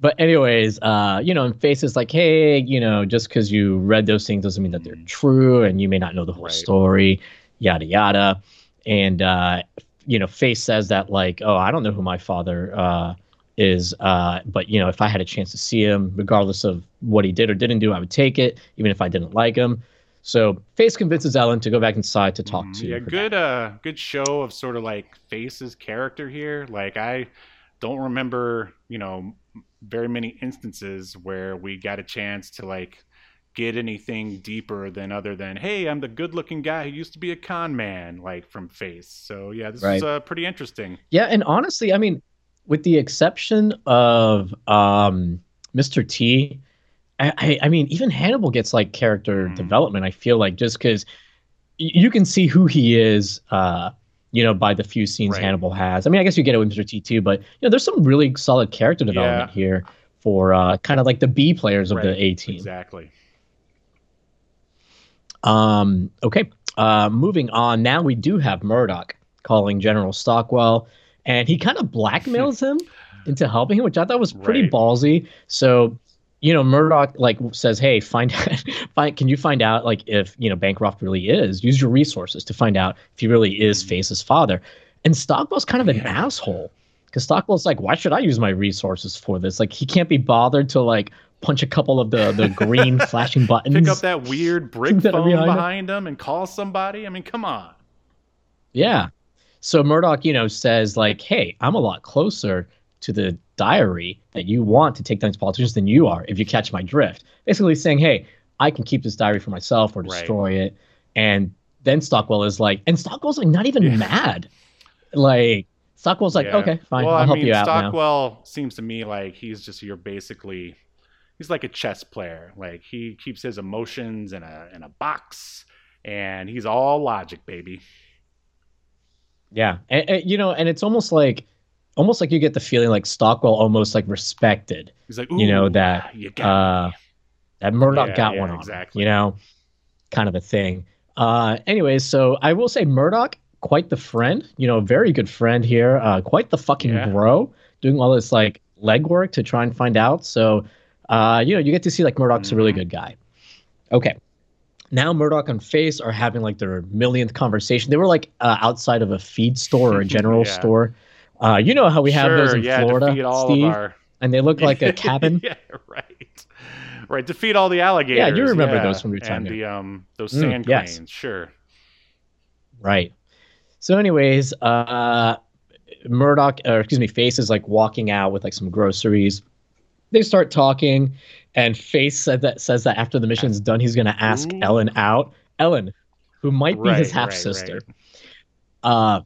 S2: But anyways, uh, you know, and Face is like, hey, you know, just because you read those things doesn't mean that they're
S1: Mhm.
S2: true, and you may not know the whole
S1: Right.
S2: story, yada yada. And uh, you know, Face says that like, oh, I don't know who my father uh, is, uh, but you know, if I had a chance to see him, regardless of what he did or didn't do, I would take it, even if I didn't like him. So Face convinces Ellen to go back inside to talk
S1: Mhm.
S2: to.
S1: yeah good
S2: dad.
S1: uh good show of sort of like face's character here like i don't remember you know very many instances where we got a chance to like get anything deeper than other than hey i'm the good looking guy who used to be a con man like from face so yeah this
S2: Right.
S1: is uh, pretty interesting
S2: Yeah, and honestly, I mean, with the exception of um, Mr. T, I, I, mean, even Hannibal gets like character
S1: Mhm.
S2: development. I feel like just because you can see who he is, uh, you know, by the few scenes
S1: Right.
S2: Hannibal has. I mean, I guess you get it with Mr. T too, but you know, there's some really solid character development
S1: Yeah.
S2: here for uh, kind of like the B players of the A team.
S1: exactly
S2: Um, okay. Uh, moving on. Now we do have Murdock calling General Stockwell, and he kind of blackmails him into helping him, which I thought was pretty
S1: Right.
S2: ballsy. So, you know, Murdock like says, "Hey, find find can you find out like if you know Bancroft really is? Use your resources to find out if he really is
S1: Mhm.
S2: Face's father." And Stockwell's kind of an
S1: Yeah.
S2: asshole because Stockwell's like, "Why should I use my resources for this? Like, he can't be bothered to like." Punch a couple of the the green flashing buttons.
S1: pick up that weird brick
S2: That
S1: phone
S2: behind
S1: behind him and call somebody i mean come on
S2: Yeah. So Murdock, you know, says like, "Hey, I'm a lot closer to the diary that you want to take down these politicians than you are. If you catch my drift." Basically saying, "Hey, I can keep this diary for myself or
S1: Right.
S2: destroy it." And then Stockwell is like, and Stockwell's like not even
S1: Yeah.
S2: mad. Like Stockwell's like,
S1: Yeah.
S2: "Okay, fine,
S1: Well,
S2: I'll
S1: I
S2: help
S1: mean,
S2: you out now."
S1: Stockwell seems to me like he's just you're basically he's like a chess player. Like he keeps his emotions in a in a box, and he's all logic, baby.
S2: Yeah, and, and, you know, and it's almost like, almost like you get the feeling like Stockwell almost like respected
S1: He's like,
S2: You know, that,
S1: you got
S2: uh,
S1: me."
S2: that Murdock
S1: Yeah,
S2: got
S1: yeah,
S2: one on
S1: exactly.
S2: you know, kind of a thing. Uh, anyways, so I will say Murdock, quite the friend, you know, very good friend here, uh, quite the fucking
S1: Yeah.
S2: bro, doing all this like legwork to try and find out. So, uh, you know, you get to see like Murdock's a really
S1: Mhm.
S2: good guy. Okay. Now Murdock and Face are having like their millionth conversation. They were like uh, outside of a feed store or a general
S1: Yeah.
S2: store. Uh, you know how we have those in
S1: yeah,
S2: Florida,
S1: all
S2: Steve,
S1: of our
S2: and they look like a cabin.
S1: yeah, right, right. To feed all the alligators.
S2: Yeah, you remember
S1: yeah,
S2: those from your time
S1: And the um those
S2: Mm,
S1: sand
S2: yes.
S1: Sure.
S2: Right. So, anyways, uh, Murdock, or excuse me, Face is like walking out with like some groceries. They start talking, and Face said that says that after the mission's done, he's gonna ask
S1: Ooh.
S2: Ellen out. Ellen, who might be his
S1: Right,
S2: half
S1: right,
S2: sister.
S1: right.
S2: Uh,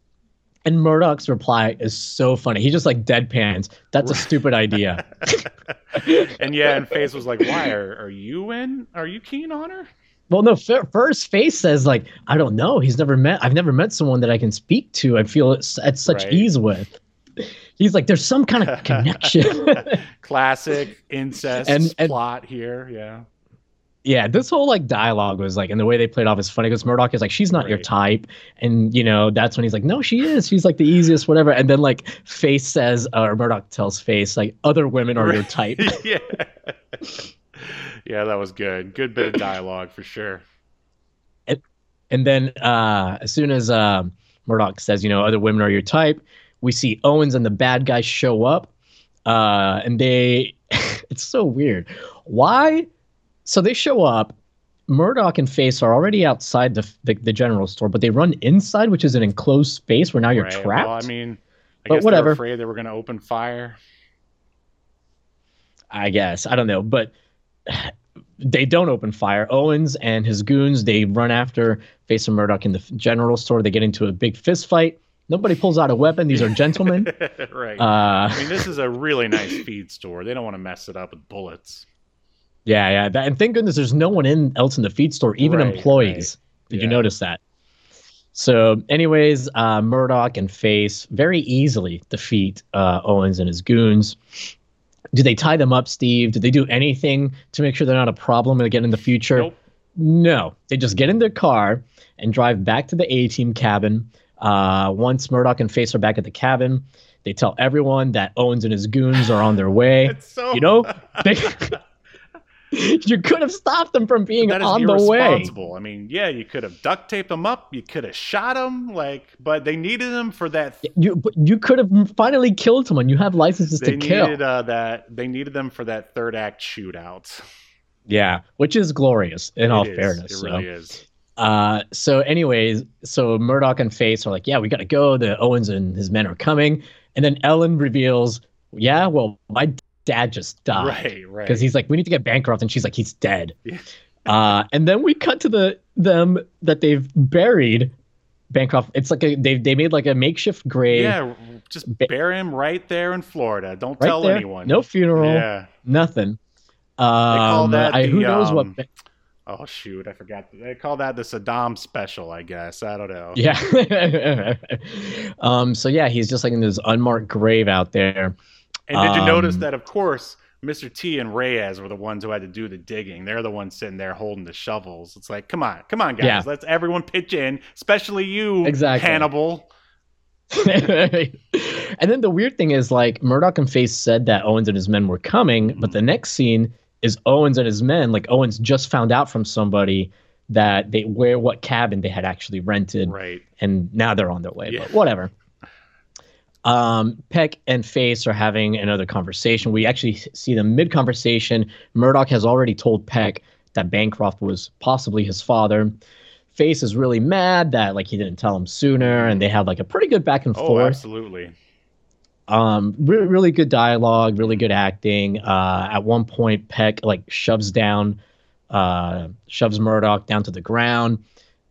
S2: and Murdock's reply is so funny. He just like deadpans. That's a stupid idea.
S1: and yeah, and Face was like, "Why are are you in? Are you keen on her?"
S2: Well, no. f- First, Face says like, I don't know. He's never met. I've never met someone that I can speak to. I feel at such
S1: Right.
S2: ease with. He's like, there's some kind of connection.
S1: Classic incest
S2: And- and-
S1: plot here. Yeah.
S2: Yeah, this whole like dialogue was like, and the way they played off is funny because Murdock is like, she's not your type, and you know that's when he's like, no, she is. She's like the easiest, whatever. And then like Face says, uh, or Murdock tells Face like, other women are your type.
S1: yeah. yeah, that was good. Good bit of dialogue for sure.
S2: And then uh, as soon as um, Murdock says, you know, other women are your type, we see Owens and the bad guys show up. Uh, and they, it's so weird. Why? So they show up. Murdock and Face are already outside the, the, the general store, but they run inside, which is an enclosed space where now you're
S1: Right.
S2: trapped.
S1: Well, I mean, I
S2: But
S1: guess
S2: whatever.
S1: afraid they were going to open fire.
S2: I guess I don't know, but they don't open fire. Owens and his goons they run after Face and Murdock in the general store. They get into a big fist fight. Nobody pulls out a weapon. These are gentlemen.
S1: right.
S2: Uh,
S1: I mean, this is a really nice feed store. They don't want to mess it up with bullets.
S2: Yeah, yeah. That, and thank goodness there's no one in else in the feed store, even
S1: Right,
S2: employees. Did you notice that? So, anyways, uh, Murdock and Face very easily defeat uh, Owens and his goons. Do they tie them up, Steve? Did they do anything to make sure they're not a problem again in the future?
S1: Nope.
S2: No. They just get in their car and drive back to the A team cabin. Uh, once Murdock and Face are back at the cabin, they tell everyone that Owens and his goons are on their way.
S1: So
S2: you know, they, you could have stopped them from being
S1: that is
S2: on the way.
S1: I mean, yeah, you could have duct taped them up. You could have shot them, like, but they needed them for that.
S2: You but you could have finally killed someone. You have licenses
S1: They
S2: to kill.
S1: needed uh, that. They needed them for that third act shootout.
S2: Yeah, which is glorious in all
S1: It is.
S2: fairness.
S1: it
S2: so.
S1: really is.
S2: Uh, so anyways, so Murdock and Face are like, yeah, we got to go. The Owens and his men are coming, and then Ellen reveals, yeah, well, my dad just died
S1: Right, right.
S2: because he's like, we need to get Bancroft, and she's like, he's dead.
S1: Yeah.
S2: Uh, and then we cut to the them that they've buried Bancroft. It's like a they they made like a makeshift grave.
S1: yeah, just bury him right there in Florida. Don't
S2: right
S1: tell
S2: there.
S1: anyone.
S2: No funeral.
S1: Yeah.
S2: Nothing. Um,
S1: call that
S2: I, who
S1: the,
S2: knows what?
S1: um, Oh shoot, I forgot. They call that the Saddam special, I guess. I don't know.
S2: Yeah. um. So yeah, he's just like in this unmarked grave out there.
S1: And did you notice
S2: Um,
S1: that, of course, Mr. T and Reyes were the ones who had to do the digging. They're the ones sitting there holding the shovels. It's like, come on, come on, guys.
S2: Yeah.
S1: Let's everyone pitch in, especially you,
S2: Exactly.
S1: Hannibal.
S2: and then the weird thing is like Murdock and Face said that Owens and his men were coming, but the next scene is Owens and his men. Like Owens just found out from somebody that they where what cabin they had actually rented,
S1: Right.
S2: and now they're on their way.
S1: Yeah.
S2: But whatever. Um, Peck and Face are having another conversation. We actually see them mid conversation. Murdock has already told Peck that Bancroft was possibly his father. Face is really mad that like he didn't tell him sooner, and they have like a pretty good back and
S1: Oh,
S2: forth.
S1: absolutely.
S2: Um, re- really good dialogue, really good acting. Uh, at one point, Peck like shoves down, uh, shoves Murdock down to the ground,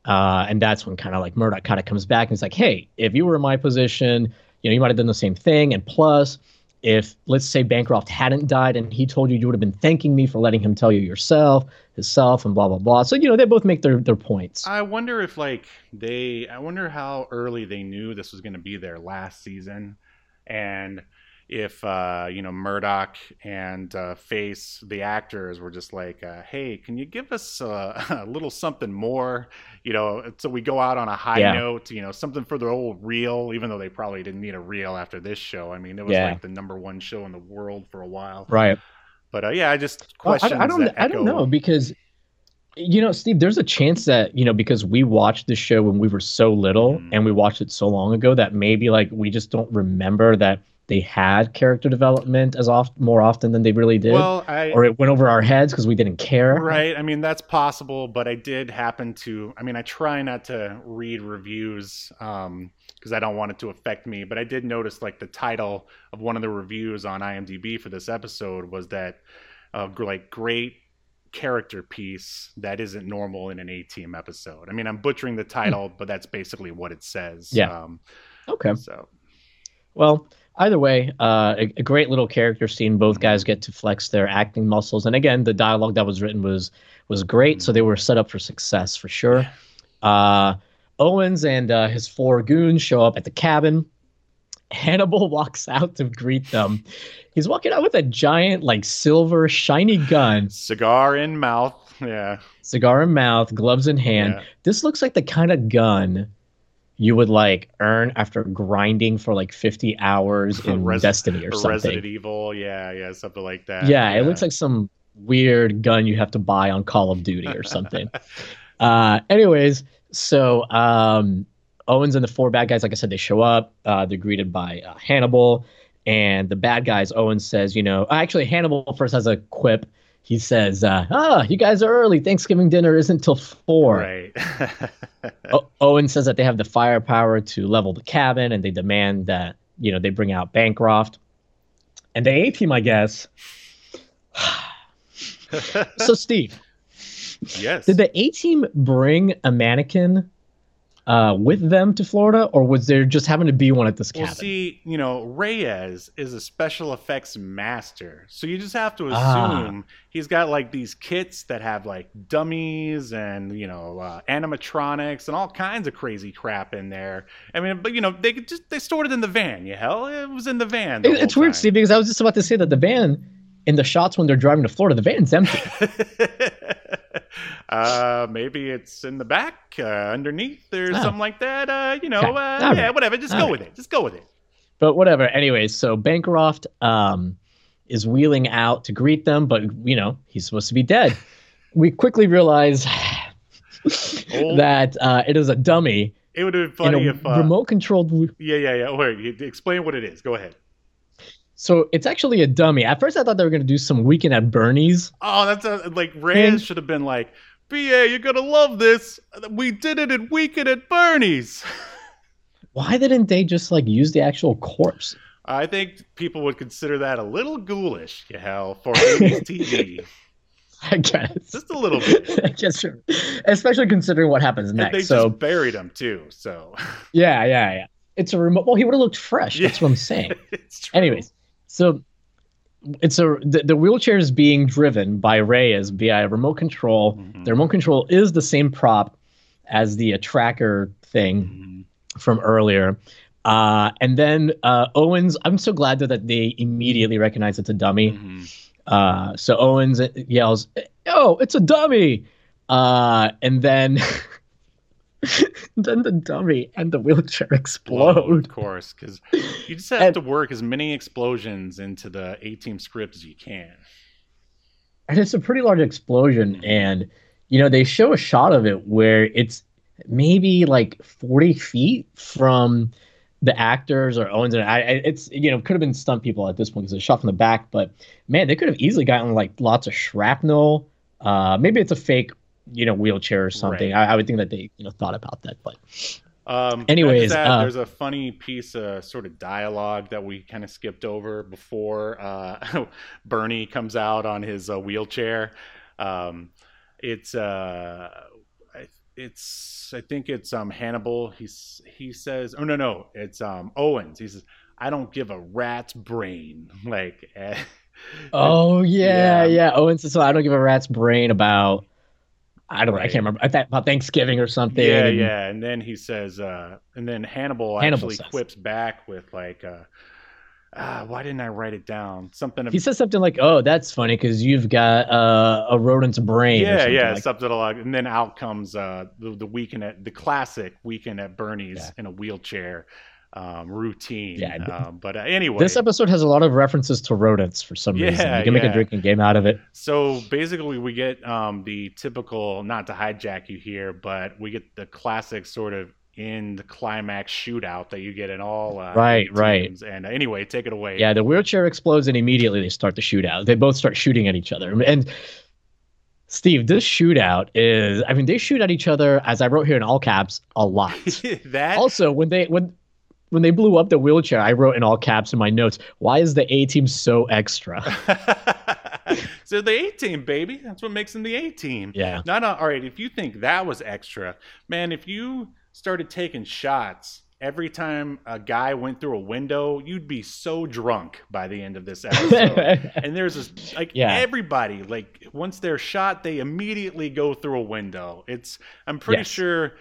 S2: uh, and that's when kind of like Murdock kind of comes back and he's like, "Hey, if you were in my position, you know, you might have done the same thing. And plus, if let's say Bancroft hadn't died and he told you, you would have been thanking me for letting him tell you yourself, himself, and blah blah blah. So you know, they both make their their points.
S1: I wonder if like they I wonder how early they knew this was going to be their last season and if uh you know Murdock and uh Face the actors were just like uh hey can you give us uh, a little something more you know so we go out on a high
S2: Yeah.
S1: note you know something for the old reel even though they probably didn't need a reel after this show I mean it was
S2: Yeah.
S1: like the number one show in the world for a while
S2: Right.
S1: but uh yeah I just
S2: Well, I,
S1: questions
S2: I don't. I don't know because, you know, Steve. There's a chance that you know because we watched the show when we were so little
S1: Mhm.
S2: and we watched it so long ago that maybe like we just don't remember that they had character development as oft more often than they really did,
S1: well I
S2: or it went over our heads because we didn't care.
S1: Right. I mean, that's possible, but I did happen to. I mean, I try not to read reviews because I don't want it to affect me. But I did notice, like, the title of one of the reviews on IMDb for this episode was that, uh, like, great character piece that isn't normal in an A Team episode. I mean, I'm butchering the title, but that's basically what it says.
S2: Yeah.
S1: Um,
S2: Okay.
S1: so
S2: Well, either way, uh, a, a great little character scene. Both guys get to flex their acting muscles, and again, the dialogue that was written was was great. So they were set up for success for sure. Uh, Owens and uh, his four goons show up at the cabin. Hannibal walks out to greet them. He's walking out with a giant, like silver, shiny gun,
S1: cigar in mouth. Yeah.
S2: cigar in mouth, gloves in hand.
S1: Yeah.
S2: This looks like the kind of gun you would like earn after grinding for like 50 hours in
S1: Resi-
S2: Destiny or, something.
S1: Resident Evil. Yeah. Yeah. Something like that.
S2: yeah, it looks like some weird gun you have to buy on Call of Duty or something. uh, anyways, so um, Owens and the four bad guys, like I said, they show up. Uh, they're greeted by uh, Hannibal, and the bad guys. Owens says, you know, actually Hannibal first has a quip. He says, uh, "Ah, you guys are early. Thanksgiving dinner isn't till four.
S1: Right.
S2: O- Owen says that they have the firepower to level the cabin, and they demand that you know they bring out Bancroft. And the A team, I guess, So, Steve,
S1: yes.
S2: did the A team bring a mannequin uh, with them to Florida, or was there just having to be one at this cabin?
S1: Well, see, you know, Reyes is a special effects master. So you just have to
S2: Ah.
S1: assume he's got like these kits that have like dummies and, you know, uh, animatronics and all kinds of crazy crap in there. I mean, but, you know, they could just, they stored it in the van, Yahel. It was in the van. the
S2: It- it's weird,
S1: time.
S2: Steve, because I was just about to say that the van, in the shots when they're driving to Florida, the van's empty.
S1: uh, maybe it's in the back, uh, underneath, or
S2: Oh.
S1: something like that. Uh, you know,
S2: Okay.
S1: uh,
S2: All
S1: yeah,
S2: right.
S1: whatever. Just
S2: All
S1: go
S2: right.
S1: with it. Just go with it.
S2: But whatever. Anyways, so Bancroft um, is wheeling out to greet them, but you know he's supposed to be dead. We quickly realize
S1: Oh.
S2: that uh, it is a dummy
S1: It would have been funny
S2: a
S1: if. Uh,
S2: remote-controlled.
S1: Yeah, yeah, yeah. Wait, explain what it is. Go ahead.
S2: So it's actually a dummy. At first, I thought they were going to do some weekend at Bernie's.
S1: Oh, that's a, like Reyes
S2: And-
S1: should have been like, BA, you're gonna love this. We did it at Weekend at Bernie's.
S2: Why didn't they just like use the actual corpse?
S1: I think people would consider that a little ghoulish, Yahel, for 80s TV.
S2: I guess.
S1: Just a little bit.
S2: I guess, sure. especially considering what happens
S1: And they
S2: next. So
S1: just buried him too, so
S2: yeah, yeah, yeah. It's a remote. Well, he would have looked fresh. That's what I'm saying.
S1: it's true.
S2: Anyways, so it's a the, the wheelchair is being driven by Reyes via a remote control.
S1: Mhm.
S2: The remote control is the same prop as the uh, tracker thing
S1: Mhm.
S2: from earlier. Uh, and then uh, Owens, I'm so glad that, that they immediately recognize it's a dummy.
S1: Mhm.
S2: Uh, so Owens yells, "Oh, it's a dummy!" Uh, and then, then the dummy and the wheelchair explode.
S1: of course, because you just have
S2: And-
S1: to work as many explosions into the A team script as you can.
S2: and it's a pretty large explosion
S1: Mhm.
S2: and you know they show a shot of it where it's maybe like 40 feet from the actors or owens and I, I it's you know could have been stunt people at this point because it's shot from the back but man they could have easily gotten like lots of shrapnel uh maybe it's a fake you know wheelchair or something
S1: Right.
S2: I, I would think that they you know thought about that but
S1: Um,
S2: Anyways,
S1: that,
S2: uh,
S1: there's a funny piece of sort of dialogue that we kind of skipped over before uh, Bernie comes out on his uh, wheelchair. Um, it's uh, it's I think it's um Hannibal. He's he says, oh no no, it's um Owens. He says, I don't give a rat's brain. Like, eh,
S2: oh yeah
S1: Yeah.
S2: yeah, owens says so i don't give a rat's brain about i don't know
S1: i
S2: can't remember I thought about thanksgiving or something
S1: yeah
S2: and-
S1: yeah. And then he says, uh, and then Hannibal,
S2: Hannibal
S1: actually
S2: says.
S1: quips back with like. Uh, Ah, why didn't I write it down? Something.
S2: He says something like, "Oh, that's funny because you've got uh, a rodent's brain."
S1: yeah,
S2: something
S1: yeah,
S2: like-
S1: something along. And then out comes uh, the, the weekend at the classic weekend at Bernie's
S2: Yeah.
S1: in a wheelchair um, routine.
S2: Yeah,
S1: um, but uh, anyway,
S2: This episode has a lot of references to rodents for some reason. You can make a drinking game out of it.
S1: so basically we get um, the typical, not to hijack you here, but we get the classic sort of in the climax shootout that you get in all uh,
S2: Right, right.
S1: And uh, anyway, take it away.
S2: Yeah, the wheelchair explodes and immediately they start the shootout. They both start shooting at each other. And Steve, this shootout is I mean, they shoot at each other, as I wrote here in all caps, a lot.
S1: that
S2: also, when they when when they blew up the wheelchair, I wrote in all caps in my notes, why is the A team so extra?
S1: so the A team, baby. That's what makes them the A team.
S2: Yeah.
S1: Not uh, all right. If you think that was extra, man. If you started taking shots every time a guy went through a window, you'd be so drunk by the end of this episode. and there's this like
S2: Yeah.
S1: everybody like once they're shot, they immediately go through a window. It's I'm pretty
S2: Yes.
S1: sure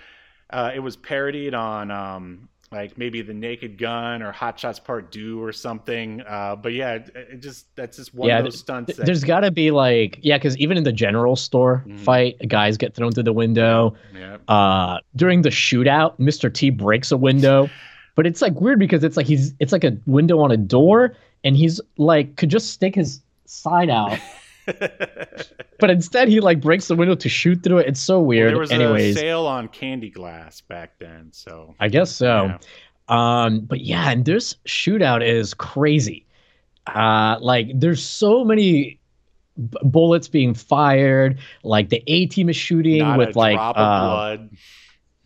S1: uh, it was parodied on um, like maybe the Naked Gun or Hot Shots Part Two or something. Uh, but yeah, it, it just that's just one
S2: Yeah,
S1: of those stunts.
S2: Th-
S1: that-
S2: There's got to be like, yeah, because even in the general store
S1: Mhm.
S2: fight, guys get thrown through the window.
S1: yeah.
S2: Uh, during the shootout, Mr. T breaks a window, but it's like weird because it's like he's it's like a window on a door, and he's like could just stick his side out, but instead he like breaks the window to shoot through it. It's so
S1: Well,
S2: weird.
S1: there was
S2: Anyways,
S1: a sale on candy glass back then, so
S2: I guess so.
S1: yeah.
S2: Um, but yeah, and this shootout is crazy. Uh, like there's so many b- bullets being fired. Like the A team is shooting
S1: not
S2: with
S1: a
S2: like
S1: drop
S2: uh,
S1: of blood.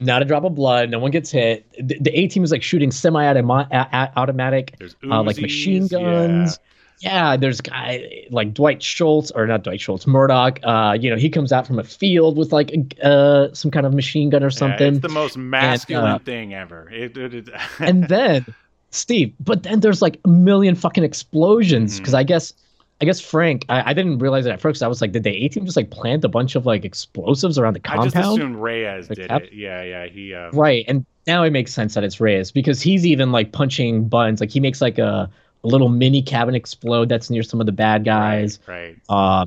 S2: not a drop of blood. No one gets hit. The, the A team is like shooting semi-automatic, uh, like machine guns. yeah, there's guy like Dwight Schultz or not Dwight Schultz, Murdock. Uh, you know, he comes out from a field with like uh some kind of machine gun or
S1: Yeah,
S2: something.
S1: it's the most masculine
S2: uh,
S1: thing ever. It, it, it-
S2: and then Steve, but then there's like a million fucking explosions because I guess I guess Frank, I, I didn't realize it at first. I was like, did the A team just like plant a bunch of like explosives around the compound?
S1: I just assumed Reyes
S2: The
S1: did
S2: cap-
S1: it. Yeah, yeah. He uh,
S2: Right, and now it makes sense that it's Reyes because he's even like punching buttons. Like he makes like a, a little mini cabin explode that's near some of the bad guys.
S1: Right.
S2: Uh,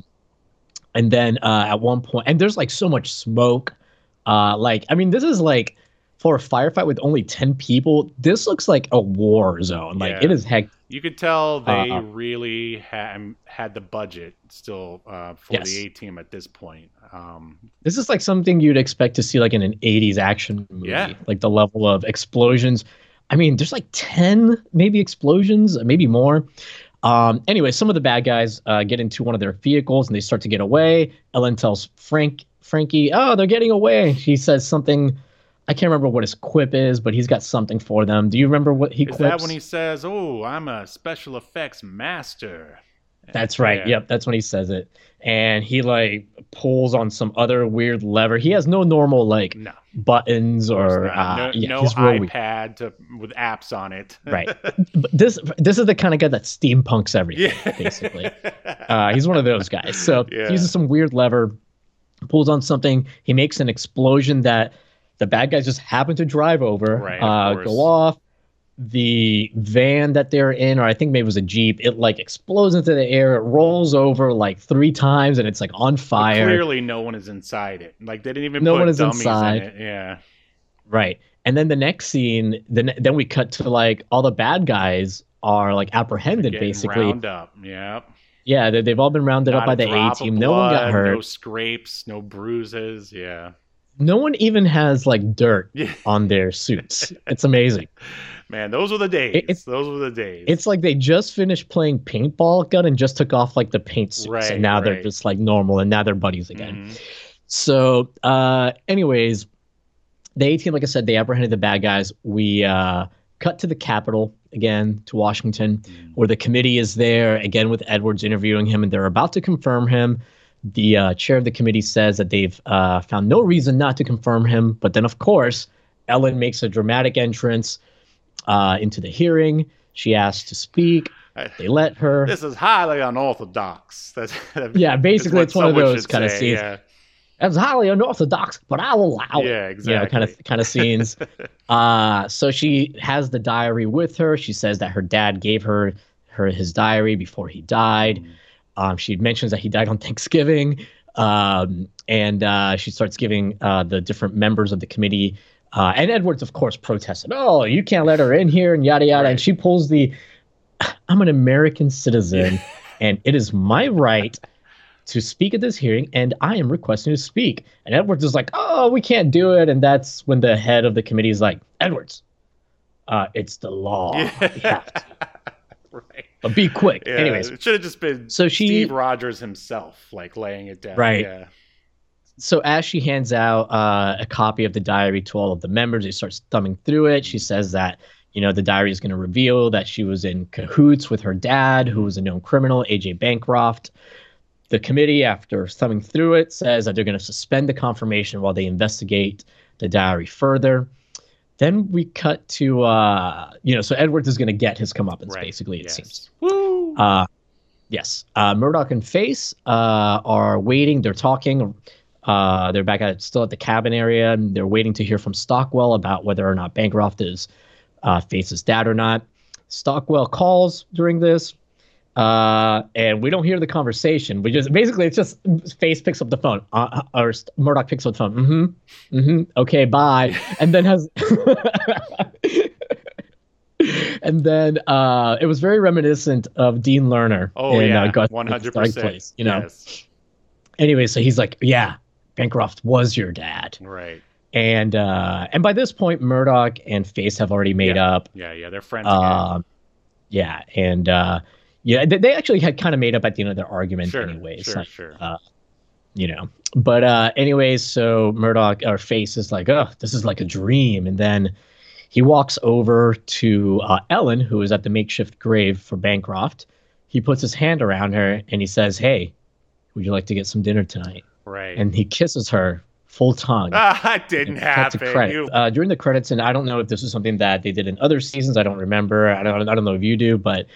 S2: and then uh, at one point, and there's like so much smoke. Uh, like I mean, this is like for a firefight with only ten people. This looks like a war zone. Like
S1: Yeah.
S2: it is heck.
S1: You could tell they
S2: Uh,
S1: really had had the budget still uh, for
S2: Yes.
S1: the A team at this point. Um,
S2: This is like something you'd expect to see like in an '80s action movie.
S1: Yeah.
S2: Like the level of explosions. I mean, there's like ten maybe explosions, maybe more. Um, anyway, some of the bad guys uh, get into one of their vehicles and they start to get away. Ellen tells Frank, Frankie, "Oh, they're getting away." He says something. I can't remember what his quip is, but he's got something for them. Do you remember what he
S1: is
S2: quips?
S1: that when he says, "Oh, I'm a special effects master"?
S2: That's right.
S1: Yeah.
S2: Yep, that's when he says it. And he like pulls on some other weird lever. He has no normal like
S1: No,
S2: buttons or uh,
S1: no,
S2: yeah,
S1: no
S2: he's real weird.
S1: iPad to, with apps on it.
S2: Right. But this this is the kind of guy that steampunks everything.
S1: yeah,
S2: basically. Uh, he's one of those guys. So
S1: Yeah.
S2: he uses some weird lever, pulls on something. He makes an explosion that the bad guys just happen to drive over,
S1: Right, of
S2: uh, go off. The van that they're in, or I think maybe it was a jeep, it like explodes into the air. It rolls over like three times, and it's like on
S1: But
S2: fire.
S1: clearly, no one is inside it. Like they didn't even
S2: No
S1: put
S2: one is
S1: dummies
S2: inside.
S1: in it. Yeah,
S2: Right. And then the next scene, then then we cut to like all the bad guys are like apprehended, basically.
S1: round up. Yep.
S2: Yeah, they, they've all been rounded up by the A team. No one got hurt.
S1: No scrapes, no bruises. Yeah.
S2: no one even has like dirt
S1: Yeah.
S2: on their suits. It's amazing.
S1: Man, those were the days.
S2: it's-
S1: those were the days.
S2: It's like they just finished playing paintball gun and just took off like the paint suits,
S1: Right,
S2: and now they're just like normal, and now they're buddies again.
S1: Mhm.
S2: So, uh, anyways, the A team, like I said, they apprehended the bad guys. We uh, cut to the Capitol again to Washington,
S1: Mm-hmm.
S2: where the committee is there again with Edwards interviewing him, and they're about to confirm him. The uh, chair of the committee says that they've uh, found no reason not to confirm him, but then, of course, Ellen makes a dramatic entrance uh, into the hearing. She asks to speak. They let her.
S1: This is highly unorthodox. That's
S2: Yeah, basically, it's one of those kind of
S1: say,
S2: scenes.
S1: Yeah,
S2: That's highly unorthodox, but I'll allow it.
S1: yeah
S2: you
S1: exactly.
S2: know, kind of kind of scenes. uh, so she has the diary with her. She says that her dad gave her her his diary before he died. Um, she mentions that he died on Thanksgiving, um, and uh, she starts giving uh, the different members of the committee. Uh, and Edwards, of course, protested. Oh, you can't let her in here, and yada yada. And she pulls the, "I'm an American citizen, and it is my right." to speak at this hearing, and I am requesting to speak. And Edwards is like, "Oh, we can't do it." And that's when the head of the committee is like, "Edwards, uh, it's the law. To.
S1: right.
S2: But be quick."
S1: Yeah,
S2: Anyways,
S1: it should have just been
S2: so she-
S1: Steve Rogers himself, like laying it down.
S2: Right.
S1: Yeah.
S2: So as she hands out uh, a copy of the diary to all of the members, they start thumbing through it. She says that you know the diary is going to reveal that she was in cahoots with her dad, who was a known criminal, AJ Bancroft. The committee, after thumbing through it, says that they're going to suspend the confirmation while they investigate the diary further. Then we cut to uh, you know, so Edwards is going to get his comeuppance.
S1: Right.
S2: Basically, it
S1: yes.
S2: seems.
S1: Woo.
S2: Uh, yes. Uh, Murdock and Face uh, are waiting. They're talking. Uh, they're back at still at the cabin area, and they're waiting to hear from Stockwell about whether or not Bancroft is uh, Face's dad or not. Stockwell calls during this, uh, and we don't hear the conversation. We just basically it's just Face picks up the phone, uh, or Murdock picks up the phone. Mm-hmm. Mm-hmm. Okay, bye. And then has. and then uh, it was very reminiscent of Dean Learner
S1: oh
S2: in
S1: yeah,
S2: uh,
S1: one hundred percent.
S2: You know.
S1: Yes.
S2: Anyway, so he's like, "Yeah, Bancroft was your dad,"
S1: Right.
S2: and uh, and by this point, Murdock and Face have already made up.
S1: Yeah, yeah, they're friends.
S2: Um, yeah, and uh, yeah, they, they actually had kind of made up at the end of their argument,
S1: Sure,
S2: anyways.
S1: sure,
S2: like,
S1: sure.
S2: uh, you know, but uh, anyways, so Murdock or Face is like, "Oh, this is like a dream," and then he walks over to uh, Ellen, who is at the makeshift grave for Bancroft. he puts his hand around her and he says, "Hey, would you like to get some dinner tonight?"
S1: Right.
S2: And he kisses her full tongue.
S1: ah, it didn't happen. You-
S2: Uh, during the credits, and I don't know if this is something that they did in other seasons. I don't remember. I don't. I don't know if you do, but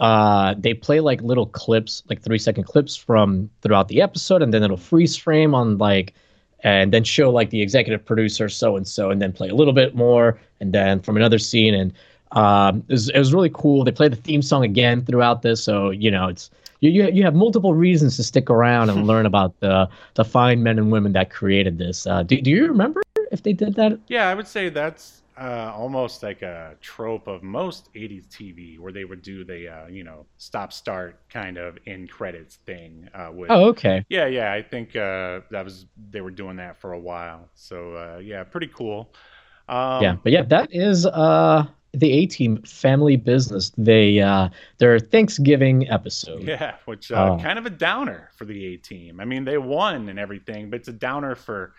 S2: uh, they play like little clips, like three second clips from throughout the episode, and then it'll freeze frame on like, and then show like the executive producer so and so, and then play a little bit more, and then from another scene, and um, it was, it was really cool. They play the theme song again throughout this, so you know it's you you, you have multiple reasons to stick around and learn about the the fine men and women that created this. Uh, do do you remember if they did that?
S1: Yeah, I would say that's uh, almost like a trope of most 80s TV where they would do the, uh, you know, stop start kind of in credits thing. Uh, with,
S2: Oh, okay.
S1: Yeah, yeah, I think uh, that was, they were doing that for a while. So, uh, yeah, pretty cool. Um,
S2: yeah, but yeah, that is uh the A Team Family Business. They uh their Thanksgiving episode.
S1: Yeah, which uh,
S2: Oh.
S1: kind of a downer for the A team. I mean, they won and everything, but it's a downer for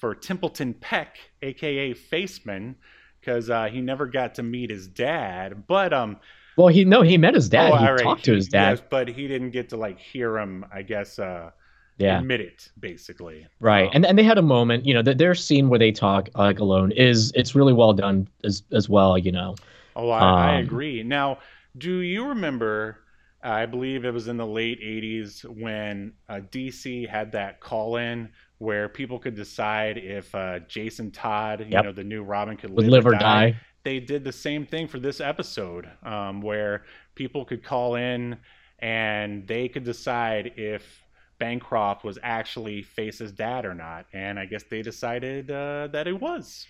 S1: for Templeton Peck, aka Faceman, because uh, he never got to meet his dad. But um,
S2: Well, he no, he met his dad.
S1: oh,
S2: he
S1: right,
S2: talked to his dad.
S1: yes, but he didn't get to like hear him. I guess uh,
S2: yeah,
S1: admit it basically.
S2: right.
S1: Um,
S2: And and they had a moment. You know, that their scene where they talk like alone is it's really well done as as well. You know.
S1: Oh, I, I
S2: Um,
S1: agree. Now, do you remember? I believe it was in the late '80s when uh, DC had that call-in where people could decide if uh, Jason Todd, you
S2: Yep.
S1: know, the new Robin, could
S2: Would live or die.
S1: They did the same thing for this episode, um, where people could call in and they could decide if Bancroft was actually Face's dad or not. And I guess they decided uh, that it was.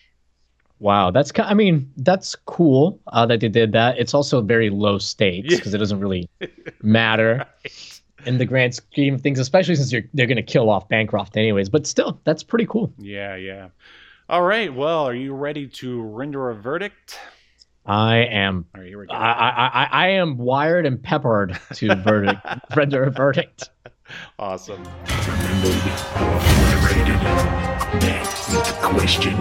S2: Wow, that's I mean that's cool uh, that they did that. It's also very low stakes because it doesn't really matter in the grand scheme of things, especially since you're, they're going to kill off Bancroft anyways. But still, that's pretty cool.
S1: Yeah, yeah. All right. Well, are you ready to render a verdict?
S2: I am
S1: All right, here we go.
S2: I, I, I, I am wired and peppered to verdict render a verdict.
S1: Awesome.
S3: Remember, you're rated. That is the question.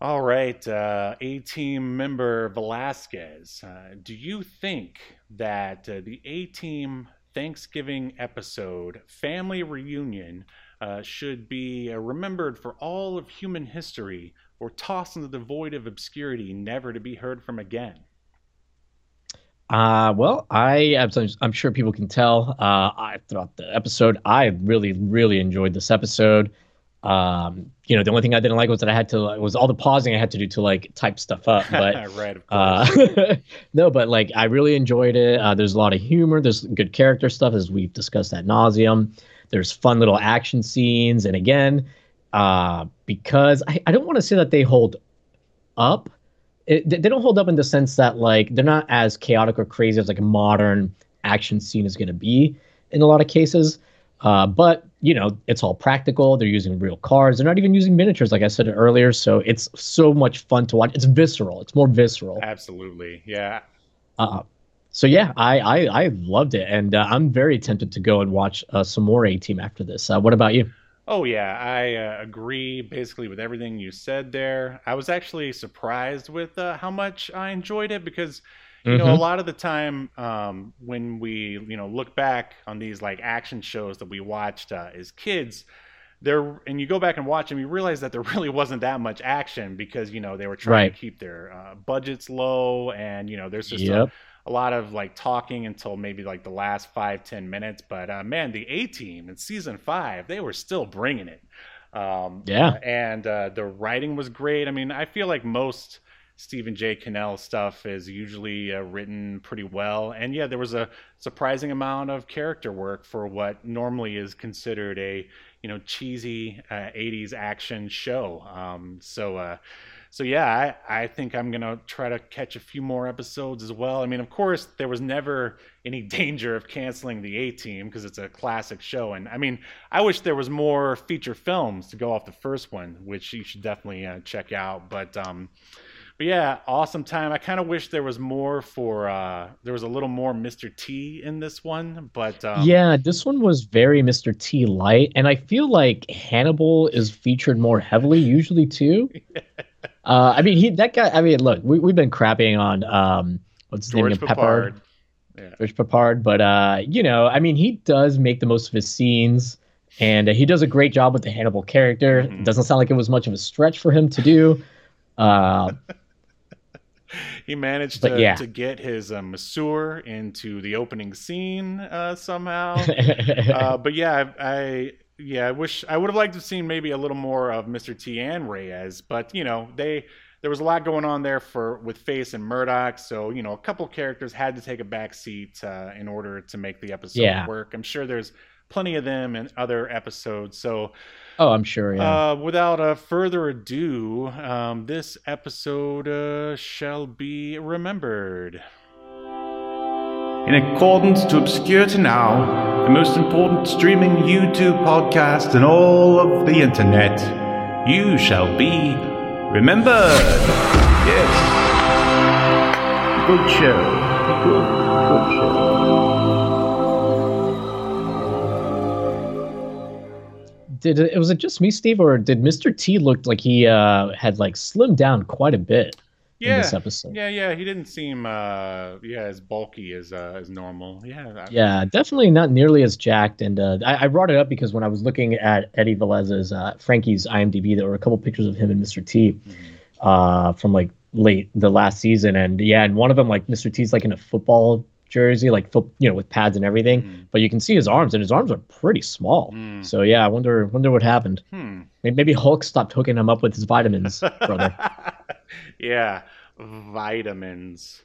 S1: All right. Uh, A team member Velazquez, uh, do you think that uh, the A team Thanksgiving episode, Family Reunion, uh, should be uh, remembered for all of human history or tossed into the void of obscurity, never to be heard from again?
S2: Uh, well, I I'm, sure people can tell. Uh, I throughout the episode, I really really enjoyed this episode. Um, you know, the only thing I didn't like was that I had to was all the pausing I had to do to like type stuff up, but.
S1: right.
S2: Uh, no, but like I really enjoyed it. Uh, there's a lot of humor. There's good character stuff, as we've discussed at nauseum. There's fun little action scenes, and again, uh, because I, I don't want to say that they hold up. It, they don't hold up in the sense that like they're not as chaotic or crazy as like a modern action scene is going to be in a lot of cases. Uh, but you know, it's all practical. They're using real cars. They're not even using miniatures, like I said earlier. So it's so much fun to watch. It's visceral. It's more visceral.
S1: Absolutely. Yeah.
S2: Uh, so yeah, I I, I loved it, and uh, I'm very tempted to go and watch uh, some more A Team after this. Uh, what about you?
S1: Oh yeah, I uh, agree basically with everything you said there. I was actually surprised with uh, how much I enjoyed it because you know a
S2: Mhm.
S1: lot of the time um, when we you know look back on these like action shows that we watched uh, as kids there and you go back and watch them you realize that there really wasn't that much action because you know they were trying
S2: Right.
S1: to keep their uh, budgets low and you know there's just
S2: Yep.
S1: a lot of like talking until maybe like the last five ten minutes but uh, man the a team in season five they were still bringing it. Um,
S2: Yeah.
S1: and uh, the writing was great. I mean i feel like most stephen j cannell stuff is usually uh, written pretty well. And yeah there was a surprising amount of character work for what normally is considered a you know cheesy uh, 80s action show. Um, so uh, so yeah I, I think i'm gonna try to catch a few more episodes as well i mean of course there was never any danger of canceling the a team because it's a classic show and i mean i wish there was more feature films to go off the first one which you should definitely uh, check out but um but yeah, awesome time. I kind of wish there was more for uh there was a little more Mr. T in this one, but um,
S2: yeah, this one was very Mr. T light, and I feel like Hannibal is featured more heavily usually too. uh, I mean, he that guy. I mean, look, we we've been crapping on um, what's his
S1: George
S2: name? Peppard.
S1: Yeah.
S2: George Peppard. But uh, you know, I mean, he does make the most of his scenes, and uh, he does a great job with the Hannibal character.
S1: Mhm.
S2: It doesn't sound like it was much of a stretch for him to do. Uh,
S1: He managed to,
S2: yeah.
S1: to get his uh, masseur into the opening scene uh, somehow. uh, but yeah, I, I yeah, I wish I would have liked to have seen maybe a little more of Mr. T and Reyes, but you know they there was a lot going on there for with Face and Murdock, so you know a couple characters had to take a back seat uh, in order to make the episode
S2: Yeah.
S1: work. I'm sure there's plenty of them in other episodes, so
S2: oh, I'm sure. Yeah.
S1: uh, without uh, further ado, um, this episode uh, shall be remembered.
S5: In accordance to Obscurity Now, the most important streaming YouTube podcast in all of the internet, you shall be remembered. Yes. Good show. Good, good show.
S2: did it was it just me, Steve, or did Mr. T look like he uh, had like slimmed down quite a bit
S1: Yeah,
S2: this episode?
S1: yeah, yeah. He didn't seem, uh, yeah, as bulky as uh, as normal. Yeah, I-
S2: Yeah, definitely not nearly as jacked. And uh, I, I brought it up because when I was looking at Eddie Velez's uh, Frankie's IMDb, there were a couple pictures of him and Mr. T
S1: Mhm.
S2: uh, from like late the last season, and yeah, and one of them like Mr. T's like in a football jersey, like foot, you know, with pads and everything.
S1: Mhm.
S2: But you can see his arms, and his arms are pretty small.
S1: Mm.
S2: So yeah, I wonder wonder what happened.
S1: Hmm.
S2: Maybe Hulk stopped hooking him up with his vitamins, brother.
S1: yeah, vitamins.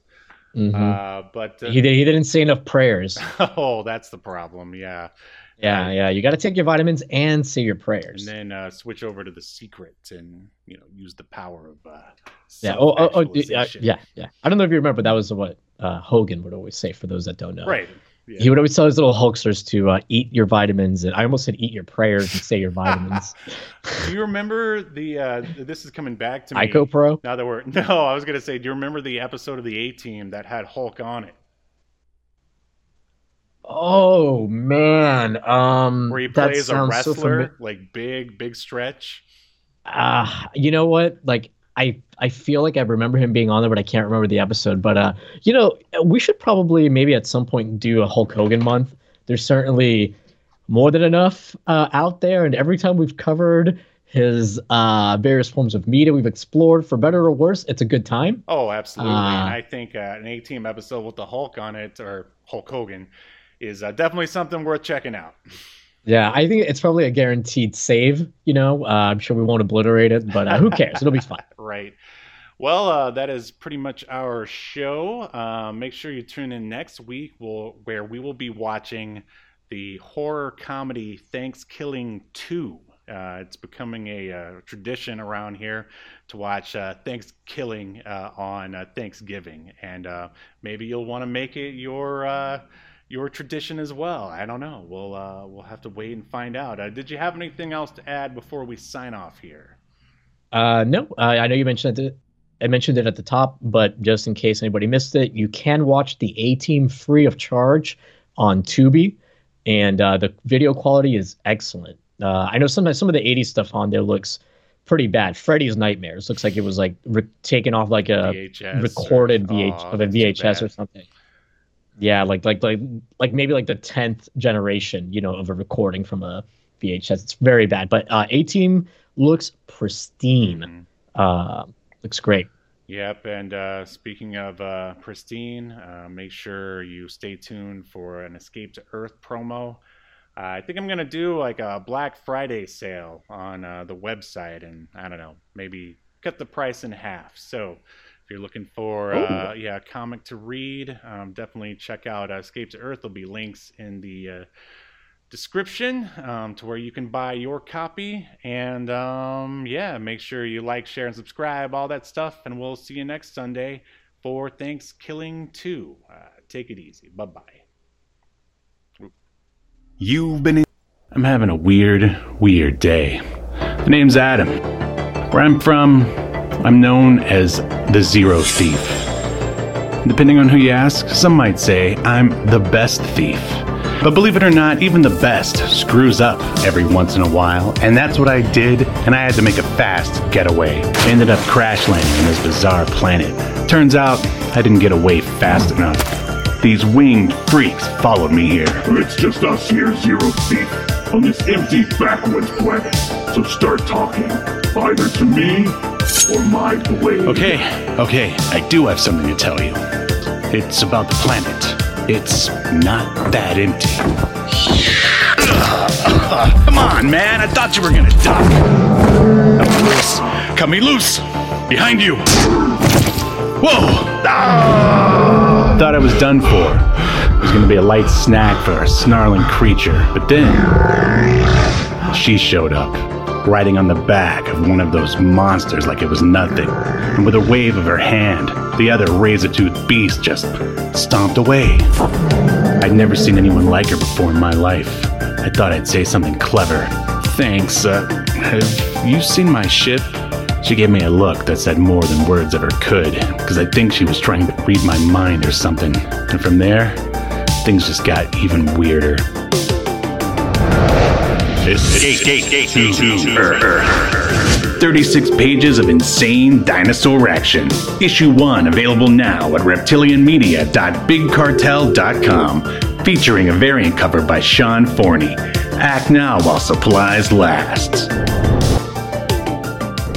S2: Mhm.
S1: Uh, but uh,
S2: he did, he didn't say enough prayers.
S1: oh, that's the problem. Yeah.
S2: Yeah, yeah. You got to take your vitamins and say your prayers.
S1: and then uh, switch over to the secret and you know use the power of uh,
S2: Yeah. Oh, oh, oh, yeah, yeah, yeah. I don't know if you remember. That was what uh, Hogan would always say. For those that don't know,
S1: right. Yeah.
S2: He would always tell his little Hulksters to uh, eat your vitamins, and I almost said eat your prayers and say your vitamins.
S1: do you remember the? Uh, this is coming back to me.
S2: Ico Pro.
S1: Now that we're no, I was gonna say, do you remember the episode of the A Team that had Hulk on it,
S2: Oh man, um,
S1: where he plays a
S2: so
S1: wrestler,
S2: fami-
S1: like big, big stretch?
S2: Ah, you know what? Like I, I feel like I remember him being on there, but I can't remember the episode. But uh, you know, we should probably maybe at some point do a Hulk Hogan month. There's certainly more than enough uh, out there, and every time we've covered his uh, various forms of media we've explored, for better or worse, it's a good time.
S1: Oh, absolutely.
S2: Uh,
S1: I think uh, an A Team episode with the Hulk on it or Hulk Hogan is uh, definitely something worth checking out.
S2: Yeah, I think it's probably a guaranteed save. You know, uh, I'm sure we won't obliterate it, but uh, who cares? It'll be fun.
S1: Right. Well, uh, that is pretty much our show. Uh, make sure you tune in next week, we'll, where we will be watching the horror comedy Thanksgiving 2. Uh, it's becoming a uh, tradition around here to watch uh, Thanksgiving uh, on uh, Thanksgiving, and uh, maybe you'll want to make it your uh, your tradition as well. I don't know. We'll uh, we'll have to wait and find out. Uh, did you have anything else to add before we sign off here?
S2: Uh, no, uh, I know you mentioned it. I mentioned it at the top, but just in case anybody missed it, you can watch the A Team free of charge on Tubi, and uh, the video quality is excellent. Uh, I know sometimes some of the '80s stuff on there looks pretty bad. Freddy's Nightmares looks like it was like re- taken off like a
S1: VHS or-
S2: recorded VH
S1: Oh,
S2: of a VHS or something. Yeah, like like like like maybe like the tenth generation, you know, of a recording from a VHS. It's very bad, but uh, A Team looks pristine.
S1: Mhm.
S2: Uh, looks great.
S1: Yep, and uh, speaking of uh, pristine, uh, make sure you stay tuned for an Escape to Earth promo. Uh, I think I'm gonna do like a Black Friday sale on uh, the website, and I don't know, maybe cut the price in half. So you're looking for uh, yeah a comic to read, um, definitely check out uh, Escape to Earth. There'll be links in the uh, description um, to where you can buy your copy. And um, yeah, make sure you like, share, and subscribe, all that stuff. And we'll see you next Sunday for Thanksgiving 2. Uh, take it easy. Bye bye.
S5: You've been in.
S1: I'm having a weird, weird day. The name's Adam. Where I'm from, I'm known as the Zero Thief. Depending on who you ask, some might say I'm the best thief. But believe it or not, even the best screws up every once in a while, and that's what I did, and I had to make a fast getaway. I ended up crash landing on this bizarre planet. Turns out, I didn't get away fast enough. These winged freaks followed me here.
S3: It's just us here, Zero Thief, on this empty backwoods planet. So start talking, either to me or.
S1: Okay, okay, I do have something to tell you. It's about the planet. It's not that empty. Come on, man, I thought you were gonna duck. Cut me loose. Cut me loose! Behind you! Whoa! Ah! Thought I was done for. It was gonna be a light snack for a snarling creature, but then she showed up, riding on the back of one of those monsters like it was nothing. And with a wave of her hand, the other razor toothed beast just stomped away. I'd never seen anyone like her before in my life. I thought I'd say something clever. Thanks, uh, have you seen my ship? She gave me a look that said more than words ever could, because I think she was trying to read my mind or something. And from there, things just got even weirder. Escape to Earth. 36 pages of insane dinosaur action. Issue 1 available now at reptilianmedia.bigcartel.com. Featuring a variant cover by Sean Forney. Act now while supplies last.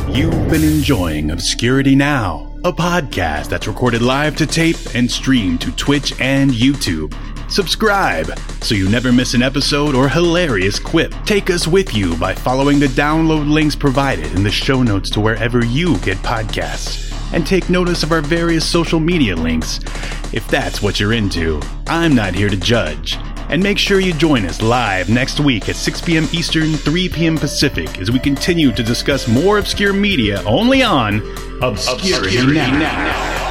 S1: You've been enjoying Obscurity Now, a podcast that's recorded live to tape and streamed to Twitch and YouTube. Subscribe so you never miss an episode or hilarious quip. Take us with you by following the download links provided in the show notes to wherever you get podcasts. And take notice of our various social media links if that's what you're into. I'm not here to judge. And make sure you join us live next week at 6 p.m. Eastern, 3 p.m. Pacific as we continue to discuss more obscure media only on Obscurity, now.